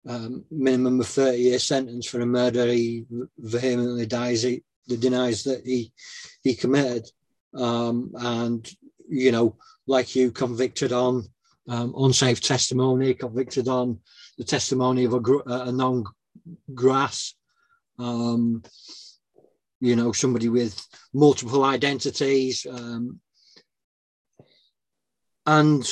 um, minimum of 30 year sentence for a murder he vehemently dies, he, denies that he he committed. Um, and, you know, like you convicted on um, unsafe testimony, convicted on the testimony of a, a non grass, um, you know, somebody with multiple identities. Um, and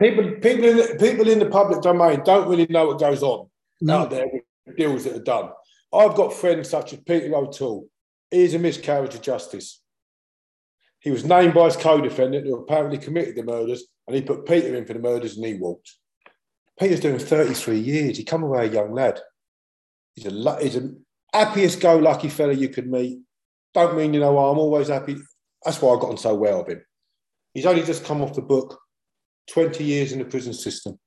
people people in the, people in the public domain don't really know what goes on no. out there with deals that are done. I've got friends such as Peter O'Toole. He's a miscarriage of justice. He was named by his co-defendant who apparently committed the murders, and he put Peter in for the murders, and he walked. Peter's doing 33 years. He come away a young lad. He's a he's a happiest go lucky fella you could meet. Don't mean you know I'm always happy. That's why I got on so well with him. He's only just come off the book 20 years in the prison system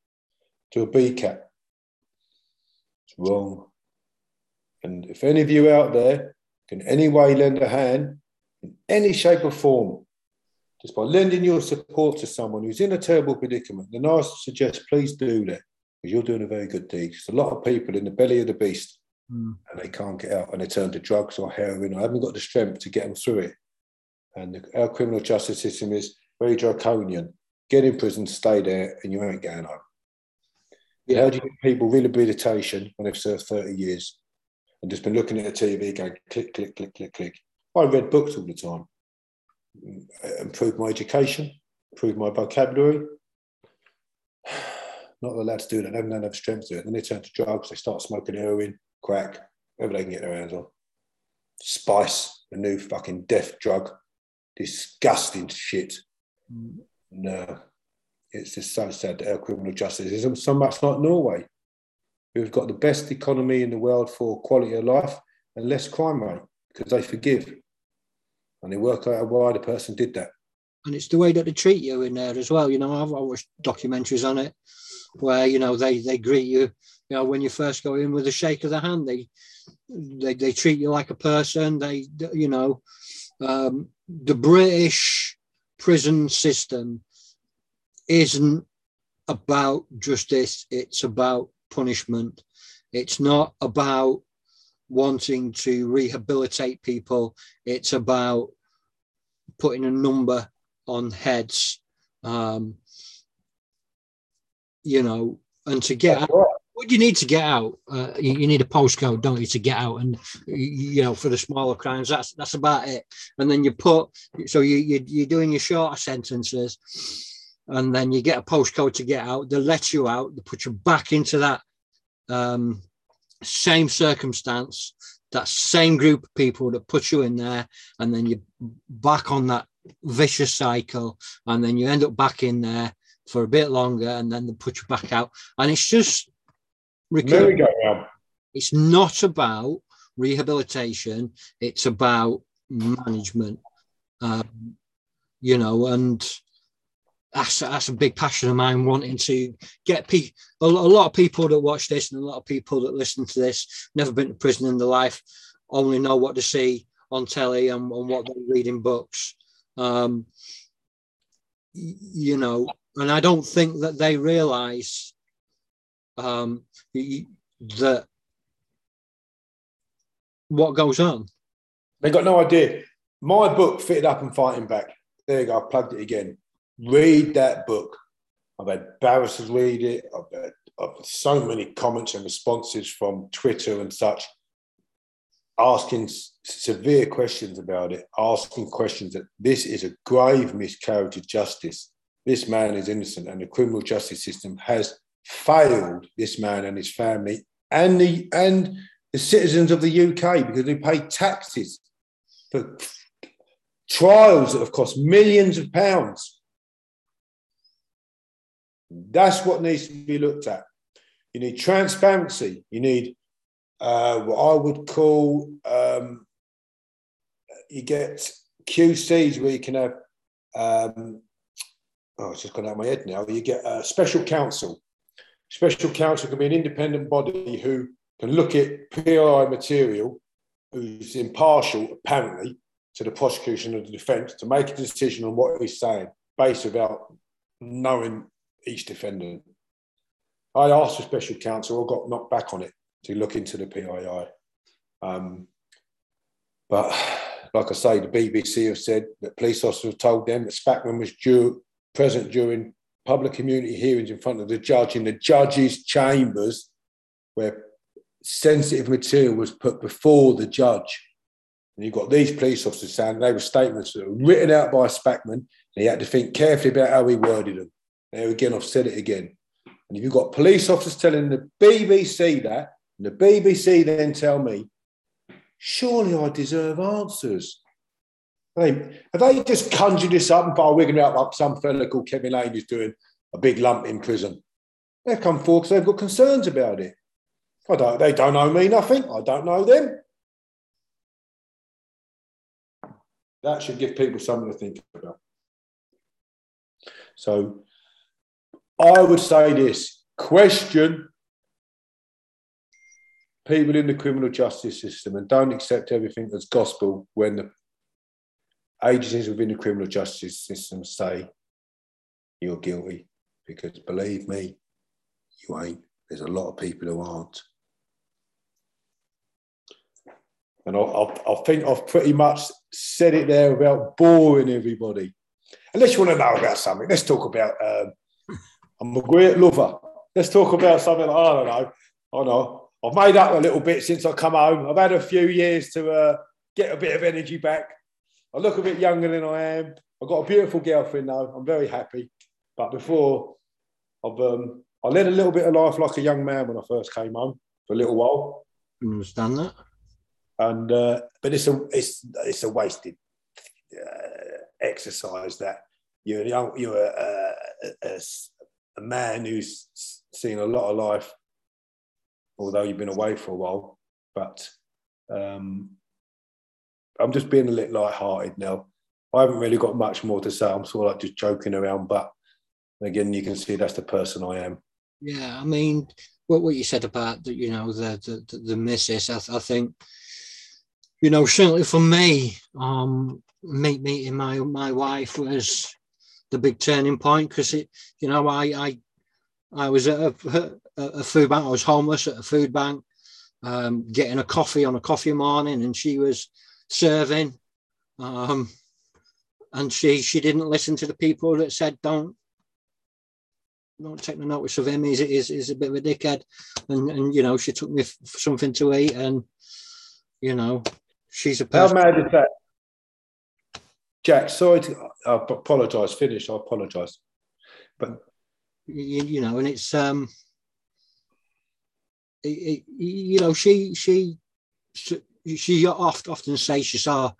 to a BCAT. It's wrong. And if any of you out there can any way lend a hand in any shape or form, just by lending your support to someone who's in a terrible predicament, then I suggest please do that because you're doing a very good deed. There's a lot of people in the belly of the beast mm. and they can't get out and they turn to drugs or heroin. I haven't got the strength to get them through it. And the, our criminal justice system is very draconian get in prison, stay there, and you ain't going home. Yeah. How do you get people rehabilitation when they've served 30 years and just been looking at the TV going click, click, click, click, click? I read books all the time, improved my education, improved my vocabulary. Not allowed to do that. They haven't enough strength to do it. Then they turn to drugs. They start smoking heroin, crack, whatever they can get their hands on. Spice, a new fucking death drug. Disgusting shit. Mm. No, it's just so sad that our criminal justice isn't so much like Norway. We've got the best economy in the world for quality of life and less crime rate because they forgive and they work out why the person did that. And it's the way that they treat you in there as well. You know, I've watched documentaries on it where you know they they greet you. You know, when you first go in with a shake of the hand, they they they treat you like a person. They you know, um, the British prison system isn't about justice, it's about punishment. It's not about wanting to rehabilitate people, it's about putting a number on heads. Um, you know, and to get out, what you need to get out, uh, you, you, need a postcode, don't you, to get out, and you know, for the smaller crimes, that's that's about it. And then you put, so you, you you're doing your shorter sentences, and then you get a postcode to get out. They let you out. They put you back into that um, same circumstance, that same group of people that put you in there, and then you're back on that vicious cycle, and then you end up back in there for a bit longer, and then they put you back out, and it's just recurring. It's not about rehabilitation; it's about management. Um, you know, and that's that's a big passion of mine wanting to get people a, lot of people that watch this and a lot of people that listen to this never been to prison in their life only know what to see on telly and, and what they read in books um, you know and i don't think that they realize um, that what goes on they got no idea my book fitted up and fighting back there you go i plugged it again read that book. I've had barristers read it. I've had, I've had so many comments and responses from Twitter and such, asking severe questions about it, asking questions that this is a grave miscarriage of justice. This man is innocent, and the criminal justice system has failed this man and his family and the and the citizens of the UK because they pay taxes for trials that have cost millions of pounds that's what needs to be looked at. You need transparency. You need uh, what I would call um, you get QCs where you can have. Um, oh, it's just gone out of my head now. You get a special counsel. Special counsel can be an independent body who can look at PI material, who's impartial, apparently, to the prosecution and the defence to make a decision on what he's saying, based without knowing each defendant. I asked for special counsel, I got knocked back on it to look into the PII. Um, but like I say, the BBC have said that police officers have told them that Spackman was due, present during public community hearings in front of the judge in the judge's chambers where sensitive material was put before the judge. And you've got these police officers saying they were statements that were written out by Spackman, and he had to think carefully about how he worded them. There again, I've said it again. And if you've got police officers telling the BBC that, and the BBC then tell me, surely I deserve answers. Have they just conjured this up and by wigging out like some fella called Kevin Lane is doing a big lump in prison? They've come forward because they've got concerns about it. I don't, they don't know me nothing. I don't know them. That should give people something to think about. So I would say this question people in the criminal justice system and don't accept everything as gospel when the agencies within the criminal justice system say you're guilty. Because believe me, you ain't. There's a lot of people who aren't. And I, I, I think I've pretty much said it there about boring everybody. Unless you want to know about something, let's talk about um, I'm a great lover. Let's talk about something like, I don't know. I know. I've made up a little bit since I come home. I've had a few years to uh, get a bit of energy back. I look a bit younger than I am. I've got a beautiful girlfriend now. I'm very happy. But before, I've um, I led a little bit of life like a young man when I first came home for a little while. I understand that. And uh, but it's a it's it's a wasted uh, exercise that you're young, you're a, a, a, a man who's seen a lot of life, although you've been away for a while. But um, I'm just being a little light-hearted now. I haven't really got much more to say. I'm sort of like just joking around, but again, you can see that's the person I am. Yeah, I mean, what what you said about the, you know, the the, the missus, I, I think, you know, certainly for me, um, meet meeting my my wife was the big turning point because it, you know, I I I was at a, a, food bank. I was homeless at a food bank, um, getting a coffee on a coffee morning, and she was serving. Um, and she she didn't listen to the people that said don't don't take no notice of him. He's, he's, he's a bit of a dickhead. And, and you know, she took me for something to eat and, you know, she's a person. How mad is that? Jack, sorry to I apologise. Finish. I apologise. But you, you, know, and it's um, it, it, you know, she she she oft, often says she saw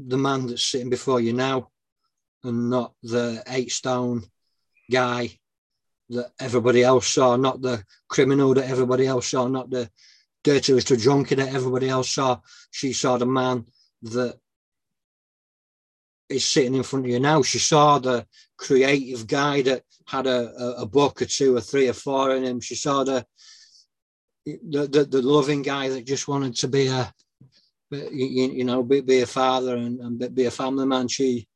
the man that's sitting before you now, and not the eight stone guy that everybody else saw, not the criminal that everybody else saw, not the dirty little junkie that everybody else saw. She saw the man that is sitting in front of you now. She saw the creative guy that had a, a, a book or two or three or four in him. She saw the, the the, the loving guy that just wanted to be a you, you know be, be a father and, and be a family man. She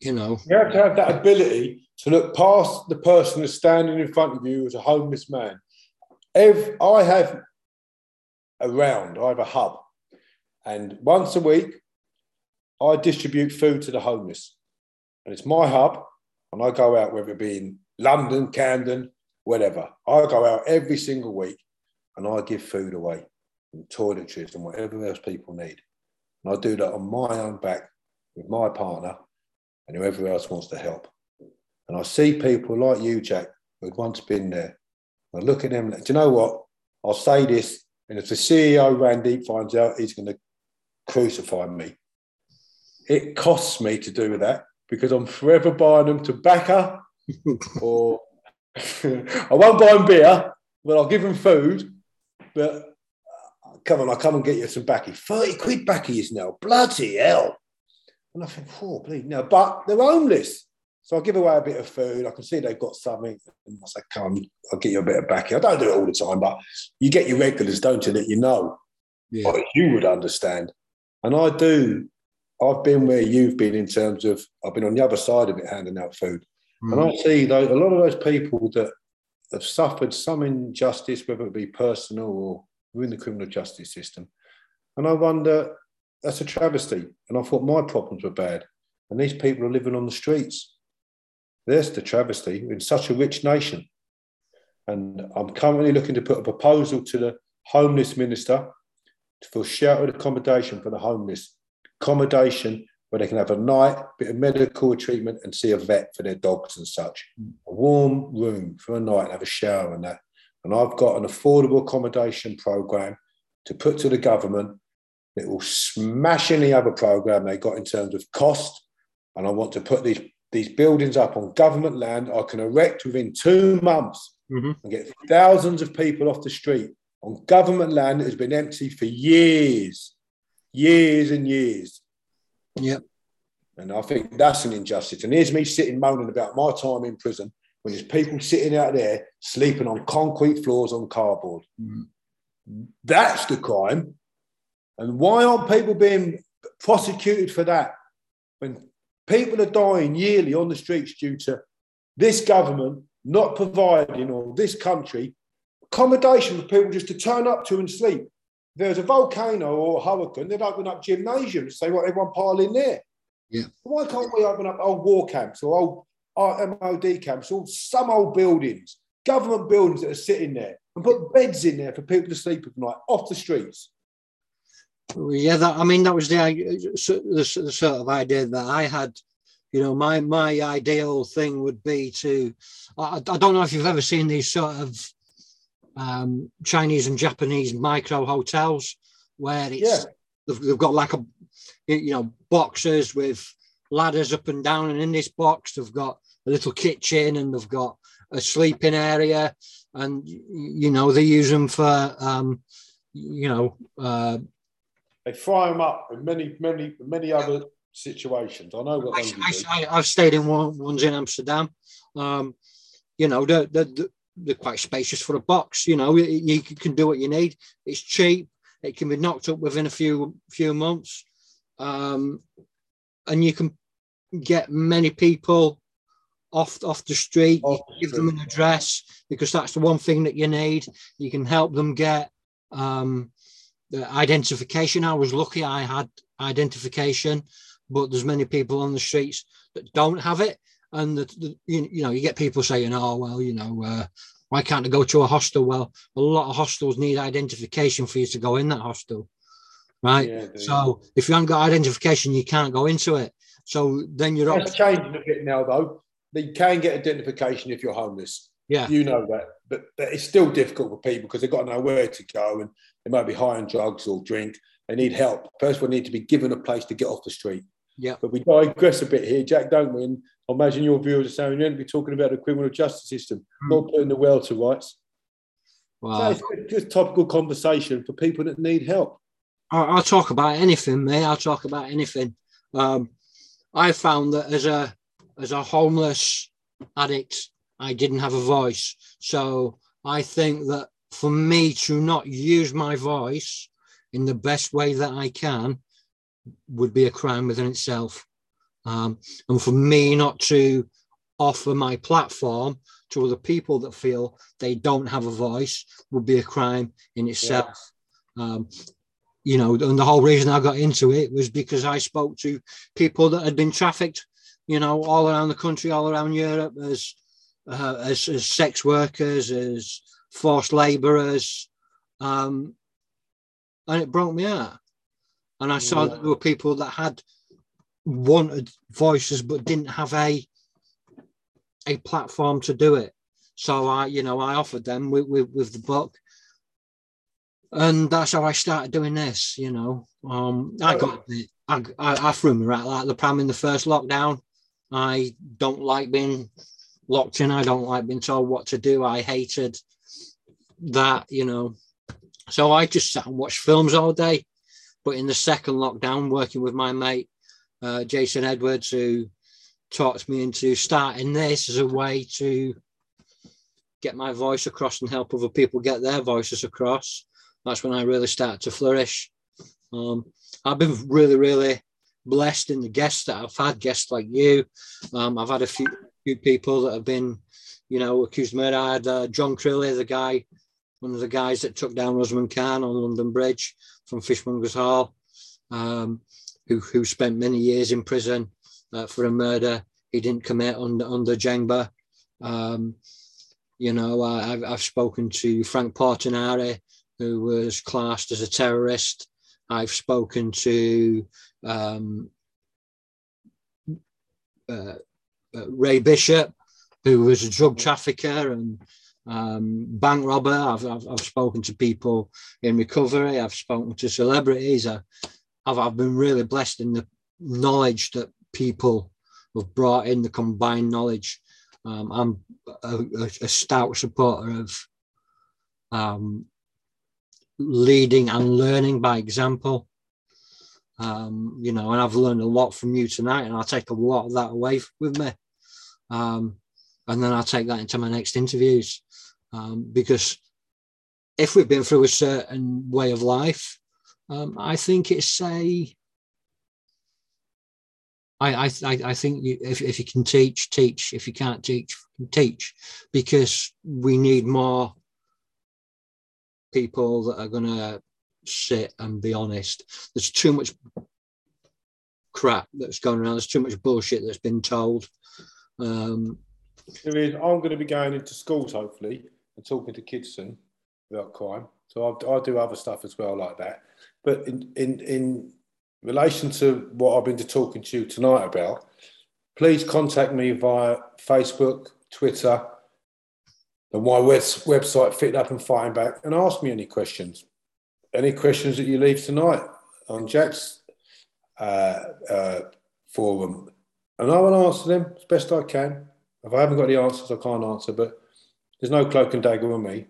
you know you have to have that ability to look past the person that's standing in front of you as a homeless man. If I have around, I have a hub, and once a week I distribute food to the homeless, and it's my hub. And I go out, whether it be in London, Camden, whatever. I go out every single week and I give food away, and toiletries and whatever else people need. And I do that on my own back with my partner and whoever else wants to help. And I see people like you, Jack, who'd once been there. I look at them. Do you know what? I'll say this, and if the CEO Randy finds out, he's going to crucify me it costs me to do that because I'm forever buying them tobacco or I won't buy them beer, but I'll give them food. But uh, come on, I'll come and get you some backy. 30 quid backy is now. Bloody hell. And I think, oh, bleed. No, but they're homeless. So I'll give away a bit of food. I can see they've got something. And I say, come, I'll get you a bit of backy. I don't do it all the time, but you get your regulars, don't you, that you know. Yeah. you would understand. And I do I've been where you've been in terms of I've been on the other side of it, handing out food, mm. and I see those, a lot of those people that have suffered some injustice, whether it be personal or within the criminal justice system, and I wonder that's a travesty. And I thought my problems were bad, and these people are living on the streets. There's the travesty in such a rich nation. And I'm currently looking to put a proposal to the homeless minister for sheltered accommodation for the homeless accommodation where they can have a night, bit of medical treatment, and see a vet for their dogs and such. A warm room for a night, and have a shower and that. And I've got an affordable accommodation program to put to the government that will smash any other program they got in terms of cost. And I want to put these these buildings up on government land I can erect within two months mm-hmm. and get thousands of people off the street on government land that has been empty for years years and years. Yep. And I think that's an injustice. And here's me sitting moaning about my time in prison when there's people sitting out there sleeping on concrete floors on cardboard. Mm-hmm. That's the crime. And why aren't people being prosecuted for that? When people are dying yearly on the streets due to this government not providing, or this country, accommodation for people just to turn up to and sleep there's a volcano or a hurricane, they'd open up gymnasiums, they want everyone pile in there. Yeah. Why can't we open up old war camps or old MOD camps or some old buildings, government buildings that are sitting there and put beds in there for people to sleep at night off the streets? Yeah, that, I mean, that was the, the, the sort of idea that I had you know my my ideal thing would be to I, I, don't know if you've ever seen these sort of um, Chinese and Japanese micro hotels where it's yeah. they've, they've, got like a you know boxes with ladders up and down, and in this box they've got a little kitchen and they've got a sleeping area, and you know they use them for um, you know. Uh, they fry them up in many, many, many other situations. I know what I, I, have stayed in one, ones in Amsterdam. Um, you know, the, the, they're quite spacious for a box. You know, you, can do what you need. It's cheap. It can be knocked up within a few few months, um, and you can get many people off off the street. Off the give street. them an address because that's the one thing that you need. You can help them get um, the identification. I was lucky; I had identification, but there's many people on the streets that don't have it, and the, the you, you know you get people saying, "Oh well, you know, uh, why can't I go to a hostel?" Well, a lot of hostels need identification for you to go in that hostel, right? Yeah, so if you haven't got identification, you can't go into it. So then you're. That's changing a bit now, though. You can get identification if you're homeless. Yeah, you know that, but, but it's still difficult for people because they've got to know where to go, and they might be high on drugs or drink. They need help. First, of we need to be given a place to get off the street. Yeah. But we digress a bit here, Jack, don't we? And I imagine your viewers are saying you're going to be talking about the criminal justice system, mm. not putting the world to rights. Wow. So it's just topical conversation for people that need help. I'll talk about anything, mate. I'll talk about anything. Um, I found that as a as a homeless addict, I didn't have a voice. So I think that for me to not use my voice in the best way that I can would be a crime within itself. Um, and for me not to offer my platform to other people that feel they don't have a voice would be a crime in itself. Yeah. Um, you know, and the whole reason I got into it was because I spoke to people that had been trafficked, you know, all around the country, all around Europe as uh, as, as sex workers, as forced labourers, um, and it broke me out. And I saw that there were people that had wanted voices but didn't have a a platform to do it. So I, you know, I offered them with, with, with the book. And that's how I started doing this, you know. Um, I got I, I, I threw me right like the pram in the first lockdown. I don't like being locked in. I don't like being told what to do. I hated that, you know. So I just sat and watched films all day. But in the second lockdown, working with my mate, uh, Jason Edwards, who talked me into starting this as a way to get my voice across and help other people get their voices across. That's when I really started to flourish. Um, I've been really, really blessed in the guests that I've had, guests like you. Um, I've had a few, few people that have been, you know, accused of murder. I had uh, John Crilly, the guy, one of the guys that took down Usman Khan on London Bridge from Fishmongers Hall, um, who, who spent many years in prison uh, for a murder he didn't commit under, under JENGbA. Um, you know, I, have I've spoken to Frank Portinari, who was classed as a terrorist. I've spoken to um, uh, uh, Ray Bishop, who was a drug trafficker and um, bank robber. I've, I've, I've, spoken to people in recovery. I've spoken to celebrities. I, I've, I've been really blessed in the knowledge that people have brought in, the combined knowledge. Um, I'm a, a, stout supporter of um, leading and learning by example. Um, you know, and I've learned a lot from you tonight, and I'll take a lot of that away with me. Um, and then I'll take that into my next interviews um, because if we've been through a certain way of life, um, I think it's a. I, I, I think you, if, if you can teach, teach. If you can't teach, teach, because we need more people that are going to sit and be honest. There's too much crap that's going around. There's too much bullshit that's been told. Um, there is. I'm going to be going into schools hopefully and talking to kids soon about crime. So I, I do other stuff as well like that. But in, in, in relation to what I've been talking to you tonight about, please contact me via Facebook, Twitter, and my website, Fit Up and Fighting Back, and ask me any questions. Any questions that you leave tonight on Jack's uh, uh, forum, and I will answer them as best I can. If I haven't got the answers, I can't answer, but there's no cloak and dagger on me.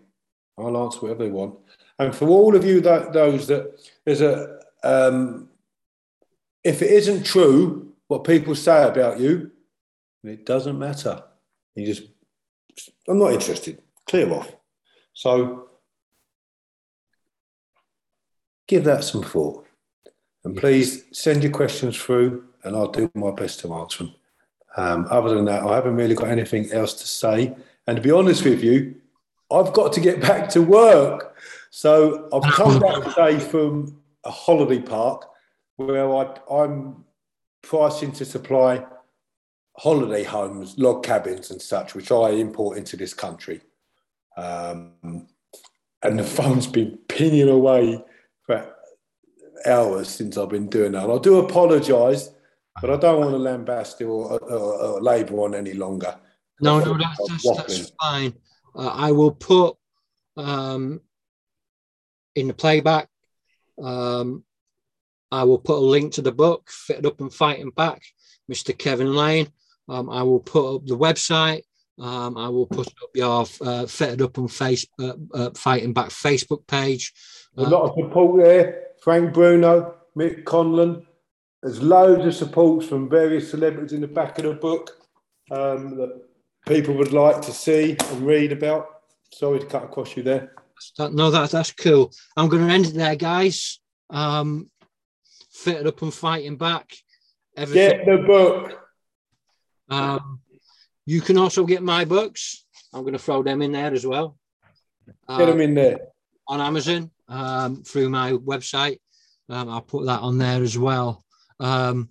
I'll answer whatever they want. And for all of you that those that there's a um, if it isn't true what people say about you, it doesn't matter. You just I'm not interested. Clear off. So give that some thought. And please send your questions through and I'll do my best to answer them. Um, other than that, I haven't really got anything else to say. And to be honest with you, I've got to get back to work. So I've come back today from a holiday park where I, I'm pricing to supply holiday homes, log cabins, and such, which I import into this country. Um, and the phone's been pinging away for hours since I've been doing that. And I do apologise, but I don't want to lambast or, or, or labour on any longer. No, no, that's, that's, that's fine. Uh, I will put um, in the playback. Um, I will put a link to the book, Fitted Up and Fighting Back, Mr. Kevin Lane. Um, I will put up the website. Um, I will put up your uh, Fitted Up and face, uh, uh, Fighting Back Facebook page. A lot of support there. Frank Bruno, Mick Conlon. There's loads of supports from various celebrities in the back of the book um, that people would like to see and read about. Sorry to cut across you there. That, no, that, that's cool. I'm going to end it there, guys. Um, fitted up and fighting back. Everything. Get the book. Um, you can also get my books. I'm going to throw them in there as well. Get them in there. On Amazon um, through my website. Um, I'll put that on there as well. Um,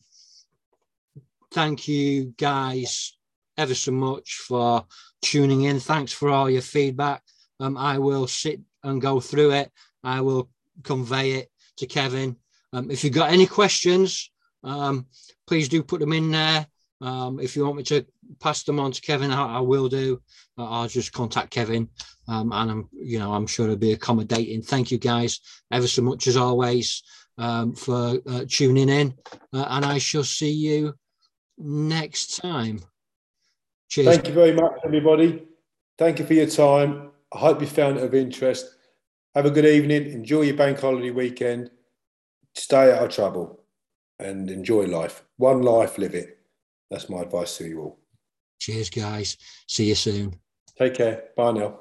thank you guys ever so much for tuning in. Thanks for all your feedback. Um, I will sit and go through it. I will convey it to Kevin. Um, if you've got any questions, um, please do put them in there. Um, if you want me to pass them on to Kevin, I, I will do. Uh, I'll just contact Kevin, um, and I'm, you know, I'm sure it'll be accommodating. Thank you guys ever so much as always um, for uh, tuning in, uh, and I shall see you next time. Cheers. Thank you very much, everybody. Thank you for your time. I hope you found it of interest. Have a good evening. Enjoy your bank holiday weekend. Stay out of trouble and enjoy life. One life, live it. That's my advice to you all. Cheers, guys. See you soon. Take care. Bye now.